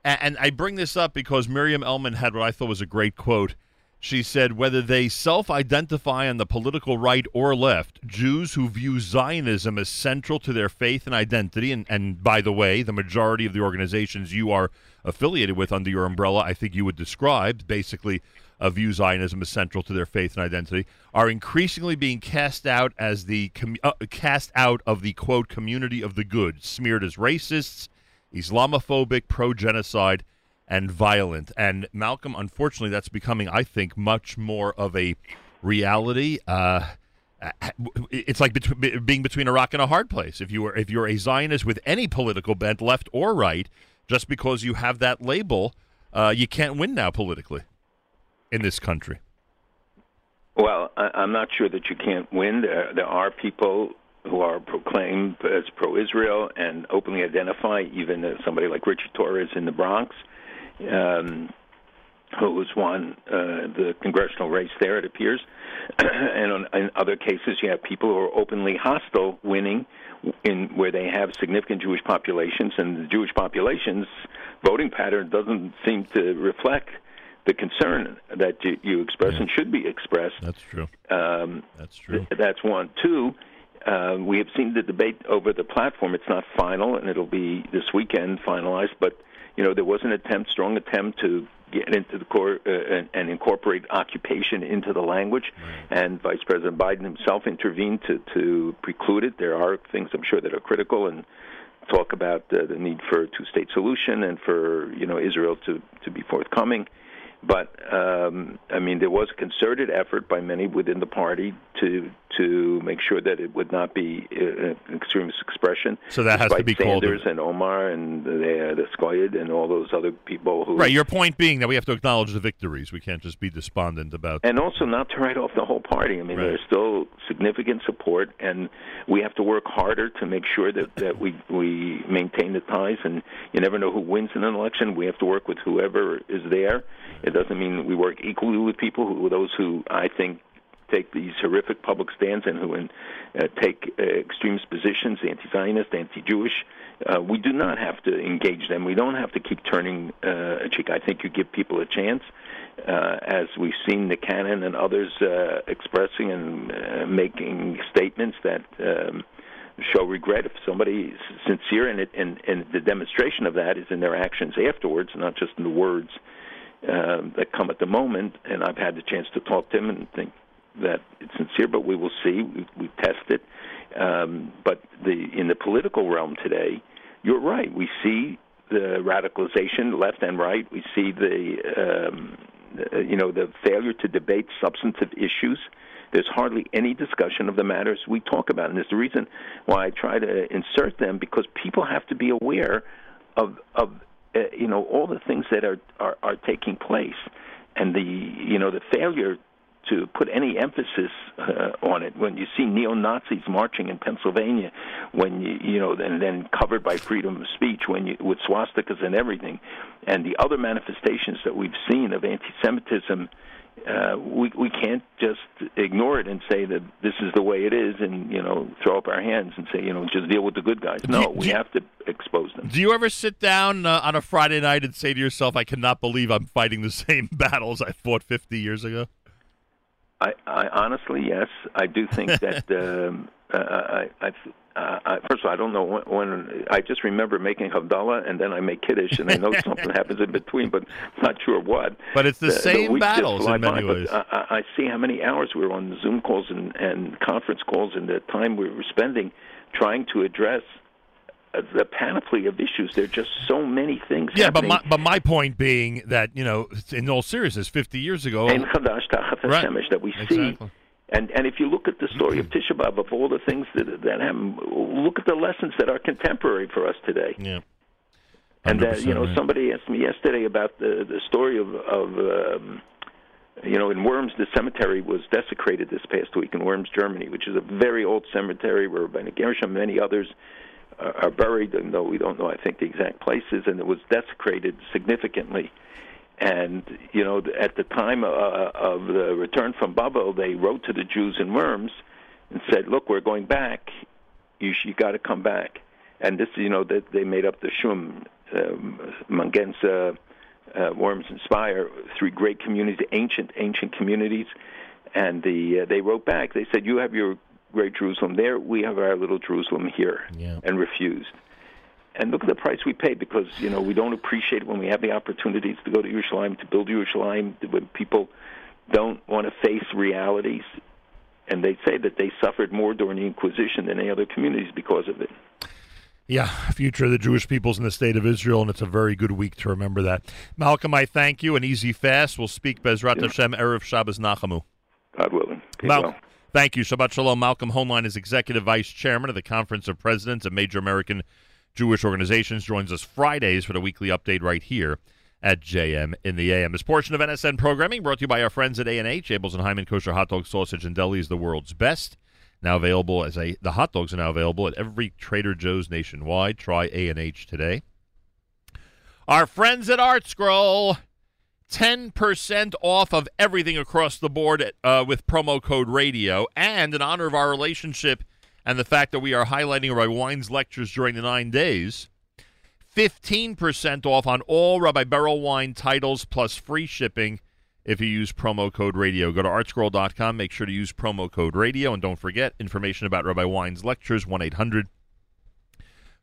And, I bring this up because Miriam Elman had what I thought was a great quote. She said, whether they self identify on the political right or left, Jews who view Zionism as central to their faith and identity, and, and by the way, the majority of the organizations you are affiliated with under your umbrella, I think you would describe basically uh, view Zionism as central to their faith and identity, are increasingly being cast out as the com- uh, cast out of the quote community of the good, smeared as racists, Islamophobic, pro genocide, and violent. And Malcolm, unfortunately, that's becoming, I think, much more of a reality. Uh, it's like between, being between a rock and a hard place. If you are if you're a Zionist with any political bent, left or right, just because you have that label, uh, you can't win now politically in this country. Well, I, I'm not sure that you can't win. There, there are people who are proclaimed as pro-Israel and openly identify, even somebody like Richard Torres in the Bronx, um, who has won uh, the congressional race there, it appears. and on, in other cases, you have people who are openly hostile winning in where they have significant Jewish populations, and the Jewish population's voting pattern doesn't seem to reflect the concern that you, you express Yeah. and should be expressed. That's true. Um, That's true. Th- That's one. Two, uh, we have seen the debate over the platform. It's not final, and it'll be this weekend finalized. But you know, there was an attempt, strong attempt, to get into the core uh, and, and incorporate occupation into the language. And Vice President Biden himself intervened to to preclude it. There are things I'm sure that are critical and talk about uh, the need for a two-state solution and for you know Israel to to be forthcoming. But um, I mean, there was a concerted effort by many within the party to to make sure that it would not be uh, an extremist expression. So that has to be called Sanders and Omar and the, uh, the Squad and all those other people who Right. Your point being that we have to acknowledge the victories. We can't just be despondent about. and also not to write off the whole party. I mean, Right. there's still significant support, and we have to work harder to make sure that, that we we maintain the ties. And you never know who wins in an election. We have to work with whoever is there. It doesn't mean we work equally with people who those who I think take these horrific public stands and who uh, take uh, extremist positions, anti-Zionist, anti-Jewish. Uh, we do not have to engage them. We don't have to keep turning uh, a cheek. I think you give people a chance, uh, as we've seen Nick Cannon and others uh, expressing and uh, making statements that um, show regret if somebody is sincere, and, it, and and the demonstration of that is in their actions afterwards, not just in the words um, that come at the moment. And I've had the chance to talk to him and think that it's sincere, but we will see. We, we test it. Um, but the in the political realm today, you're right. We see the radicalization, left and right. We see the um, uh, you know the failure to debate substantive issues. There's hardly any discussion of the matters we talk about, and it's the reason why I try to insert them because people have to be aware of of uh, you know all the things that are, are are taking place, and the you know the failure to put any emphasis uh, on it. When you see neo Nazis marching in Pennsylvania, when you you know and then covered by freedom of speech, when you with swastikas and everything, and the other manifestations that we've seen of anti-Semitism. Uh, we we can't just ignore it and say that this is the way it is, and you know throw up our hands and say you know just deal with the good guys. No, you- we have to expose them. Do you ever sit down uh, on a Friday night and say to yourself, "I cannot believe I'm fighting the same battles I fought 50 years ago"? I, I honestly, yes, I do think that. um, uh, I, I, uh, I, first of all, I don't know when, when. I just remember making Havdalah, and then I make Kiddush, and I know something happens in between, but not sure what. But it's the same week just battles in many by, ways. I, I see how many hours we were on Zoom calls and, and conference calls, and the time we were spending trying to address the panoply of issues. There are just so many things. Yeah, but my but my point being that you know, in all seriousness, 50 years ago, and Chadash Tachas Right. That we see. And and if you look at the story of Tisha B'av, of all the things that that happen, look at the lessons that are contemporary for us today. yeah, And that you know, right. somebody asked me yesterday about the the story of of um, you know in Worms, the cemetery was desecrated this past week in Worms, Germany, which is a very old cemetery where Rabbi Gershom and many others are, buried, and though we don't know, I think the exact places, and it was desecrated significantly. And you know, at the time uh, of the return from Babel, they wrote to the Jews in Worms and said, "Look, we're going back. You you got to come back." And this, you know, that they made up the Shum, um, Magenza, uh, Worms, and Speyer, three great communities, ancient ancient communities. And the uh, they wrote back. They said, "You have your great Jerusalem there. We have our little Jerusalem here," Yeah. and refused and look at the price we pay because you know we don't appreciate when we have the opportunities to go to Yerushalayim to build Yerushalayim when people don't want to face realities and they say that they suffered more during the Inquisition than any other communities because of it. yeah. Future of the Jewish peoples in the state of Israel, and it's a very good week to remember that. Malcolm, I thank you. An easy fast. We'll speak Bezrat Hashem erev Shabbos Nachamu. God willing. Be Mal- well. Thank you. Shabbat Shalom. Malcolm Hoenlein is Executive Vice Chairman of the Conference of Presidents of Major American Jewish Organizations. Joins us Fridays for the weekly update right here at JM in the AM. This portion of NSN programming brought to you by our friends at A&H. Abeles and Heymann Kosher Hot Dog Sausage and Deli is the world's best. Now available as a the hot dogs are now available at every Trader Joe's nationwide. Try A&H today. Our friends at ArtScroll. 10% off of everything across the board uh, with promo code radio. And in honor of our relationship and the fact that we are highlighting Rabbi Wein's lectures during the nine days, 15% off on all Rabbi Berel Wein titles plus free shipping if you use promo code radio. Go to artscroll.com. Make sure to use promo code radio. And don't forget information about Rabbi Wein's lectures 1 800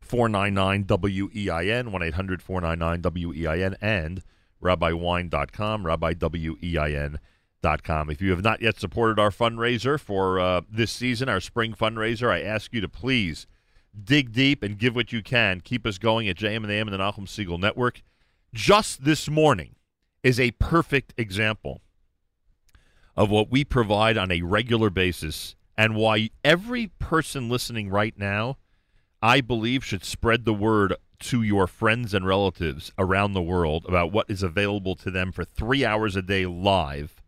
499 WEIN, 1 800 499 WEIN, and rabbiwine.com, rabbiwein.com. If you have not yet supported our fundraiser for uh, this season, our spring fundraiser, I ask you to please dig deep and give what you can. Keep us going at JM and and the Nachum Segal Network. Just this morning is a perfect example of what we provide on a regular basis and why every person listening right now, I believe, should spread the word to your friends and relatives around the world about what is available to them for three hours a day live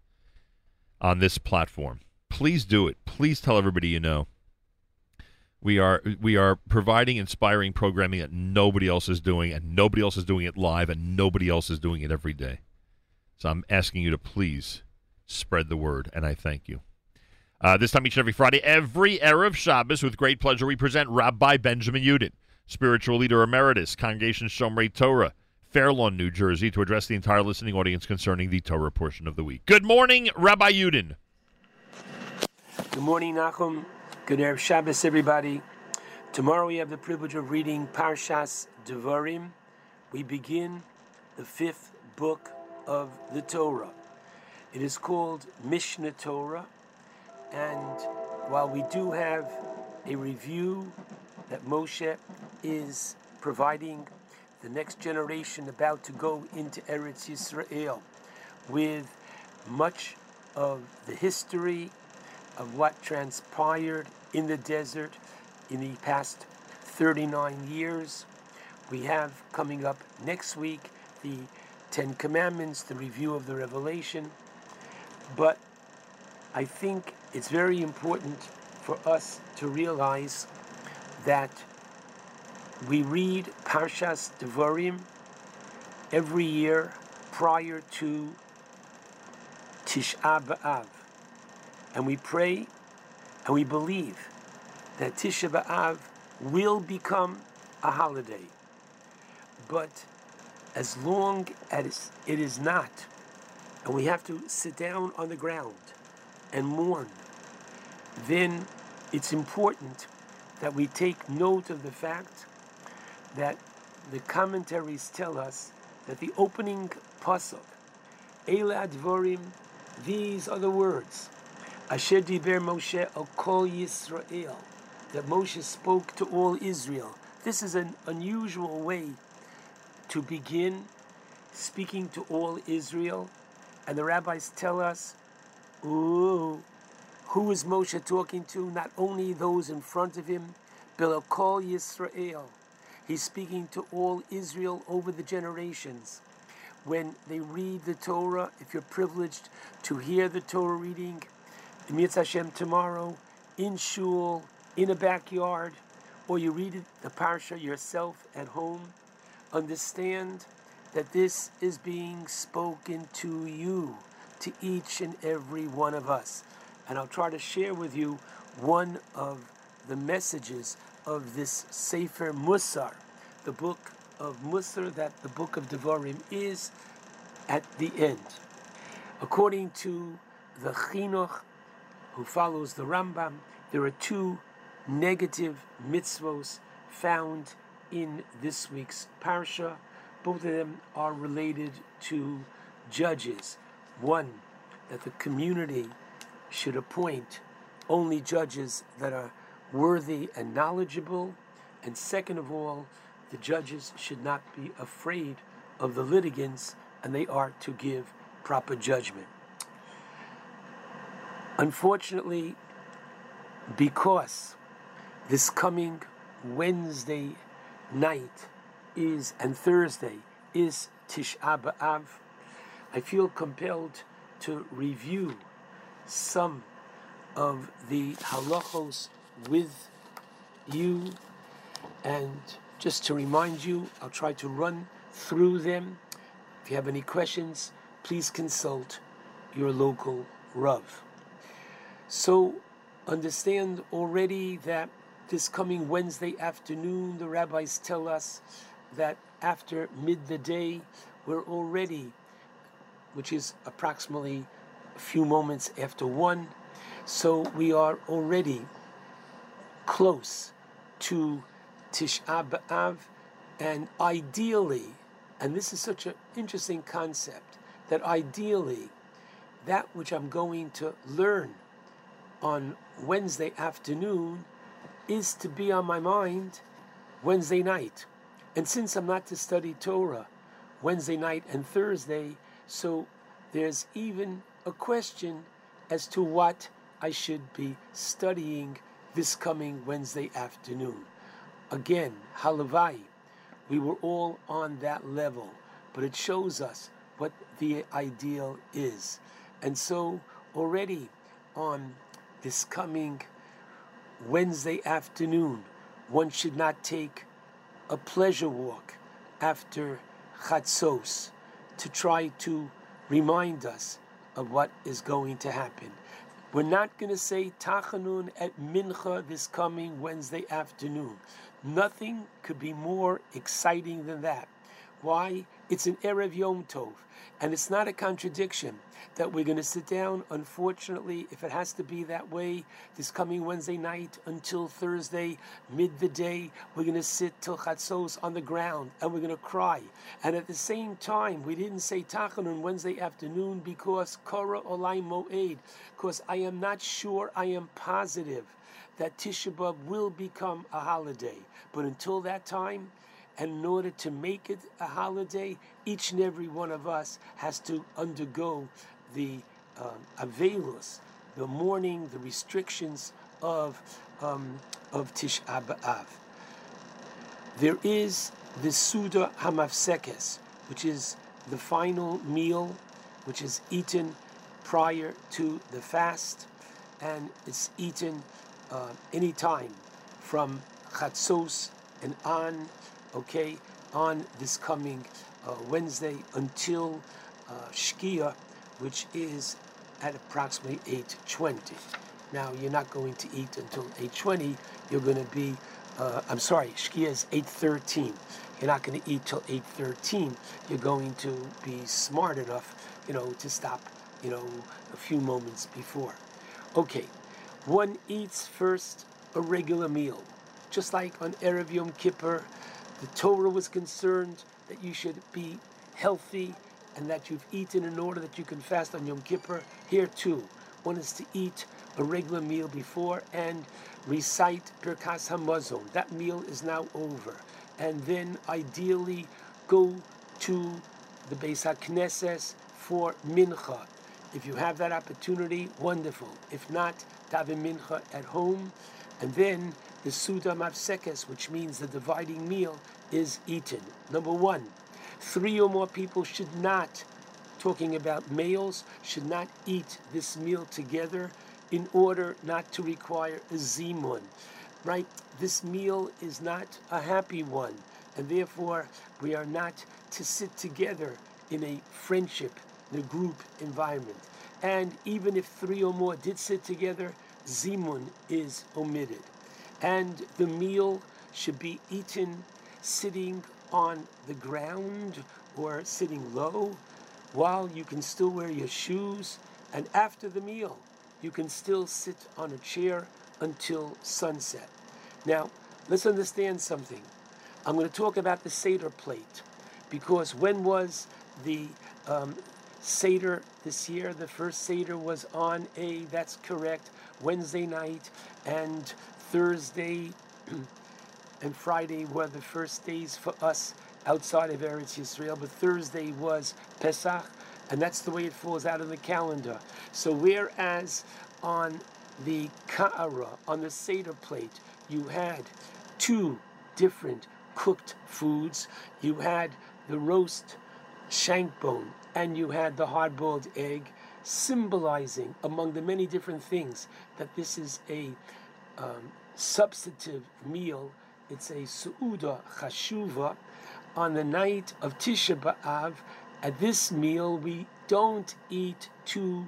on this platform. Please do it. Please tell everybody you know. We are we are providing inspiring programming that nobody else is doing, and nobody else is doing it live, and nobody else is doing it every day. So I'm asking you to please spread the word, and I thank you. Uh, this time each and every Friday, every Erev Shabbos, with great pleasure, we present Rabbi Benjamin Yudin spiritual leader emeritus, Congregation Shomrei Torah, Fairlawn, New Jersey, to address the entire listening audience concerning the Torah portion of the week. Good morning, Rabbi Yudin. Good morning, Nachum. Good Erev Shabbos, everybody. Tomorrow we have the privilege of reading Parshas Devarim. We begin the fifth book of the Torah. It is called Mishnah Torah, and while we do have a review that Moshe is providing the next generation about to go into Eretz Yisrael with much of the history of what transpired in the desert in the past 39 years. We have coming up next week the Ten Commandments, the review of the Revelation. But I think it's very important for us to realize that we read Parshas Devarim every year prior to Tisha B'Av. And we pray and we believe that Tisha B'Av will become a holiday. But as long as it is not, and we have to sit down on the ground and mourn, then it's important that we take note of the fact that the commentaries tell us that the opening pasuk, Eila Advorim, these are the words, Asher Diber Moshe al Kol Yisrael, that Moshe spoke to all Israel. This is an unusual way to begin speaking to all Israel, and the rabbis tell us, ooh, who is Moshe talking to? Not only those in front of him, but Kol Yisrael. He's speaking to all Israel over the generations. When they read the Torah, if you're privileged to hear the Torah reading, Mirz Hashem tomorrow, in shul, in a backyard, or you read the parsha yourself at home, understand that this is being spoken to you, to each and every one of us. And I'll try to share with you one of the messages of this Sefer Musar, the book of Musar that the book of Devarim is at the end. According to the Chinuch, who follows the Rambam, there are two negative mitzvos found in this week's parsha. Both of them are related to judges. One, that the community should appoint only judges that are worthy and knowledgeable. And second of all, the judges should not be afraid of the litigants and they are to give proper judgment. Unfortunately, because this coming Wednesday night is and Thursday is Tisha B'Av, I feel compelled to review some of the halachos with you and just to remind you, I'll try to run through them. If you have any questions, please consult your local Rav. So understand already that this coming Wednesday afternoon, the rabbis tell us that after mid the day, we're already, which is approximately a few moments after one, so we are already close to Tisha B'Av, and ideally, and this is such an interesting concept, that ideally, that which I'm going to learn on Wednesday afternoon is to be on my mind Wednesday night. And since I'm not to study Torah Wednesday night and Thursday, so there's even a question as to what I should be studying this coming Wednesday afternoon. Again, halavai, we were all on that level, but it shows us what the ideal is. And so already on this coming Wednesday afternoon, one should not take a pleasure walk after Chatzos to try to remind us of what is going to happen. We're not going to say Tachanun at Mincha this coming Wednesday afternoon. Nothing could be more exciting than that. Why? It's an Erev Yom Tov, and it's not a contradiction that we're going to sit down. Unfortunately, if it has to be that way, this coming Wednesday night until Thursday, mid the day, we're going to sit till Chatzos on the ground and we're going to cry. And at the same time, we didn't say Tachan on Wednesday afternoon because Korah Olai Moed, because I am not sure, I am positive that Tisha B'Av will become a holiday. But until that time, and in order to make it a holiday, each and every one of us has to undergo the um, the mourning, the restrictions of um, of Tish B'Av. There is the Suda Hamafsekes, which is the final meal, which is eaten prior to the fast, and it's eaten uh, any time from Chatzos and on, okay, on this coming uh, Wednesday until uh, Shkia, which is at approximately 8:20. Now you're not going to eat until 8:20. You're going to be, uh, I'm sorry, Shkia is 8:13. You're not going to eat till 8:13. You're going to be smart enough, you know, to stop, you know, a few moments before. Okay, one eats first a regular meal, just like on Erev Yom Kippur. The Torah was concerned that you should be healthy and that you've eaten in order that you can fast on Yom Kippur. Here too, one is to eat a regular meal before and recite Birkas Hamazon. That meal is now over. And then ideally go to the Beis HaKnesses for Mincha. If you have that opportunity, wonderful. If not, daven Mincha at home. And then the Suda Mafsekes, which means the dividing meal, is eaten. Number one, three or more people should not, talking about males, should not eat this meal together in order not to require a zimun. Right? This meal is not a happy one, and therefore we are not to sit together in a friendship, in a group environment. And even if three or more did sit together, zimun is omitted. And the meal should be eaten sitting on the ground or sitting low while you can still wear your shoes. And after the meal, you can still sit on a chair until sunset. Now, let's understand something. I'm going to talk about the Seder plate because when was the um, Seder this year? The first Seder was on a, that's correct, Wednesday night, and Thursday and Friday were the first days for us outside of Eretz Yisrael, but Thursday was Pesach, and that's the way it falls out of the calendar. So whereas on the ka'ara, on the Seder plate, you had two different cooked foods. You had the roast shank bone and you had the hard boiled egg, symbolizing, among the many different things, that this is a um, substantive meal. It's a su'uda chashuva. On the night of Tisha B'Av, at this meal, we don't eat two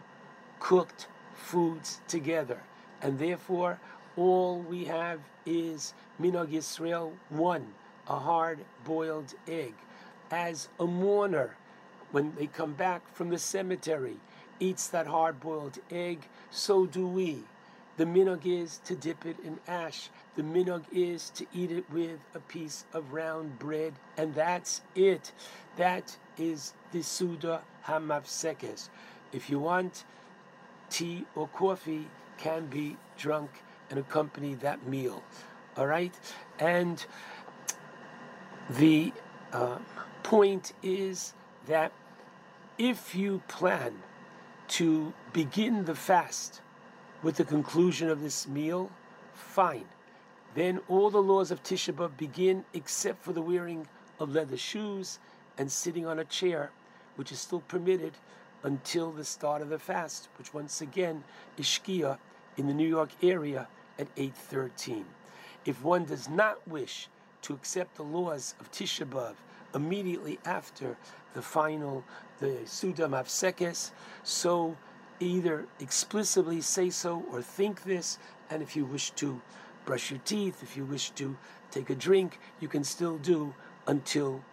cooked foods together. And therefore, all we have is Minog Yisrael 1, a hard boiled egg. As a mourner, when they come back from the cemetery, eats that hard boiled egg, so do we. The minog is to dip it in ash. The minog is to eat it with a piece of round bread, and that's it. That is the Suda Hamafsekes. If you want, tea or coffee can be drunk and accompany that meal. All right? And the uh, point is that if you plan to begin the fast with the conclusion of this meal, fine. Then all the laws of Tisha B'Av begin except for the wearing of leather shoes and sitting on a chair, which is still permitted until the start of the fast, which once again is Shkia in the New York area at 8:13. If one does not wish to accept the laws of Tisha B'Av immediately after the final, the Suda Mafsekes, so either explicitly say so or think this, and if you wish to brush your teeth, if you wish to take a drink, you can still do until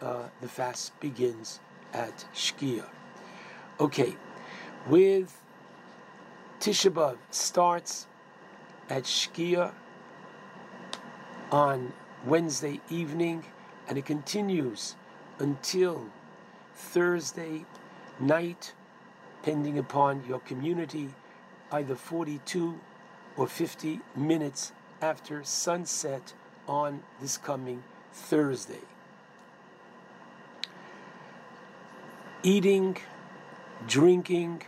uh, the fast begins at Shkia. Okay, with Tisha B'Av starts at Shkia on Wednesday evening, and it continues until Thursday night, depending upon your community, either 42 or 50 minutes after sunset on this coming Thursday. Eating, drinking,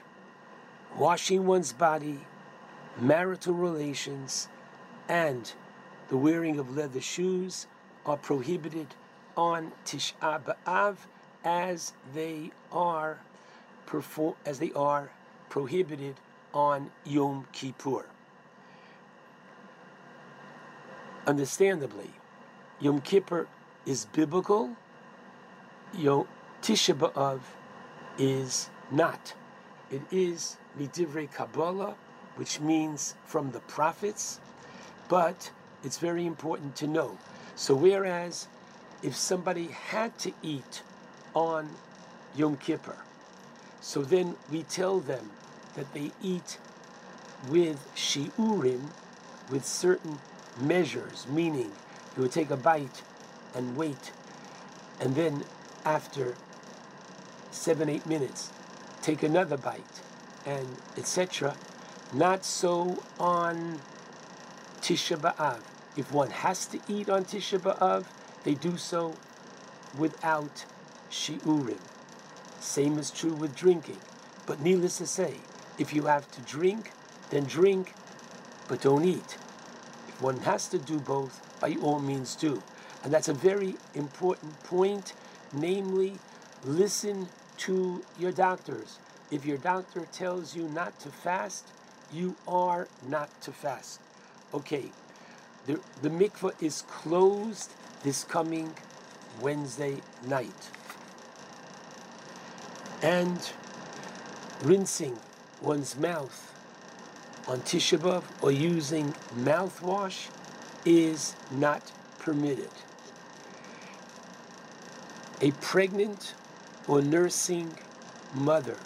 washing one's body, marital relations, and the wearing of leather shoes are prohibited on Tisha B'Av as they are perform as they are prohibited on Yom Kippur. Understandably, Yom Kippur is biblical. Yom Tisha B'Av is not. It is Midivrei Kabbalah, which means from the prophets, but it's very important to know. So, whereas if somebody had to eat on Yom Kippur, so then we tell them that they eat with shiurim, with certain measures, meaning you would take a bite and wait, and then after seven, eight minutes, take another bite, and etc. Not so on Tisha B'Av. If one has to eat on Tisha B'Av, they do so without shiurim. Same is true with drinking. But needless to say, if you have to drink, then drink, but don't eat. If one has to do both, by all means do. And that's a very important point, namely, listen to your doctors. If your doctor tells you not to fast, you are not to fast. Okay, the, the mikveh is closed this coming Wednesday night. And rinsing one's mouth on Tisha B'Av or using mouthwash is not permitted. A pregnant or nursing mother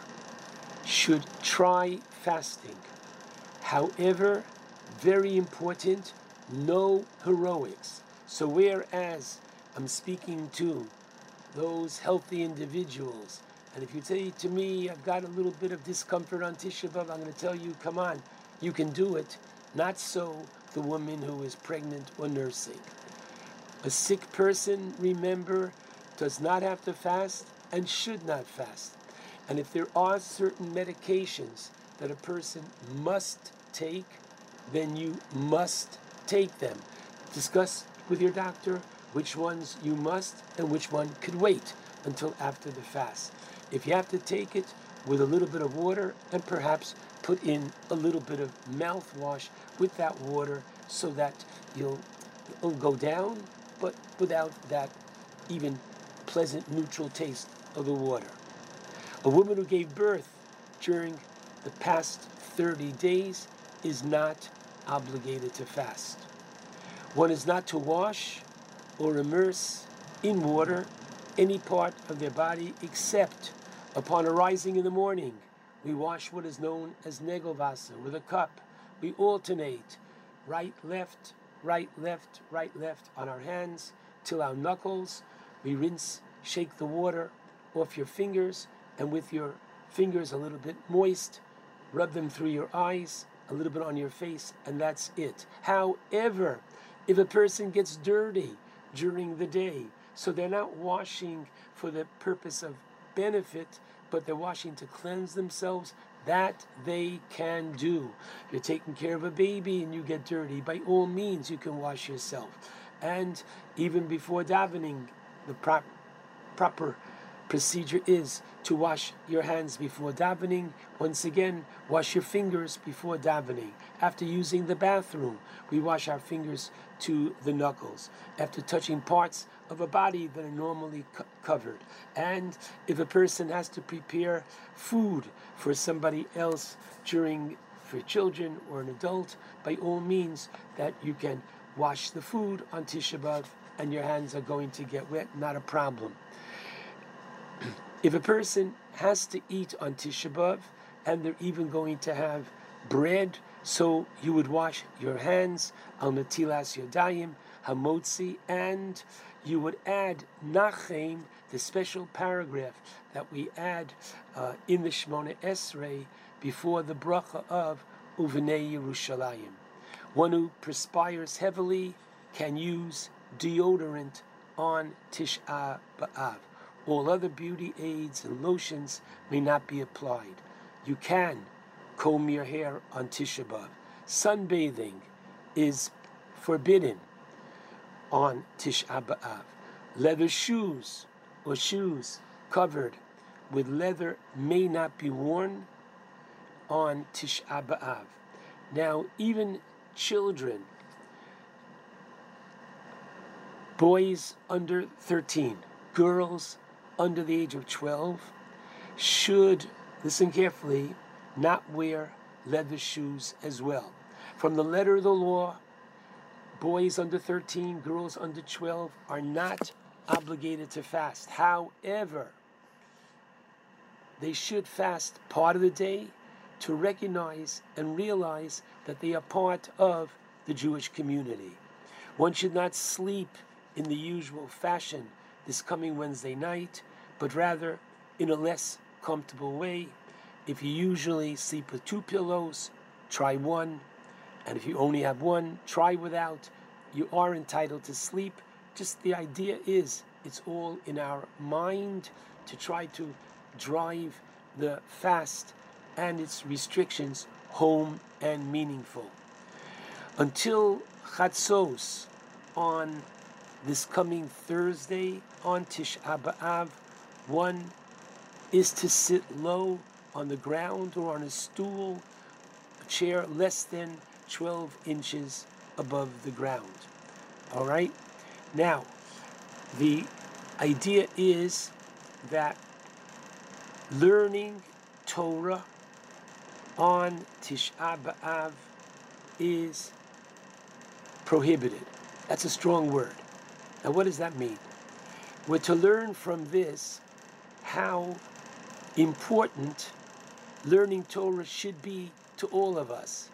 should try fasting. However, very important, no heroics. So, whereas I'm speaking to those healthy individuals, and if you say to me, I've got a little bit of discomfort on Tisha B'Av, I'm going to tell you, come on, you can do it. Not so the woman who is pregnant or nursing. A sick person, remember, does not have to fast and should not fast. And if there are certain medications that a person must take, then you must take them. Discuss with your doctor which ones you must and which one could wait until after the fast. If you have to take it with a little bit of water and perhaps put in a little bit of mouthwash with that water so that you'll it'll go down, but without that even pleasant neutral taste of the water. A woman who gave birth during the past 30 days is not obligated to fast. One is not to wash or immerse in water any part of their body except upon arising in the morning. We wash what is known as negovasa with a cup. We alternate right, left, right, left, right, left on our hands till our knuckles. We rinse, shake the water off your fingers, and with your fingers a little bit moist, rub them through your eyes, a little bit on your face, and that's it. However, if a person gets dirty during the day, so they're not washing for the purpose of benefit, but they're washing to cleanse themselves, that they can do. You're taking care of a baby and you get dirty, by all means, you can wash yourself. And even before davening, the prop, proper procedure is to wash your hands before davening. Once again, wash your fingers before davening. After using the bathroom, we wash our fingers to the knuckles. After touching parts of a body that are normally co- covered. And if a person has to prepare food for somebody else during for children or an adult, by all means that you can wash the food on Tisha B'Av and your hands are going to get wet, not a problem. if a person has to eat on Tisha B'Av and they're even going to have bread, so you would wash your hands al natilas yodayim, hamotzi, and you would add nachem, the special paragraph that we add uh, in the Shemona Esrei before the bracha of Uvenei Yerushalayim. One who perspires heavily can use deodorant on Tisha B'Av. All other beauty aids and lotions may not be applied. You can comb your hair on Tisha B'Av. Sunbathing is forbidden on Tisha B'Av. Leather shoes or shoes covered with leather may not be worn on Tisha B'Av. Now, even children, boys under 13, girls under the age of 12, should, listen carefully, not wear leather shoes as well. From the letter of the law, boys under 13, girls under 12 are not obligated to fast. However, they should fast part of the day to recognize and realize that they are part of the Jewish community. One should not sleep in the usual fashion this coming Wednesday night, but rather in a less comfortable way. If you usually sleep with two pillows, try one. And if you only have one, try without. You are entitled to sleep. Just the idea is it's all in our mind to try to drive the fast and its restrictions home and meaningful. Until Chatzos on this coming Thursday on Tish B'Av, one is to sit low on the ground or on a stool, a chair less than 12 inches above the ground. All right? Now, the idea is that learning Torah on Tisha B'Av is prohibited. That's a strong word. Now, what does that mean? We're to learn from this how important learning Torah should be to all of us.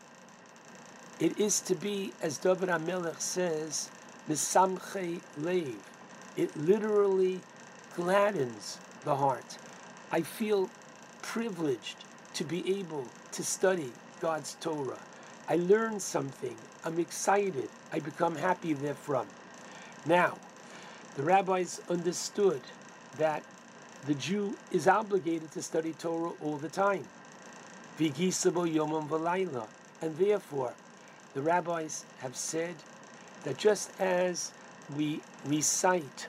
It is to be, as David HaMelech says, Misamche Lev. It literally gladdens the heart. I feel privileged to be able to study God's Torah. I learn something. I'm excited. I become happy therefrom. Now, the rabbis understood that the Jew is obligated to study Torah all the time. And therefore, the rabbis have said that just as we recite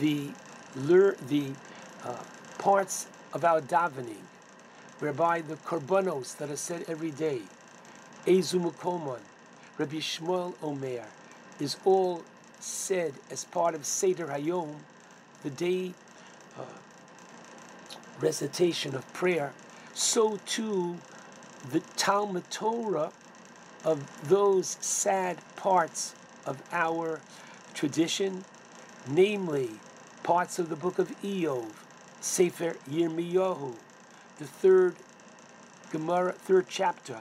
the the uh, parts of our davening, whereby the korbanos that are said every day, Ezu Mukoman, Rabbi Shmuel Omer, is all said as part of Seder Hayom, the day uh, recitation of prayer, so too the Talmud Torah of those sad parts of our tradition, namely parts of the book of Eov, Sefer Yirmiyahu, the third Gemara, third chapter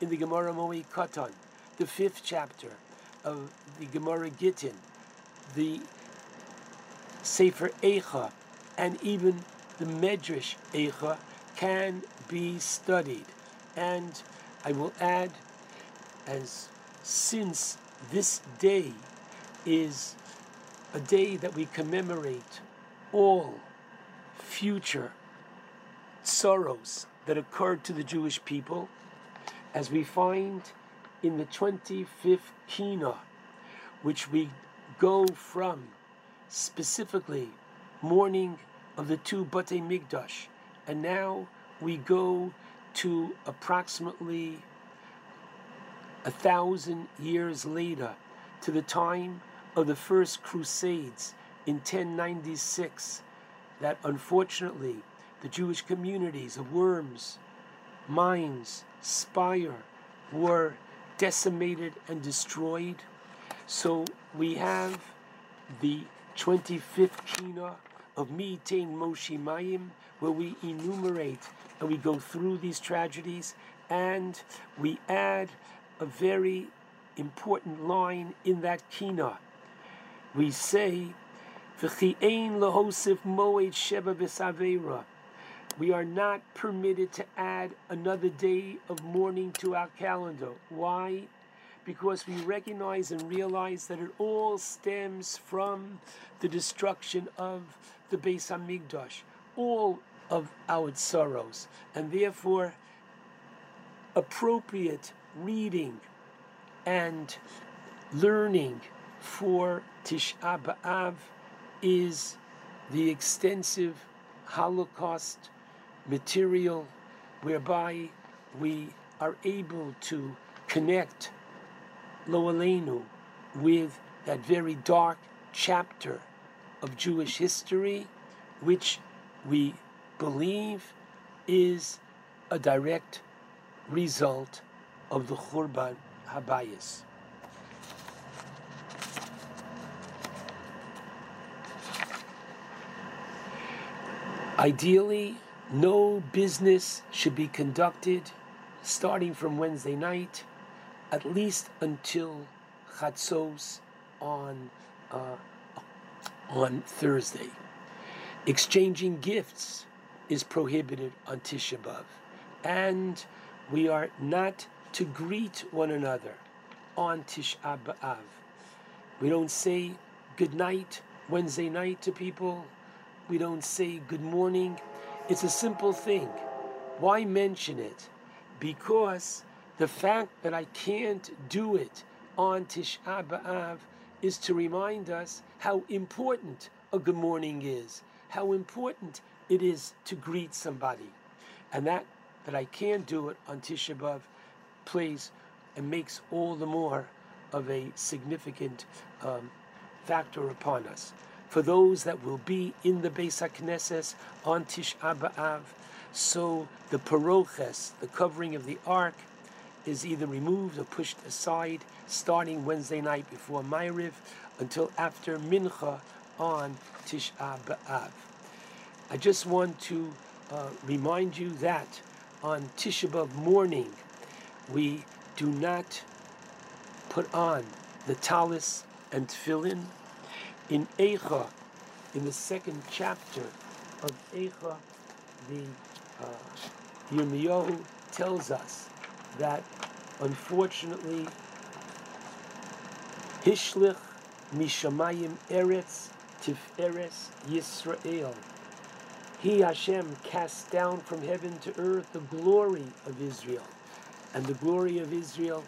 in the Gemara Moed Katan, the fifth chapter of the Gemara Gittin, the Sefer Eicha, and even the Medrash Eicha can be studied. And I will add, as since this day is a day that we commemorate all future sorrows that occurred to the Jewish people, as we find in the 25th Kina, which we go from specifically mourning of the two Bate Migdash, and now we go to approximately a thousand years later to the time of the first Crusades in 1096, that unfortunately the Jewish communities of Worms, Mainz, Speyer were decimated and destroyed. So we have the 25th Kina of Mitain Moshi Mayim, where we enumerate and we go through these tragedies and we add a very important line in that Kina. We say. We are not permitted to add another day of mourning to our calendar. Why? Because we recognize and realize that it all stems from the destruction of the Beis Hamikdash, all of our sorrows, and therefore appropriate reading and learning for Tisha B'Av is the extensive Holocaust material whereby we are able to connect Lo with that very dark chapter of Jewish history, which we believe is a direct result of the Churban Habayis. Ideally, no business should be conducted starting from Wednesday night, at least until Chatzos on uh, on Thursday. Exchanging gifts is prohibited on Tisha B'av, and we are not to greet one another on Tisha B'av. We don't say good night Wednesday night to people. We don't say good morning. It's a simple thing. Why mention it? Because the fact that I can't do it on Tisha B'Av is to remind us how important a good morning is, how important it is to greet somebody. And that that I can't do it on Tisha B'Av plays and makes all the more of a significant um, factor upon us. For those that will be in the Beis HaKnesses on Tisha B'Av, so the paroches, the covering of the ark, is either removed or pushed aside starting Wednesday night before Ma'ariv until after Mincha on Tisha B'Av. I just want to uh, remind you that on Tisha B'Av morning, we do not put on the talis and tefillin. In Eicha, in the second chapter of Eicha, the uh, Yirmiyahu tells us that unfortunately, Hishlich Mishamayim Eretz Tiferes Yisrael. He, Hashem, cast down from heaven to earth the glory of Israel. And the glory of Israel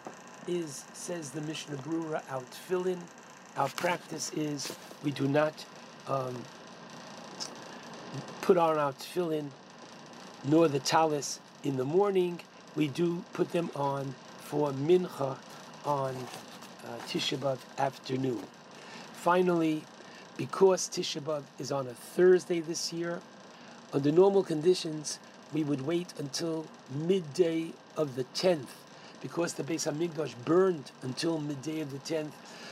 is, says the Mishnah Brura, our tefillin. Our practice is we do not um, put on our tefillin nor the talis in the morning. We do put them on for mincha on uh, Tisha B'Av afternoon. Finally, because Tisha B'Av is on a Thursday this year, under normal conditions, we would wait until midday of the 10th, because the Beis Hamikdash burned until midday of the 10th,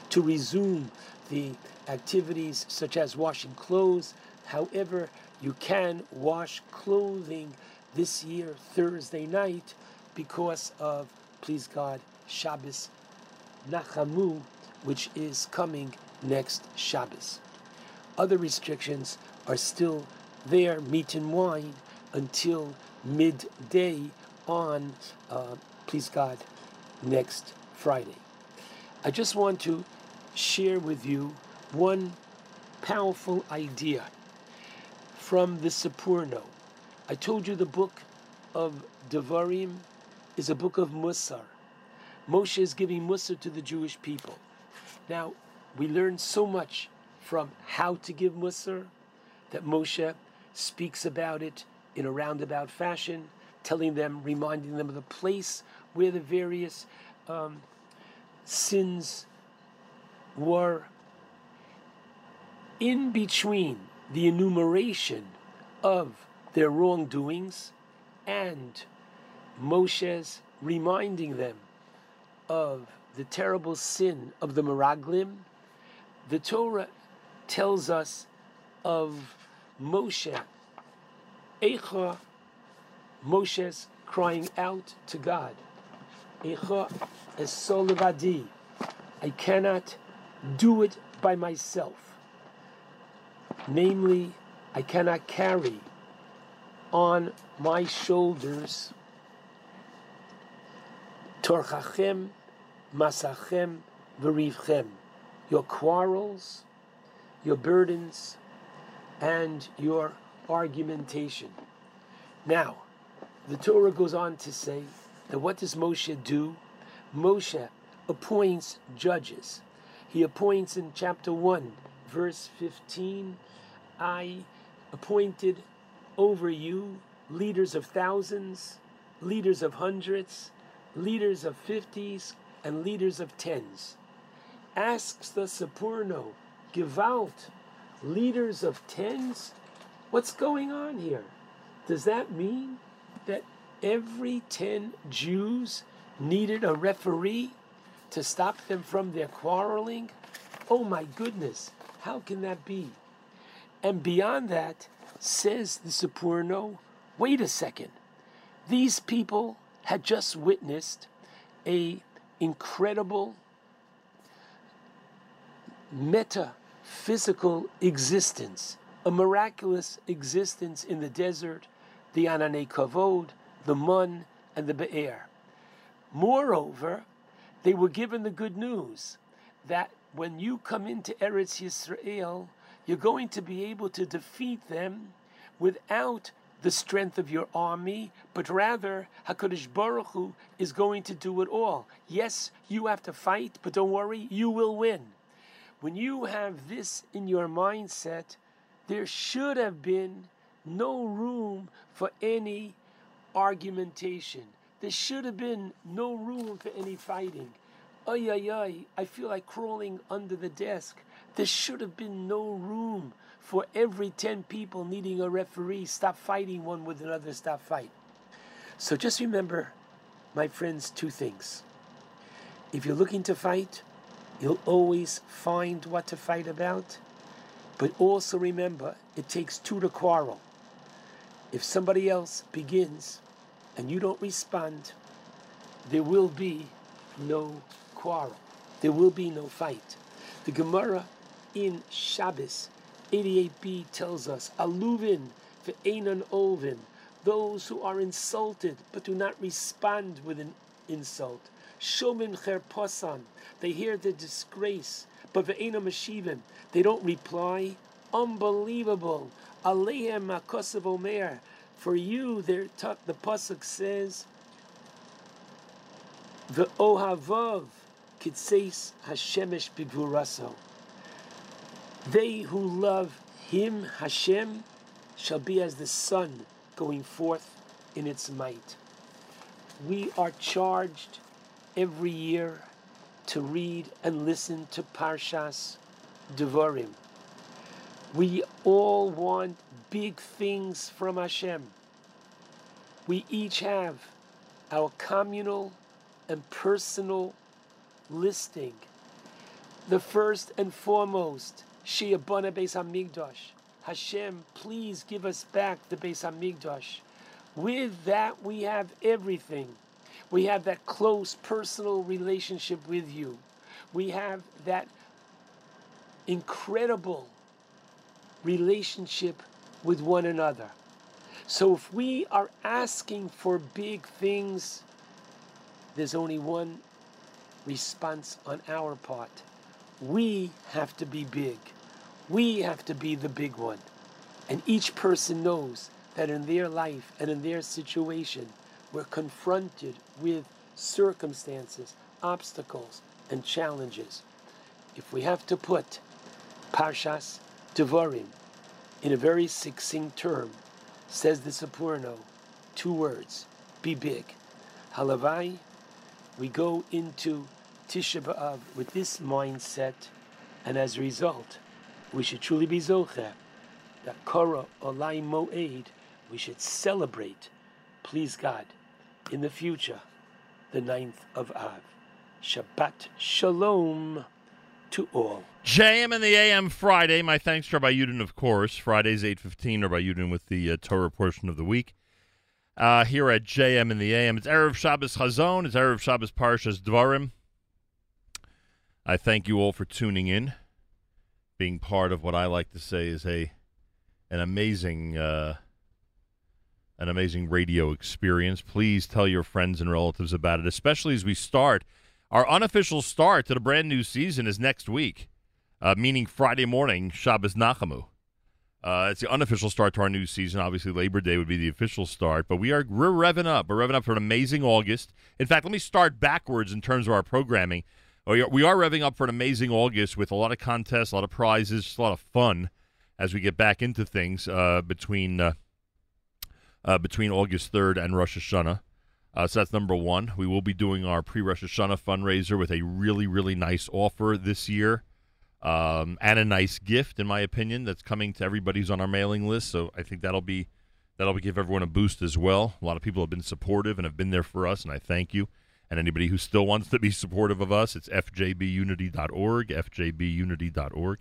to resume the activities such as washing clothes. However, you can wash clothing this year, Thursday night, because of, please God, Shabbos Nachamu, which is coming next Shabbos. Other restrictions are still there, meat and wine, until midday on, uh, please God, next Friday. I just want to share with you one powerful idea from the Sforno. I told you the book of Devarim is a book of Musar. Moshe is giving Musar to the Jewish people. Now, we learn so much from how to give Musar that Moshe speaks about it in a roundabout fashion, telling them, reminding them of the place where the various um, sins were in between the enumeration of their wrongdoings and Moshe's reminding them of the terrible sin of the Meraglim, the Torah tells us of Moshe, Eicha, Moshe's crying out to God, Eicha es I cannot do it by myself. Namely, I cannot carry on my shoulders torchachem, masachem, verivchem, your quarrels, your burdens, and your argumentation. Now, the Torah goes on to say that what does Moshe do? Moshe appoints judges. He appoints in chapter 1, verse 15, I appointed over you leaders of thousands, leaders of hundreds, leaders of fifties, and leaders of tens. Asks the Sforno, Gewalt, leaders of tens? What's going on here? Does that mean that every ten Jews needed a referee to stop them from their quarreling? Oh my goodness, how can that be? And beyond that, says the Sforno, wait a second. These people had just witnessed a incredible metaphysical existence, a miraculous existence in the desert, the Anane Kavod, the Mun, and the Be'er. Moreover, they were given the good news that when you come into Eretz Yisrael, you're going to be able to defeat them without the strength of your army, but rather Hakadosh Baruch Hu is going to do it all. Yes, you have to fight, but don't worry, you will win. When you have this in your mindset, there should have been no room for any argumentation. There should have been no room for any fighting. Ay, ay, ay, I feel like crawling under the desk. There should have been no room for every 10 people needing a referee. Stop fighting one with another, stop fight. So just remember, my friends, two things. If you're looking to fight, you'll always find what to fight about. But also remember, it takes two to quarrel. If somebody else begins and you don't respond, there will be no quarrel. There will be no fight. The Gemara in Shabbos 88b tells us, Aluvin ve'enan olvin, those who are insulted but do not respond with an insult. Shomin cherposan, they hear the disgrace, but ve'ena mashivim, they don't reply. Unbelievable. Alehem Makosav Omer. For you, there, the pasuk says, "The Ohavav Kitseis Hashemesh Bigvuraso." They who love Him, Hashem, shall be as the sun going forth in its might. We are charged every year to read and listen to Parshas Devarim. We all want big things from Hashem. We each have our communal and personal listing. The first and foremost, Shiabana Beis Hamikdash. Hashem, please give us back the Beis Hamikdash. With that, we have everything. We have that close personal relationship with you. We have that incredible relationship with one another. So if we are asking for big things, there's only one response on our part. We have to be big. We have to be the big one. And each person knows that in their life and in their situation, we're confronted with circumstances, obstacles, and challenges. If we have to put Parshas Devarim in a very succinct term, says the Sforno, two words, be big. Halavai, we go into Tisha B'Av with this mindset, and as a result, we should truly be Zocher, that Korah Olai Moed, we should celebrate, please God, in the future, the ninth of Av. Shabbat Shalom to all. JM in the AM Friday. My thanks to Rabbi Yudin, of course. Fridays, 8.15, Rabbi Yudin with the uh, Torah portion of the week. Uh, here at JM in the AM. It's Erev Shabbos Chazon. It's Erev Shabbos Parshas Dvarim. I thank you all for tuning in, being part of what I like to say is a an amazing uh, an amazing radio experience. Please tell your friends and relatives about it, especially as we start. Our unofficial start to the brand new season is next week, uh, meaning Friday morning, Shabbos Nachamu. Uh, it's the unofficial start to our new season. Obviously, Labor Day would be the official start, but we are we're revving up. We're revving up for an amazing August. In fact, let me start backwards in terms of our programming. We are, we are revving up for an amazing August with a lot of contests, a lot of prizes, a lot of fun as we get back into things uh, between uh, uh, between August 3rd and Rosh Hashanah. Uh, so that's number one. We will be doing our pre Rosh Hashanah fundraiser with a really, really nice offer this year um, and a nice gift, in my opinion, that's coming to everybody who's on our mailing list. So I think that'll be that'll give everyone a boost as well. A lot of people have been supportive and have been there for us, and I thank you. And anybody who still wants to be supportive of us, it's fjbunity.org, fjbunity.org.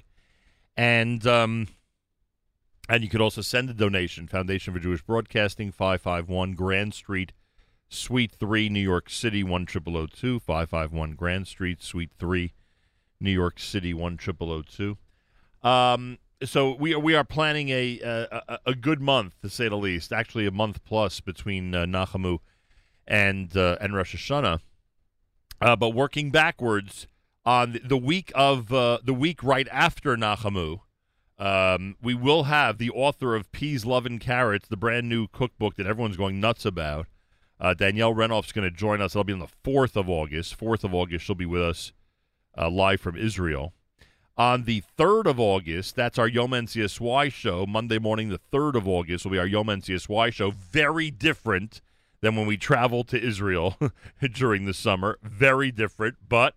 And um, and you could also send a donation, Foundation for Jewish Broadcasting, 551 Grand Street, Suite 3, New York City, 10002, 551 Grand Street, Suite 3, New York City, 10002. Um, so we are, we are planning a, a a good month, to say the least. Actually, a month plus between uh, Nachamu and uh, and Rosh Hashanah. Uh, but working backwards on the week of uh, the week right after Nachamu, um, we will have the author of Peas, Love, and Carrots, the brand new cookbook that everyone's going nuts about. Uh, Danielle Renov's going to join us. It'll be on the 4th of August. 4th of August, she'll be with us uh, live from Israel. On the 3rd of August, that's our Yom NCSY show. Monday morning, the 3rd of August, will be our Yom NCSY show. Very different than when we travel to Israel during the summer. Very different, but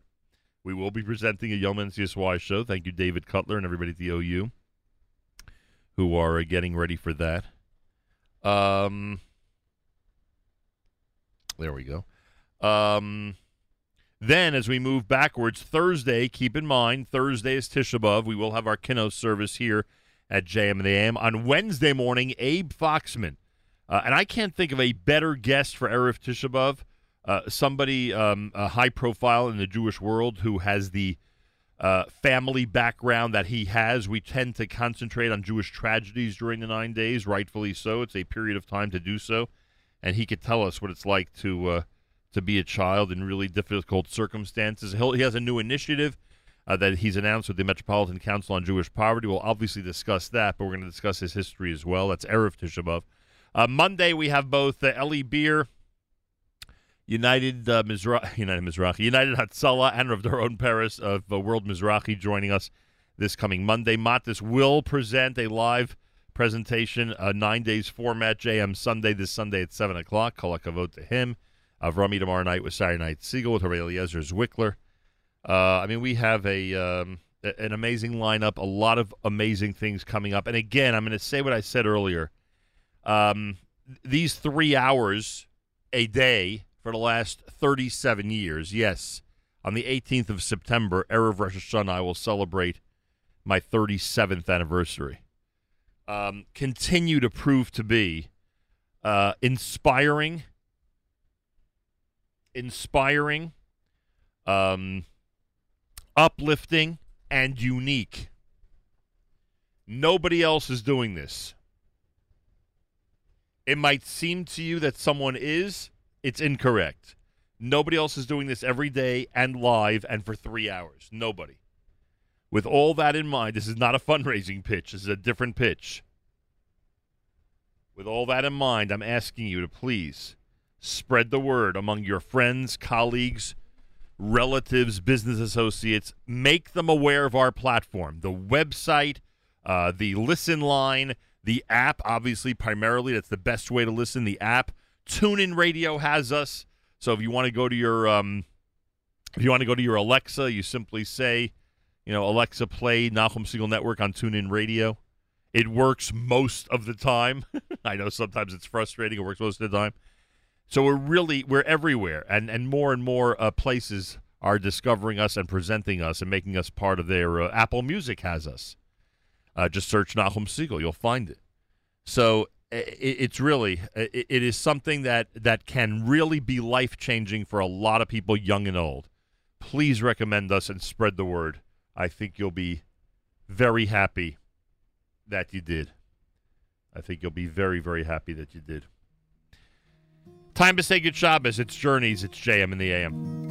we will be presenting a Yom NCSY show. Thank you, David Cutler, and everybody at the OU who are uh, getting ready for that. Um, there we go. Um, then, as we move backwards, Thursday, keep in mind, Thursday is Tisha B'Av. We will have our Kinnos service here at JM in the AM. On Wednesday morning, Abe Foxman. Uh, and I can't think of a better guest for Erev Tisha B'Av, Uh, somebody um, a high profile in the Jewish world who has the uh, family background that he has. We tend to concentrate on Jewish tragedies during the nine days, rightfully so. It's a period of time to do so, and he could tell us what it's like to uh, to be a child in really difficult circumstances. He'll, he has a new initiative uh, that he's announced with the Metropolitan Council on Jewish Poverty. We'll obviously discuss that, but we're going to discuss his history as well. That's Erev Tisha B'Av. Uh, Monday, we have both uh, Eli Beer, United uh, United Mizrahi, United Hatzalah, and Rav Doron Perez of uh, World Mizrahi joining us this coming Monday. Matis will present a live presentation, a nine days format, JM Sunday, this Sunday at 7 o'clock. Kolakavot to him. Avrami tomorrow night with Saturday Night Segal with Harry Eliezer Zwickler. Uh, I mean, we have a um, an amazing lineup, a lot of amazing things coming up. And again, I'm going to say what I said earlier. Um, these three hours a day for the last 37 years. Yes, on the 18th of September, Erev Rosh Hashanah, I will celebrate my 37th anniversary. Um, continue to prove to be uh, inspiring, inspiring, um, uplifting, and unique. Nobody else is doing this. It might seem to you that someone is, it's incorrect. Nobody else is doing this every day and live and for three hours. Nobody. With all that in mind, this is not a fundraising pitch. This is a different pitch. With all that in mind, I'm asking you to please spread the word among your friends, colleagues, relatives, business associates. Make them aware of our platform, the website, uh, the listen line, the app. Obviously, primarily, that's the best way to listen. The app. TuneIn Radio has us. So if you want to go to your um, if you want to go to your Alexa, you simply say, you know, Alexa, play Nachum Segal Network on TuneIn Radio. It works most of the time. I know sometimes it's frustrating. It works most of the time. So we're really we're everywhere, and and more and more uh, places are discovering us and presenting us and making us part of their. Uh, Apple Music has us. Uh, just search Nachum Segal, you'll find it. So i it's really it, it is something that that can really be life changing for a lot of people, young and old. Please recommend us and spread the word. I think you'll be very happy that you did. I think you'll be very very happy that you did. Time to say good Shabbos. It's Journeys. It's JM in the AM.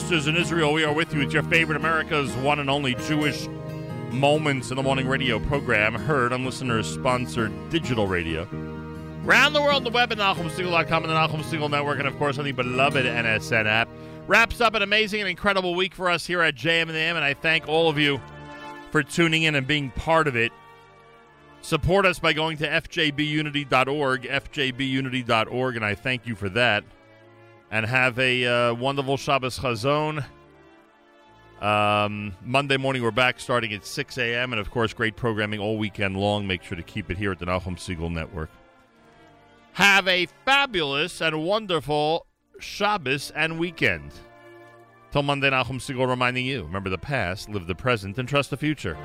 Sisters in Israel, we are with you. It's your favorite America's one and only Jewish Moments in the Morning radio program, heard on listeners sponsored digital radio. Around the world, the web at NachumSegal.com and the Nachum Segal Network, and of course on the beloved NSN app. Wraps up an amazing and incredible week for us here at JM and and I thank all of you for tuning in and being part of it. Support us by going to fjbunity.org, fjbunity.org, and I thank you for that. And have a uh, wonderful Shabbos Chazon. Um, Monday morning, we're back starting at 6 a.m. And of course, great programming all weekend long. Make sure to keep it here at the Nachum Segal Network. Have a fabulous and wonderful Shabbos and weekend. Till Monday, Nachum Segal reminding you remember the past, live the present, and trust the future.